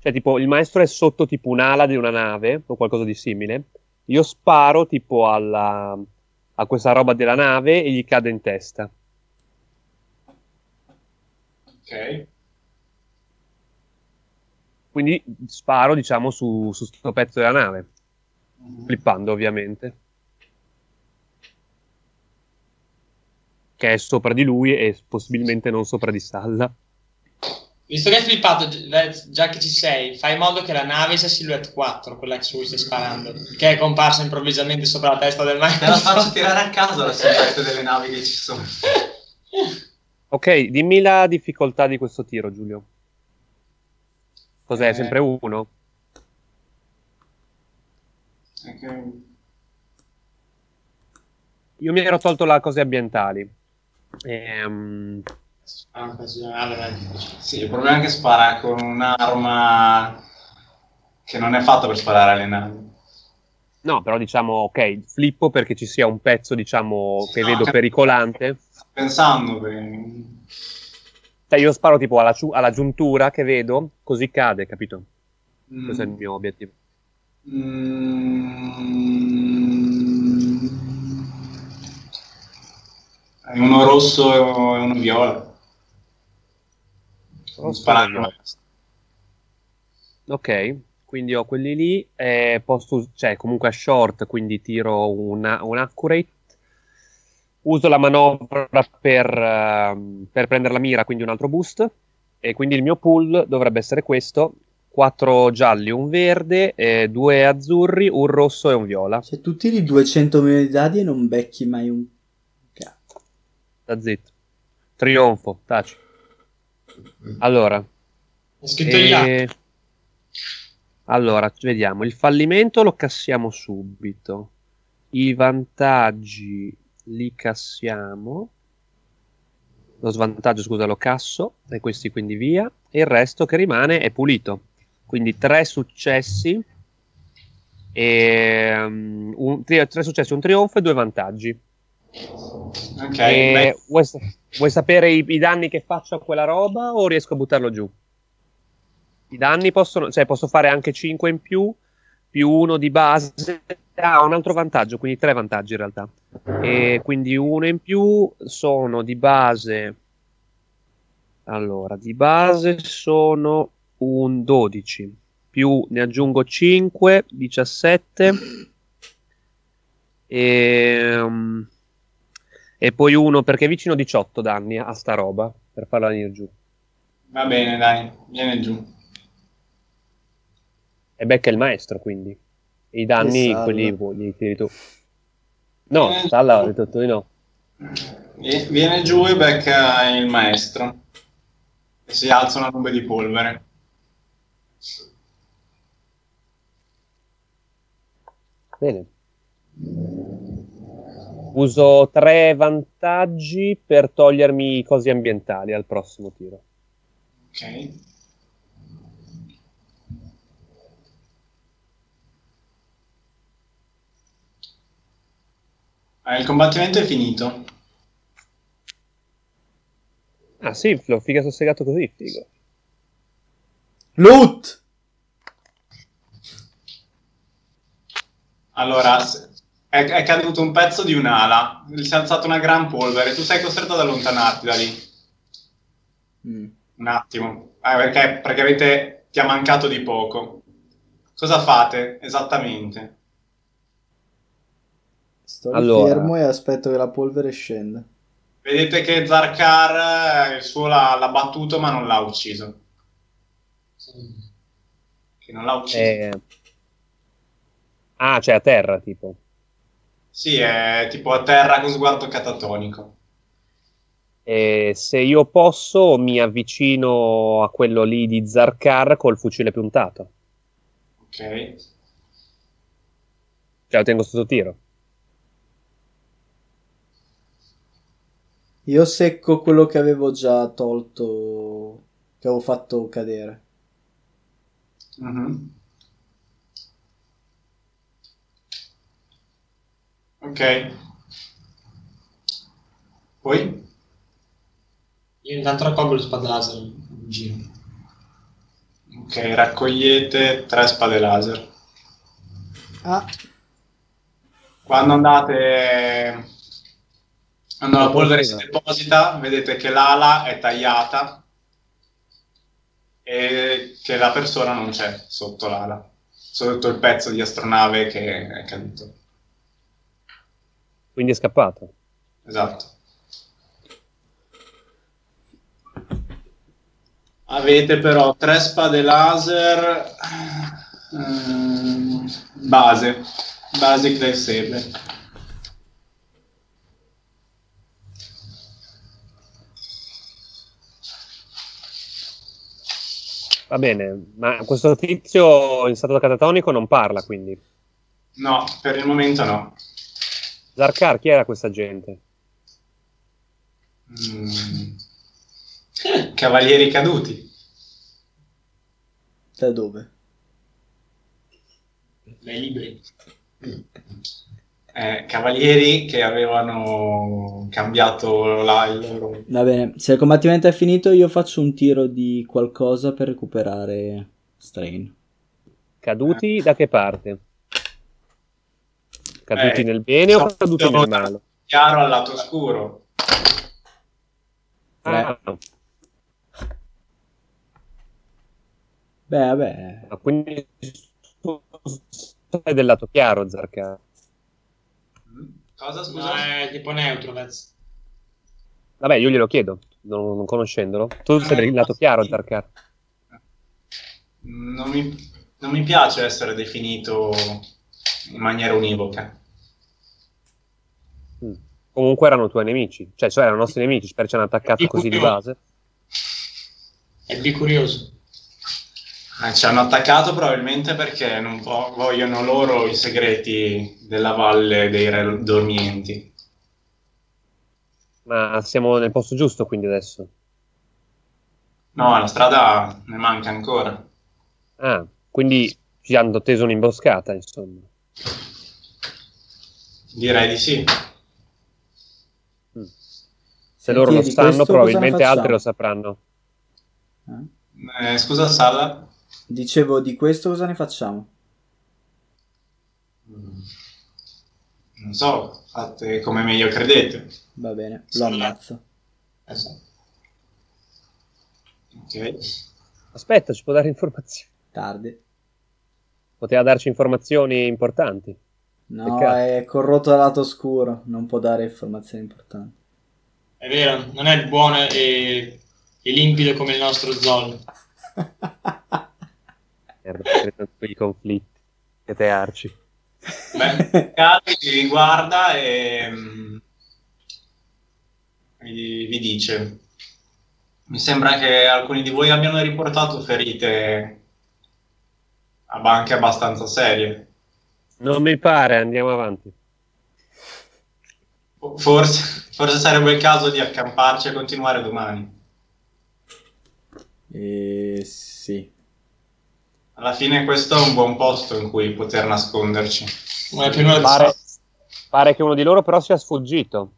Cioè, tipo, il maestro è sotto tipo un'ala di una nave o qualcosa di simile. io sparo tipo alla, a questa roba della nave e gli cade in testa. Ok. Quindi sparo, diciamo, su, su sto pezzo della nave. Flippando ovviamente. Che è sopra di lui e possibilmente non sopra di Salla. Visto che hai flippato, gi- già che ci sei, fai in modo che la nave sia Silhouette 4, quella su cui stai sparando, che è comparsa improvvisamente sopra la testa del Te la maestro. faccio tirare a caso la silhouette delle navi che ci sono. Ok, dimmi la difficoltà di questo tiro, Giulio. Cos'è? Eh. Sempre uno? Ok. Io mi ero tolto le cose ambientali. Ehm, Ah, difficile. Sì, il problema è che spara con un'arma che non è fatta per sparare alle navi. no, però diciamo, ok, flippo perché ci sia un pezzo, diciamo, che No, vedo cap- pericolante. Sto Pensando che... Cioè, io sparo tipo alla, alla giuntura che vedo, così cade, capito? Mm. Questo è il mio obiettivo. Mm. È uno rosso e uno viola. Rosso e viola. Ok, quindi ho quelli lì, eh, posso, cioè comunque a short, quindi tiro una- un accurate. Uso la manovra per, ehm, per prendere la mira, quindi un altro boost. E quindi il mio pool dovrebbe essere questo: 4 gialli, un verde, eh, due azzurri, un rosso e un viola. Se tu tiri 200 milioni di dadi e non becchi mai un cazzo. Da zitto. Trionfo, taci. Allora, È scritto. Eh, Allora, vediamo. Il fallimento lo cassiamo subito. I vantaggi li cassiamo. Lo svantaggio, scusa, lo casso. E questi quindi via. E il resto che rimane è pulito. Quindi tre successi. E, um, un- tre, tre successi, un trionfo e due vantaggi. Ok, beh, vuoi, vuoi sapere i, i danni che faccio a quella roba o riesco a buttarlo giù? I danni possono, cioè posso fare anche 5 in più, più uno di base. Ha un altro vantaggio, quindi tre vantaggi in realtà. E quindi uno in più sono di base. Allora, di base sono un 12, più ne aggiungo 5, 17. E, mm, e poi uno perché è vicino 18 danni a sta roba per farla venire giù. va bene, dai, viene giù. E becca il maestro quindi. E I danni, quelli li tiri tu. No, Eh, Salla ho detto di no. Viene giù e becca il maestro. E si alza una nube di polvere. Bene. Uso tre vantaggi per togliermi i cosi ambientali al prossimo tiro. Ok. Eh, il combattimento è finito. Ah sì, l'ho figa sossegato così, figo. Loot! Allora, è, è caduto un pezzo di un'ala, si è alzata una gran polvere, tu sei costretto ad allontanarti da lì. Mm. Un attimo, Ah, perché praticamente ti ha mancato di poco. Cosa fate esattamente? Sto Allora. fermo e aspetto che la polvere scenda. Vedete che Zarkar eh, il suo l'ha, l'ha battuto ma non l'ha ucciso. Che non l'ha ucciso. Eh, Ah, cioè a terra, tipo. Sì, è tipo a terra con sguardo catatonico. E se io posso, mi avvicino a quello lì di Zarkar col fucile puntato. Ok. Cioè, lo tengo sotto tiro. Io secco quello che avevo già tolto, che avevo fatto cadere. Mhm. Ok. Poi? Io intanto raccolgo le spade laser in giro. Ok, raccogliete tre spade laser. Ah, Quando andate... Quando la polvere si deposita, vedete che l'ala è tagliata e che la persona non c'è sotto l'ala, sotto il pezzo di astronave che è caduto. Quindi è scappato. Esatto. Avete però tre spade laser ehm, base, basic del saber. Va bene, ma questo tizio in stato catatonico non parla, quindi. No, per il momento no. Zarkar, chi era questa gente? Mm. Cavalieri caduti. Da dove? Dai libri. Eh, cavalieri che avevano cambiato la, il loro... Va bene, se il combattimento è finito io faccio un tiro di qualcosa per recuperare strain. Caduti da che parte? Caduti Eh, nel bene o caduti nel male? Chiaro al lato scuro. Ah, Beh, vabbè, ma quindi tu sei del lato chiaro, Zarkar. Cosa, scusa? No, è tipo neutro, Vez. Vabbè, io glielo chiedo, non, non conoscendolo. Tu sei del lato chiaro, Zarkar. Non mi, non mi piace essere definito in maniera univoca. Comunque erano tuoi nemici, cioè, cioè erano nostri nemici, perché ci hanno attaccato così di base. È bicurioso. Eh, ci hanno attaccato probabilmente perché non vo- vogliono loro i segreti della valle dei re dormienti. Ma siamo nel posto giusto quindi adesso. No, la strada ne manca ancora. Ah, quindi ci hanno teso un'imboscata, insomma. Direi di sì. Se loro lo sanno, questo probabilmente altri lo sapranno. Eh? Eh, scusa, Salla? Dicevo, di questo cosa ne facciamo? Non so, fate come meglio credete. Va bene, Sì. lo ammazzo. Esatto. Ok. Aspetta, ci può dare informazioni. Tardi. Poteva darci informazioni importanti. No, Peccato. è corrotto dal lato oscuro, non può dare informazioni importanti. È vero, non è buono e, e limpido come il nostro Zol. Quei conflitti. Siete arci. Beh, Cali vi guarda e mm, vi, vi dice: Mi sembra che alcuni di voi abbiano riportato ferite ab- anche abbastanza serie. Non mi pare, andiamo avanti. Forse, forse sarebbe il caso di accamparci e continuare domani. Eh, sì. Alla fine, questo è un buon posto in cui poter nasconderci. Una pianura di Pare, pare che uno di loro però sia sfuggito.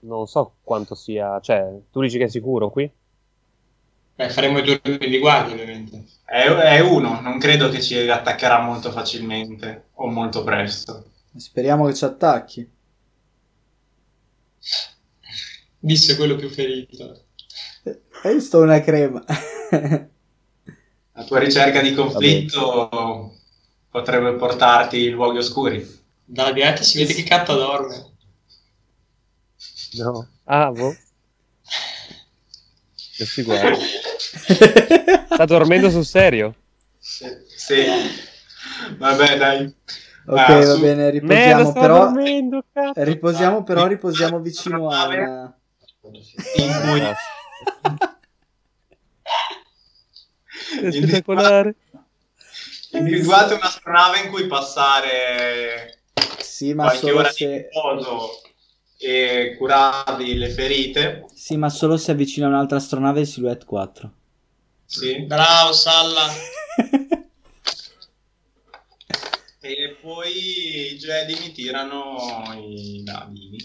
Non so quanto sia... Cioè, tu dici che è sicuro qui? Beh, faremo i turni di guardia, ovviamente. È, è uno, non credo che ci attaccherà molto facilmente o molto presto. Speriamo che ci attacchi. Disse quello più ferito. E io sto una crema. La tua ricerca di conflitto potrebbe portarti in luoghi oscuri. Dalla diretta si vede che Catta dorme. No. Ah, boh. Che si guarda. Sta dormendo sul serio? Sì. Sì. Vabbè, dai. Ok, Ah, va su- bene, riposiamo però. dormendo. Riposiamo però, riposiamo vicino a una... In cui Ah, È spettacolare. individuate un'astronave in cui passare Sì, ma qualche solo di se... riposo e curarvi le ferite. Sì, ma solo se avvicina un'altra astronave di Silhouette 4. Sì. Bravo, Salla. E poi i Jedi mi tirano i dadini.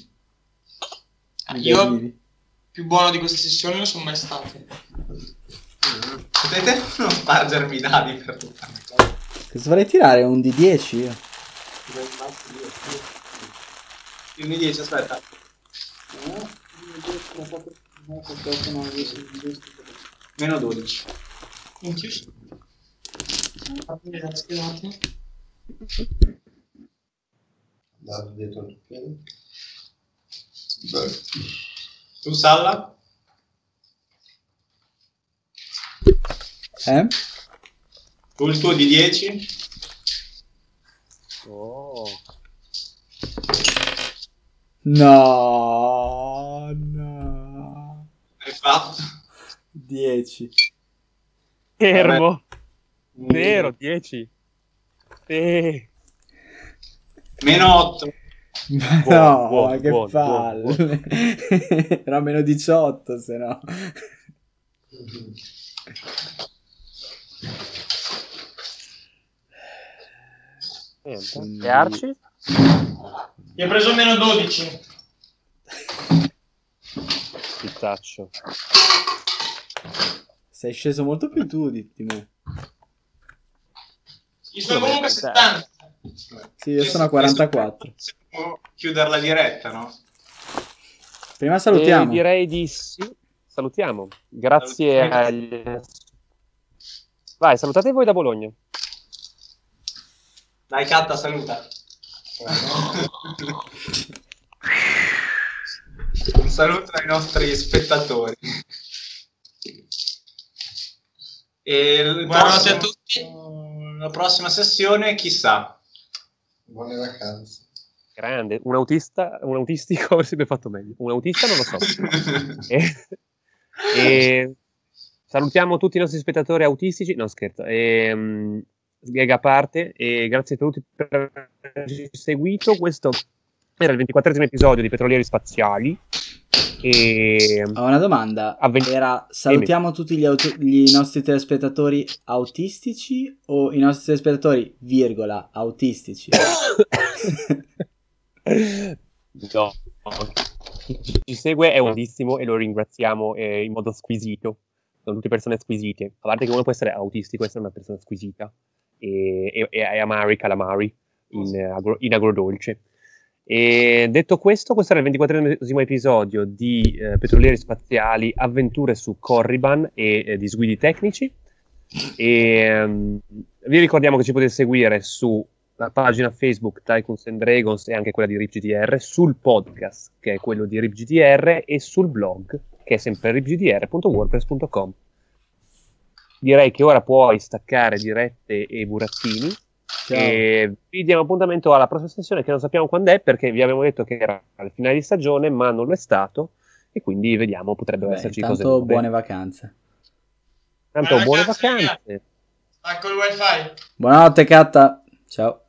I Io dadini. più buono di questa sessione non sono mai stato. Potete non spargermi i dadi per tutta la cosa. Cosa vorrei tirare? Un di 10 io. Più di 10, aspetta. Meno 12. In Dato dietro il piede. Tu Salla? Eh? Tu il tuo di 10? Oh. No, no. Hai fatto? 10. Fermo. Zero, 10. Sì. Meno 8. Ma Buono, no, buono, ma che palle. Era meno 18 se no. Niente. E Arci? Mi ha preso meno 12. Pizzaccio. Sei sceso molto più tu di, di me. Sono comunque dai. 70. Sì, io sono a 44. Possiamo chiudere la diretta, no? Prima salutiamo. E direi di sì. Salutiamo. Grazie agli... Vai, salutate voi da Bologna. Dai, Catta, saluta. Un saluto ai nostri spettatori. E il Buonanotte a tutti. La prossima sessione, chissà. Buone vacanze. Grande. Un autista, un autistico avrebbe fatto meglio. Un autista non lo so. e, e salutiamo tutti i nostri spettatori autistici. No, scherzo. E, um, a parte. E grazie a tutti per averci seguito. Questo era il 24 episodio di Petrolieri Spaziali. E Ho una domanda. Avven- Era salutiamo tutti gli, auto- gli nostri telespettatori autistici o i nostri telespettatori, virgola, autistici? no. Chi ci segue è buonissimo e lo ringraziamo eh, in modo squisito. Sono tutte persone squisite. A parte che uno può essere autistico e essere una persona squisita. E, e, e è amari calamari in, agro- in agrodolce. E detto questo, questo era il 24 episodio di eh, Petrolieri Spaziali, avventure su Corriban e eh, disguidi tecnici. E ehm, vi ricordiamo che ci potete seguire sulla pagina Facebook Tycoons and Dragons e anche quella di RipGDR, sul podcast che è quello di RipGDR e sul blog che è sempre ripgdr.wordpress.com. Direi che ora puoi staccare dirette e burattini. Ciao. E vi diamo appuntamento alla prossima sessione che non sappiamo quando è perché vi avevamo detto che era al finale di stagione, ma non lo è stato. E quindi vediamo, potrebbero Beh, esserci cose intanto nuove. buone vacanze. Tanto Buone vacanze, vacanze. Stacco il wifi. Buonanotte, Catta. Ciao.